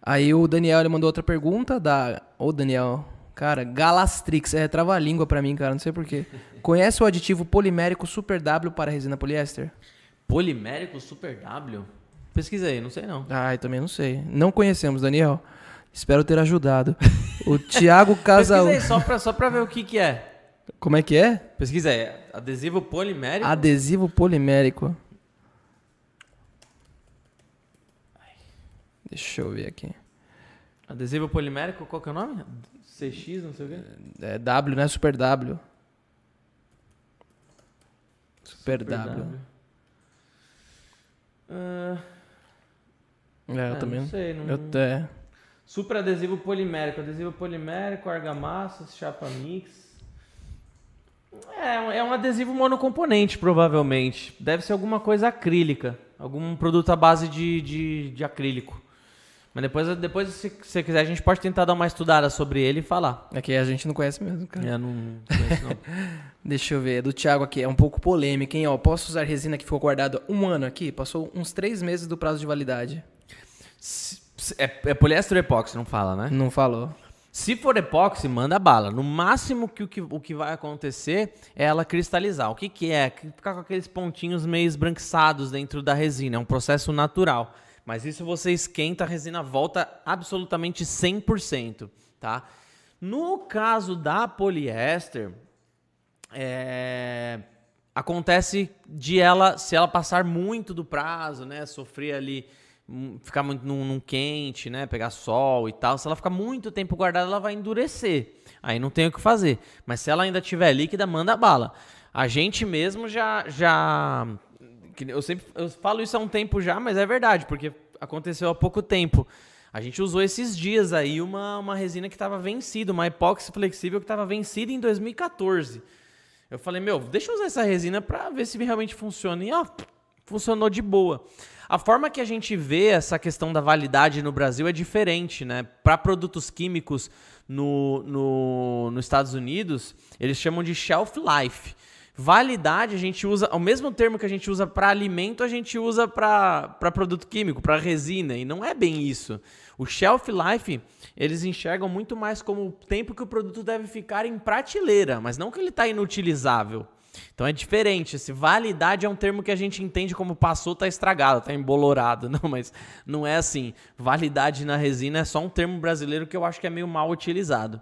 Aí o Daniel, ele mandou outra pergunta da... Ô, Daniel, cara, Galastrix, é trava-língua pra mim, cara, não sei porquê. Conhece o aditivo polimérico Super W para resina poliéster? Polimérico Super W? Pesquisa aí, não sei não. Ai, também não sei. Não conhecemos, Daniel. Espero ter ajudado. O Thiago Casal... Pesquisa aí, só pra, só pra ver o que que é. Como é que é? Pesquisa aí, adesivo polimérico. Adesivo polimérico. Deixa eu ver aqui. Adesivo polimérico, qual que é o nome? CX, não sei o quê. É W, né? Super W. Super, W. Ah, É, eu é, também. Não sei, não... Eu, é. Super adesivo polimérico. Adesivo polimérico, argamassa, chapa mix. É, é um adesivo monocomponente, provavelmente. Deve ser alguma coisa acrílica. Algum produto à base de, de, de acrílico. Mas depois, depois, se você quiser, a gente pode tentar dar uma estudada sobre ele e falar. É que a gente não conhece mesmo, cara. Eu não conheço, não. Deixa eu ver. É do Thiago aqui. É um pouco polêmica, hein? Ó, posso usar resina que ficou guardada um ano aqui? Passou uns três meses do prazo de validade. É, é poliéster ou epóxi, não fala, né? Não falou. Se for epóxi, manda bala. No máximo que o que, o que vai acontecer é ela cristalizar. O que, que é? Ficar com aqueles pontinhos meio esbranquiçados dentro da resina. É um processo natural. Mas isso você esquenta, a resina volta absolutamente 100%, tá? No caso da poliéster, é, acontece de ela, se ela passar muito do prazo, né, sofrer ali, ficar muito num, num quente, né, pegar sol e tal, se ela ficar muito tempo guardada, ela vai endurecer. Aí não tem o que fazer. Mas se ela ainda tiver líquida, manda bala. A gente mesmo já já eu sempre eu falo isso há um tempo já, mas é verdade, porque aconteceu há pouco tempo. A gente usou esses dias aí uma, uma resina que estava vencida, uma epóxi flexível que estava vencida em 2014. Eu falei, meu, deixa eu usar essa resina para ver se realmente funciona. E ó, funcionou de boa. A forma que a gente vê essa questão da validade no Brasil é diferente, né? Para produtos químicos no, no, nos Estados Unidos, eles chamam de shelf life. Validade a gente usa, o mesmo termo que a gente usa para alimento, a gente usa para produto químico, para resina, e não é bem isso. O shelf life, eles enxergam muito mais como o tempo que o produto deve ficar em prateleira, mas não que ele está inutilizável. Então é diferente. Esse validade é um termo que a gente entende como passou, tá estragado, tá embolorado. Não, mas não é assim. Validade na resina é só um termo brasileiro que eu acho que é meio mal utilizado.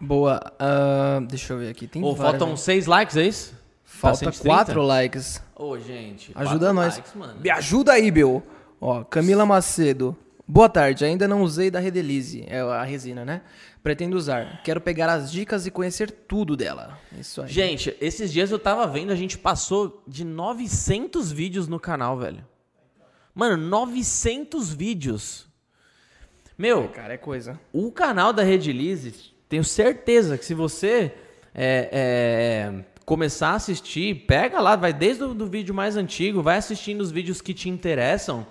Boa. ah, deixa eu ver aqui. Tem várias, faltam né? seis likes, é isso? Falta 130? quatro likes. Ô, gente. Ajuda nós. likes. Me ajuda aí, Bill. Ó, Camila Macedo. Boa tarde, ainda não usei da Redelize, é a resina, né? Pretendo usar. Quero pegar as dicas e conhecer tudo dela. Isso aí. Gente, esses dias eu tava vendo, a gente passou de 900 vídeos no canal, velho. Mano, 900 vídeos. Meu, Cara, é coisa. o canal da Redilize, tenho certeza que se você é, é, começar a assistir, pega lá, vai desde o do vídeo mais antigo, vai assistindo os vídeos que te interessam.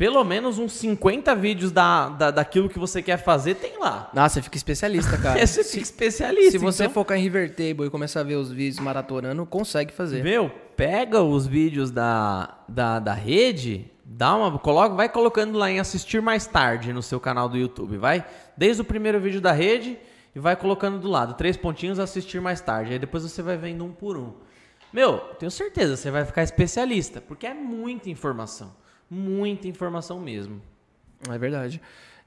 Pelo menos uns 50 vídeos da, da, daquilo que você quer fazer tem lá. Nossa, você fica especialista, cara. Você fica especialista. Se você então- focar em River Table e começar a ver os vídeos maratonando, consegue fazer. Meu, pega os vídeos da, da, da rede, dá uma, coloca, vai colocando lá em assistir mais tarde no seu canal do YouTube, vai desde o primeiro vídeo da rede e vai colocando do lado, três pontinhos, assistir mais tarde. Aí depois você vai vendo um por um. Meu, tenho certeza, você vai ficar especialista, porque é muita informação. Muita informação mesmo. É verdade.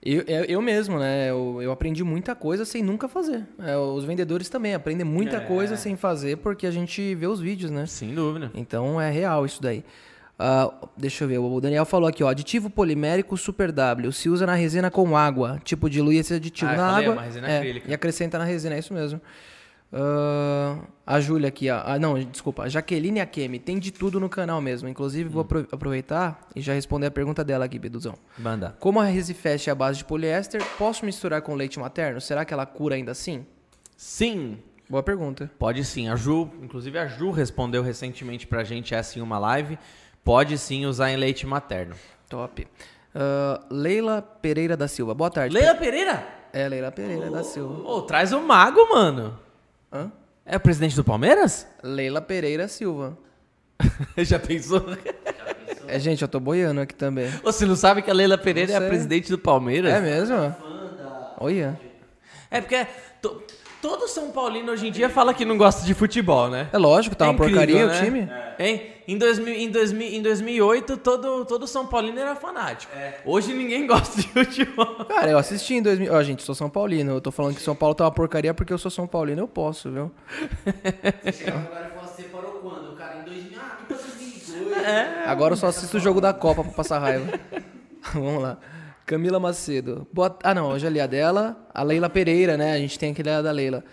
Eu, eu, eu mesmo, né? Eu, eu aprendi muita coisa sem nunca fazer. É, os vendedores também aprendem muita É. coisa sem fazer porque a gente vê os vídeos, né? Sem dúvida. Então é real isso daí. Ah, deixa eu ver, o Daniel falou aqui, ó, aditivo polimérico Super W, se usa na resina com água, tipo dilui esse aditivo Ah, na é água é, e acrescenta na resina, é isso mesmo. Ah, a Júlia aqui, ó, ah, não, desculpa, a Jaqueline Akemi, tem de tudo no canal mesmo, inclusive Hum. vou apro- aproveitar e já responder a pergunta dela aqui, Beduzão. Banda. Como a Resifest é a base de poliéster, posso misturar com leite materno? Será que ela cura ainda assim? Sim, Boa pergunta. Pode sim. A Ju, inclusive a Ju respondeu recentemente pra gente essa em uma live. Pode sim usar em leite materno. Top. Ah, Leila Pereira da Silva. Boa tarde. Leila Pereira? É, Leila Pereira da Silva. Ô, traz o mago, mano. Hã? É o presidente do Palmeiras? Leila Pereira Silva. Já pensou? É, gente, eu tô boiando aqui também. Você não sabe que a Leila Pereira é a sei. presidente do Palmeiras? É mesmo? Olha. É porque to- todo São Paulino hoje em dia fala que não gosta de futebol, né? É lógico, tá É uma incrível, porcaria né? o time. Hein? Em, 2000, em, 2000, em 2008, todo, todo São Paulino era fanático. Hoje ninguém gosta de futebol. Cara, eu assisti em 2000. Ó, gente, sou São Paulino. Eu tô falando que São Paulo tá uma porcaria porque eu sou São Paulino. Eu posso, viu? Você chegava agora e falou, você parou quando? O cara em 2000, ah, depois 2002. É. Agora eu só assisto o jogo da Copa pra passar raiva. Vamos lá. Camila Macedo. Boa... Ah, não, hoje ali a dela. A Leila Pereira, né? A gente tem aquele da Leila.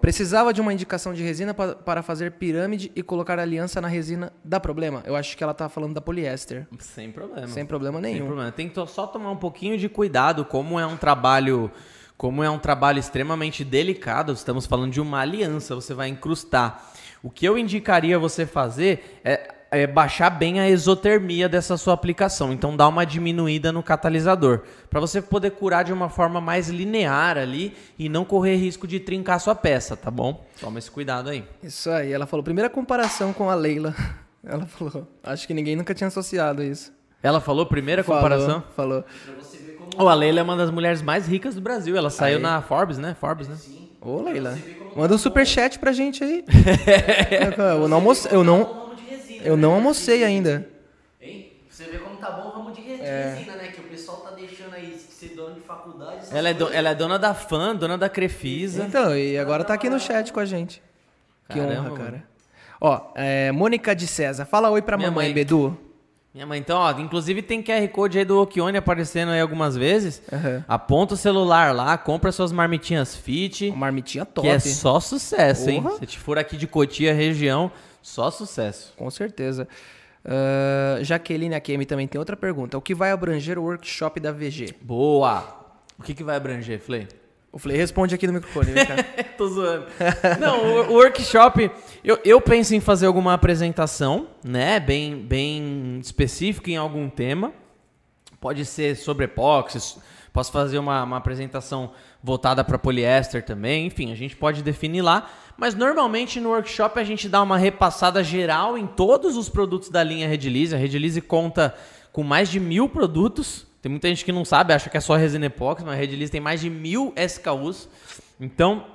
Precisava de uma indicação de resina pa- para fazer pirâmide e colocar aliança na resina. Dá problema? Eu acho que ela tá falando da poliéster. Sem problema. Sem problema Sem nenhum. problema. Tem que só tomar um pouquinho de cuidado, como é um trabalho, como é um trabalho extremamente delicado. Estamos falando de uma aliança, você vai incrustar. O que eu indicaria você fazer é, é baixar bem a exotermia dessa sua aplicação. Então dá uma diminuída no catalisador, para você poder curar de uma forma mais linear ali e não correr risco de trincar sua peça, tá bom? Toma esse cuidado aí. Isso aí. Ela falou, primeira comparação com a Leila. Ela falou. Acho que ninguém nunca tinha associado isso. Ela falou primeira Falou, comparação. Falou. Oh, a Leila é uma das mulheres mais ricas do Brasil. Ela saiu Aí. na Forbes, né? Forbes, né? Ô, Leila. Manda um superchat pra gente aí. eu não almocei. Eu não, Eu não almocei ainda. Hein? Você vê como tá bom o ramo de de resina, né? Que o pessoal tá deixando aí ser dono de faculdade. Ela é, do- ela é dona da fã, dona da Crefisa. Então, e agora tá aqui no chat com a gente. Que Caramba, honra, mano. cara. Ó, é, Mônica de César. Fala oi pra Minha mamãe, mãe. Bedu. Minha mãe, então, ó, inclusive tem QR Code aí do Okione aparecendo aí algumas vezes. Aham. Aponta o celular lá, compra suas marmitinhas fit, Uma marmitinha top. que é só sucesso, hein? Porra. Se te for aqui de Cotia, região, só sucesso. Com certeza. Ah, Jaqueline Akemi também tem outra pergunta. O que vai abranger o workshop da VG? Boa! O que, que vai abranger, Flay? O Flay responde aqui no microfone, vem cá. Tô zoando. Não, o, o workshop, eu, eu penso em fazer alguma apresentação, né? Bem, bem específica em algum tema. Pode ser sobre epóxi, posso fazer uma, uma apresentação voltada para poliéster também. Enfim, a gente pode definir lá. Mas normalmente no workshop a gente dá uma repassada geral em todos os produtos da linha Redilize. A Redilize conta com mais de mil produtos. Tem muita gente que não sabe, acha que é só resina epóxi, mas a Redilize tem mais de mil SKUs. Então,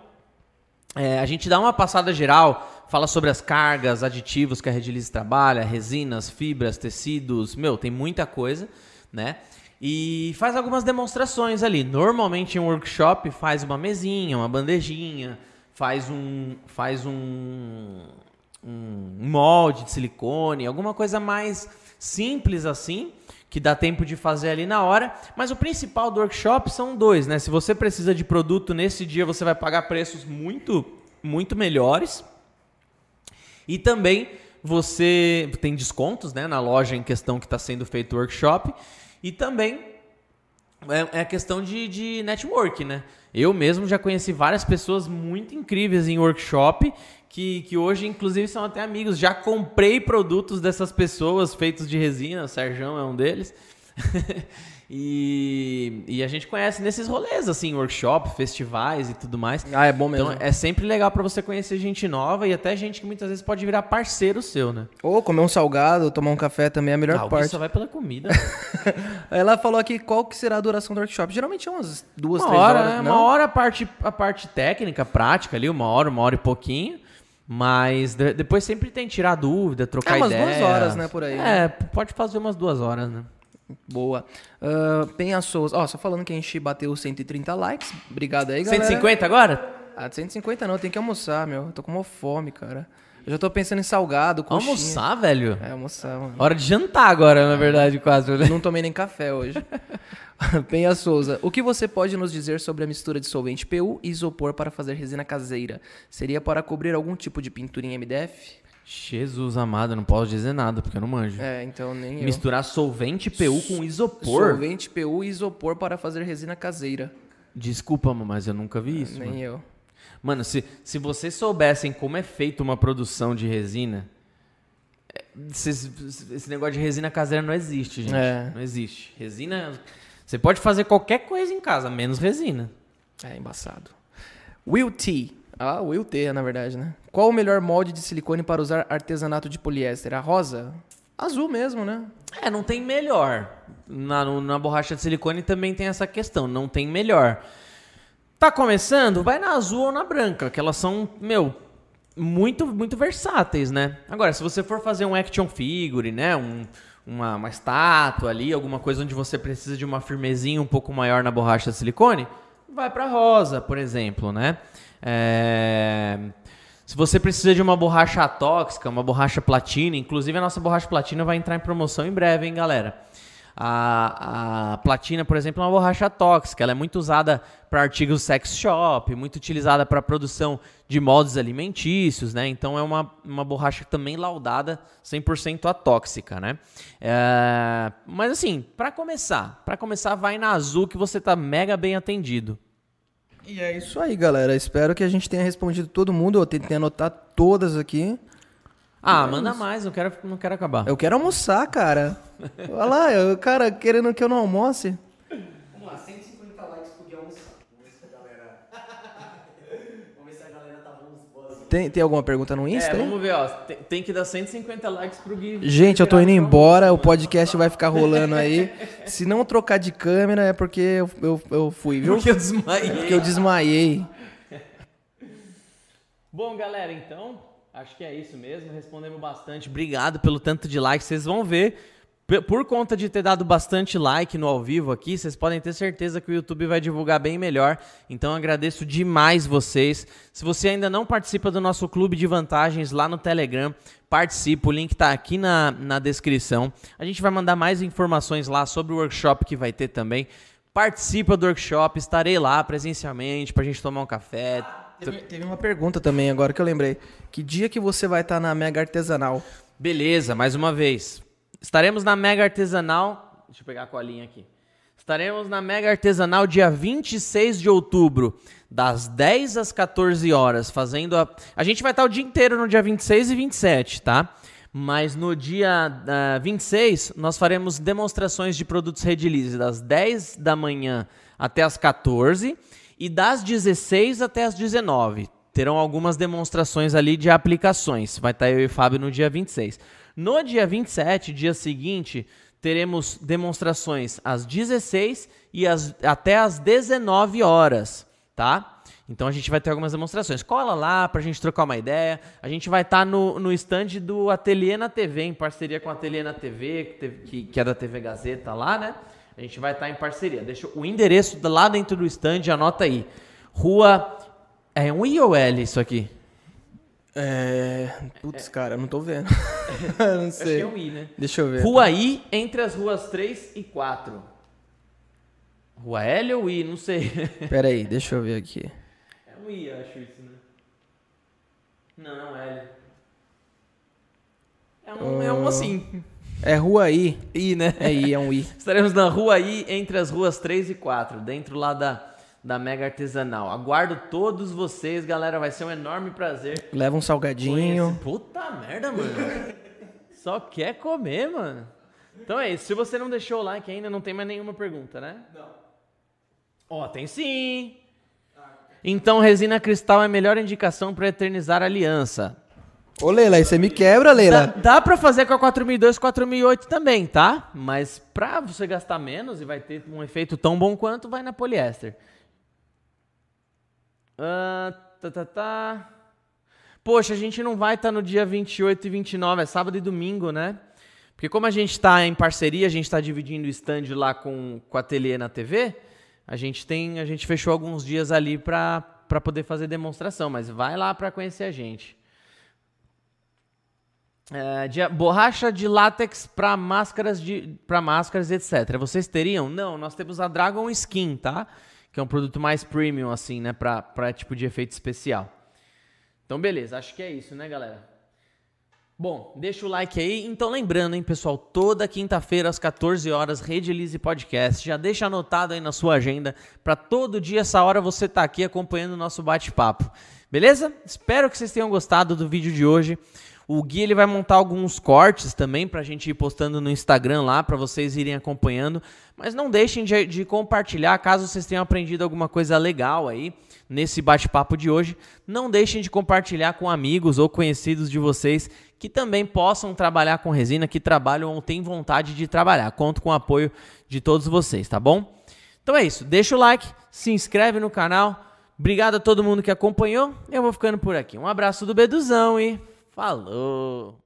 é, a gente dá uma passada geral, fala sobre as cargas, aditivos que a Redilize trabalha, resinas, fibras, tecidos, meu, tem muita coisa, né? E faz algumas demonstrações ali. Normalmente em um workshop faz uma mesinha, uma bandejinha, faz um faz um, um molde de silicone, alguma coisa mais simples assim, que dá tempo de fazer ali na hora. Mas o principal do workshop são dois, né? Se você precisa de produto nesse dia, você vai pagar preços muito, muito melhores. E também você tem descontos né, na loja em questão que está sendo feito o workshop. E também é, é questão de, de network, né? Eu mesmo já conheci várias pessoas muito incríveis em workshop que, que hoje, inclusive, são até amigos. Já comprei produtos dessas pessoas feitos de resina, o Serjão é um deles. e, e a gente conhece nesses rolês, assim, workshop, festivais e tudo mais. Ah, é bom mesmo. Então é sempre legal pra você conhecer gente nova e até gente que muitas vezes pode virar parceiro seu, né? Ou comer um salgado, tomar um café também é a melhor Ah, parte. só vai pela comida. Ela falou aqui qual que será a duração do workshop. Geralmente é umas duas, uma três hora, horas. né? não? Uma hora a parte, a parte técnica, prática ali, uma hora, uma hora e pouquinho. Mas de- depois sempre tem tirar dúvida, trocar É, umas ideia. duas horas, né, por aí, É, pode fazer umas duas horas, né? Boa. Ah, Penha Souza. Ó, só falando que a gente bateu 130 likes. Obrigado aí, galera. 150 agora? Ah, 150 não, tem que almoçar, meu. Eu tô com uma fome, cara. Eu já tô pensando em salgado, coxinha. Almoçar, velho? É, almoçar, mano. Hora de jantar agora, na verdade, quase. Eu não tomei nem café hoje. Penha Souza. O que você pode nos dizer sobre a mistura de solvente PU e isopor para fazer resina caseira? Seria para cobrir algum tipo de pintura em MDF? Jesus amado, eu não posso dizer nada, porque eu não manjo. É, então nem eu. Misturar solvente PU com isopor? Solvente PU e isopor para fazer resina caseira. Desculpa, mas eu nunca vi isso. nem mano. eu. Mano, se, se vocês soubessem como é feita uma produção de resina, é, Esse, esse negócio de resina caseira não existe, gente. É. Não existe. Resina. Você pode fazer qualquer coisa em casa, menos resina. É embaçado. Will T. Ah, Will T, na verdade, né? Qual o melhor molde de silicone para usar artesanato de poliéster? A rosa? Azul mesmo, né? É, não tem melhor. Na, na borracha de silicone também tem essa questão, não tem melhor. Tá começando? Vai na azul ou na branca, que elas são, meu, muito, muito versáteis, né? Agora, se você for fazer um action figure, né? Um, uma, uma estátua ali, alguma coisa onde você precisa de uma firmezinha um pouco maior na borracha de silicone, vai pra rosa, por exemplo, né? É... Se você precisa de uma borracha atóxica, uma borracha platina, inclusive a nossa borracha platina vai entrar em promoção em breve, hein, galera? A, a platina, por exemplo, é uma borracha tóxica. Ela é muito usada para artigos sex shop, muito utilizada para produção de moldes alimentícios, né? Então é uma, uma borracha também laudada 100% atóxica, né? É, mas assim, para começar, para começar, vai na azul que você tá mega bem atendido. E é isso aí, galera. Espero que a gente tenha respondido todo mundo. Eu tentei anotar todas aqui. Ah, manda mais, não quero, não quero acabar. Eu quero almoçar, cara. Olha lá, o cara querendo que eu não almoce. Vamos lá, 150 likes pro Gui almoçar. Vamos ver se a galera. Vamos ver se a galera tá boas. Tem, tem alguma pergunta no É, Insta? aí? vamos ver, ó. Tem, tem que dar 150 likes pro Gui. Gente, eu tô indo embora, o podcast vai ficar rolando aí. Se não trocar de câmera é porque eu, eu, eu fui, viu? Porque eu desmaiei. Porque eu desmaiei. Bom, galera, então, acho que é isso mesmo. Respondemos bastante. Obrigado pelo tanto de likes. Vocês vão ver, por conta de ter dado bastante like no ao vivo aqui, vocês podem ter certeza que o YouTube vai divulgar bem melhor. Então, agradeço demais vocês. Se você ainda não participa do nosso clube de vantagens lá no Telegram, participa. O link tá aqui na, na descrição. A gente vai mandar mais informações lá sobre o workshop que vai ter também. Participa do workshop, estarei lá presencialmente pra gente tomar um café. Teve, teve uma pergunta também agora que eu lembrei. Que dia que você vai estar na Mega Artesanal? Beleza, mais uma vez. Estaremos na Mega Artesanal. Deixa eu pegar a colinha aqui. Estaremos na Mega Artesanal dia 26 de outubro, das 10 às 14 horas, fazendo a. A gente vai estar o dia inteiro no dia 26 e 27, tá? Mas no dia ah, 26, nós faremos demonstrações de produtos Redilize das 10 da manhã até as 14 e das 16 até as 19 terão algumas demonstrações ali de aplicações. Vai estar eu e Fábio no dia 26. No dia 27, dia seguinte, teremos demonstrações às 16 e às- até às 19 horas, tá? Então a gente vai ter algumas demonstrações. Cola lá pra gente trocar uma ideia. A gente vai estar no, no stand do Ateliê na TV, em parceria com o Ateliê na TV, que, que- é da TV Gazeta lá, né? A gente vai estar em parceria. Deixa o endereço lá dentro do stand, anota aí. Rua. É um I ou L isso aqui? É. Putz, cara, eu não tô vendo. não Acho que sei. é um I, né? Deixa eu ver. Rua I entre as ruas 3 e 4. Rua L ou I? Não sei. Pera aí, deixa eu ver aqui. É um I, acho isso, né? Não, é um L. É um, é um assim. É Rua I. I, né? É I, é um I. Estaremos na rua I entre as ruas 3 e 4, dentro lá da, da Mega Artesanal. Aguardo todos vocês, galera. Vai ser um enorme prazer. Leva um salgadinho. Puta merda, mano. Só quer comer, mano. Então é isso. Se você não deixou o like ainda, não tem mais nenhuma pergunta, né? Não. Ó, tem sim. Então, resina cristal é a melhor indicação para eternizar a aliança. Ô, Leila, aí você me quebra, Dá, Leila. dá pra fazer com a 4002 4008 também, tá? Mas pra você gastar menos e vai ter um efeito tão bom quanto, vai na poliéster. Ah, tá, tá, tá. Poxa, a gente não vai estar no dia 28 e 29, é sábado e domingo, né? Porque como a gente está em parceria, a gente está dividindo o stand lá com, com a Ateliê na TV, a gente tem, a gente fechou alguns dias ali para poder fazer demonstração, mas vai lá pra conhecer a gente. É, de- borracha de látex para máscaras para máscaras etc. Vocês teriam? Não, nós temos a Dragon Skin, tá? Que é um produto mais premium assim, né, para para tipo de efeito especial. Então beleza, acho que é isso, né, galera? Bom, deixa o like aí. Então lembrando, hein, pessoal, toda quinta-feira às 14 horas, Rede Elise Podcast. Já deixa anotado aí na sua agenda para todo dia essa hora você tá aqui acompanhando o nosso bate-papo. Beleza? Espero que vocês tenham gostado do vídeo de hoje. O Gui ele vai montar alguns cortes também pra gente ir postando no Instagram lá, pra vocês irem acompanhando. Mas não deixem de, de compartilhar, caso vocês tenham aprendido alguma coisa legal aí nesse bate-papo de hoje. Não deixem de compartilhar com amigos ou conhecidos de vocês que também possam trabalhar com resina, que trabalham ou têm vontade de trabalhar. Conto com o apoio de todos vocês, tá bom? Então é isso. Deixa o like, se inscreve no canal. Obrigado a todo mundo que acompanhou. Eu vou ficando por aqui. Um abraço do Beduzão e falou!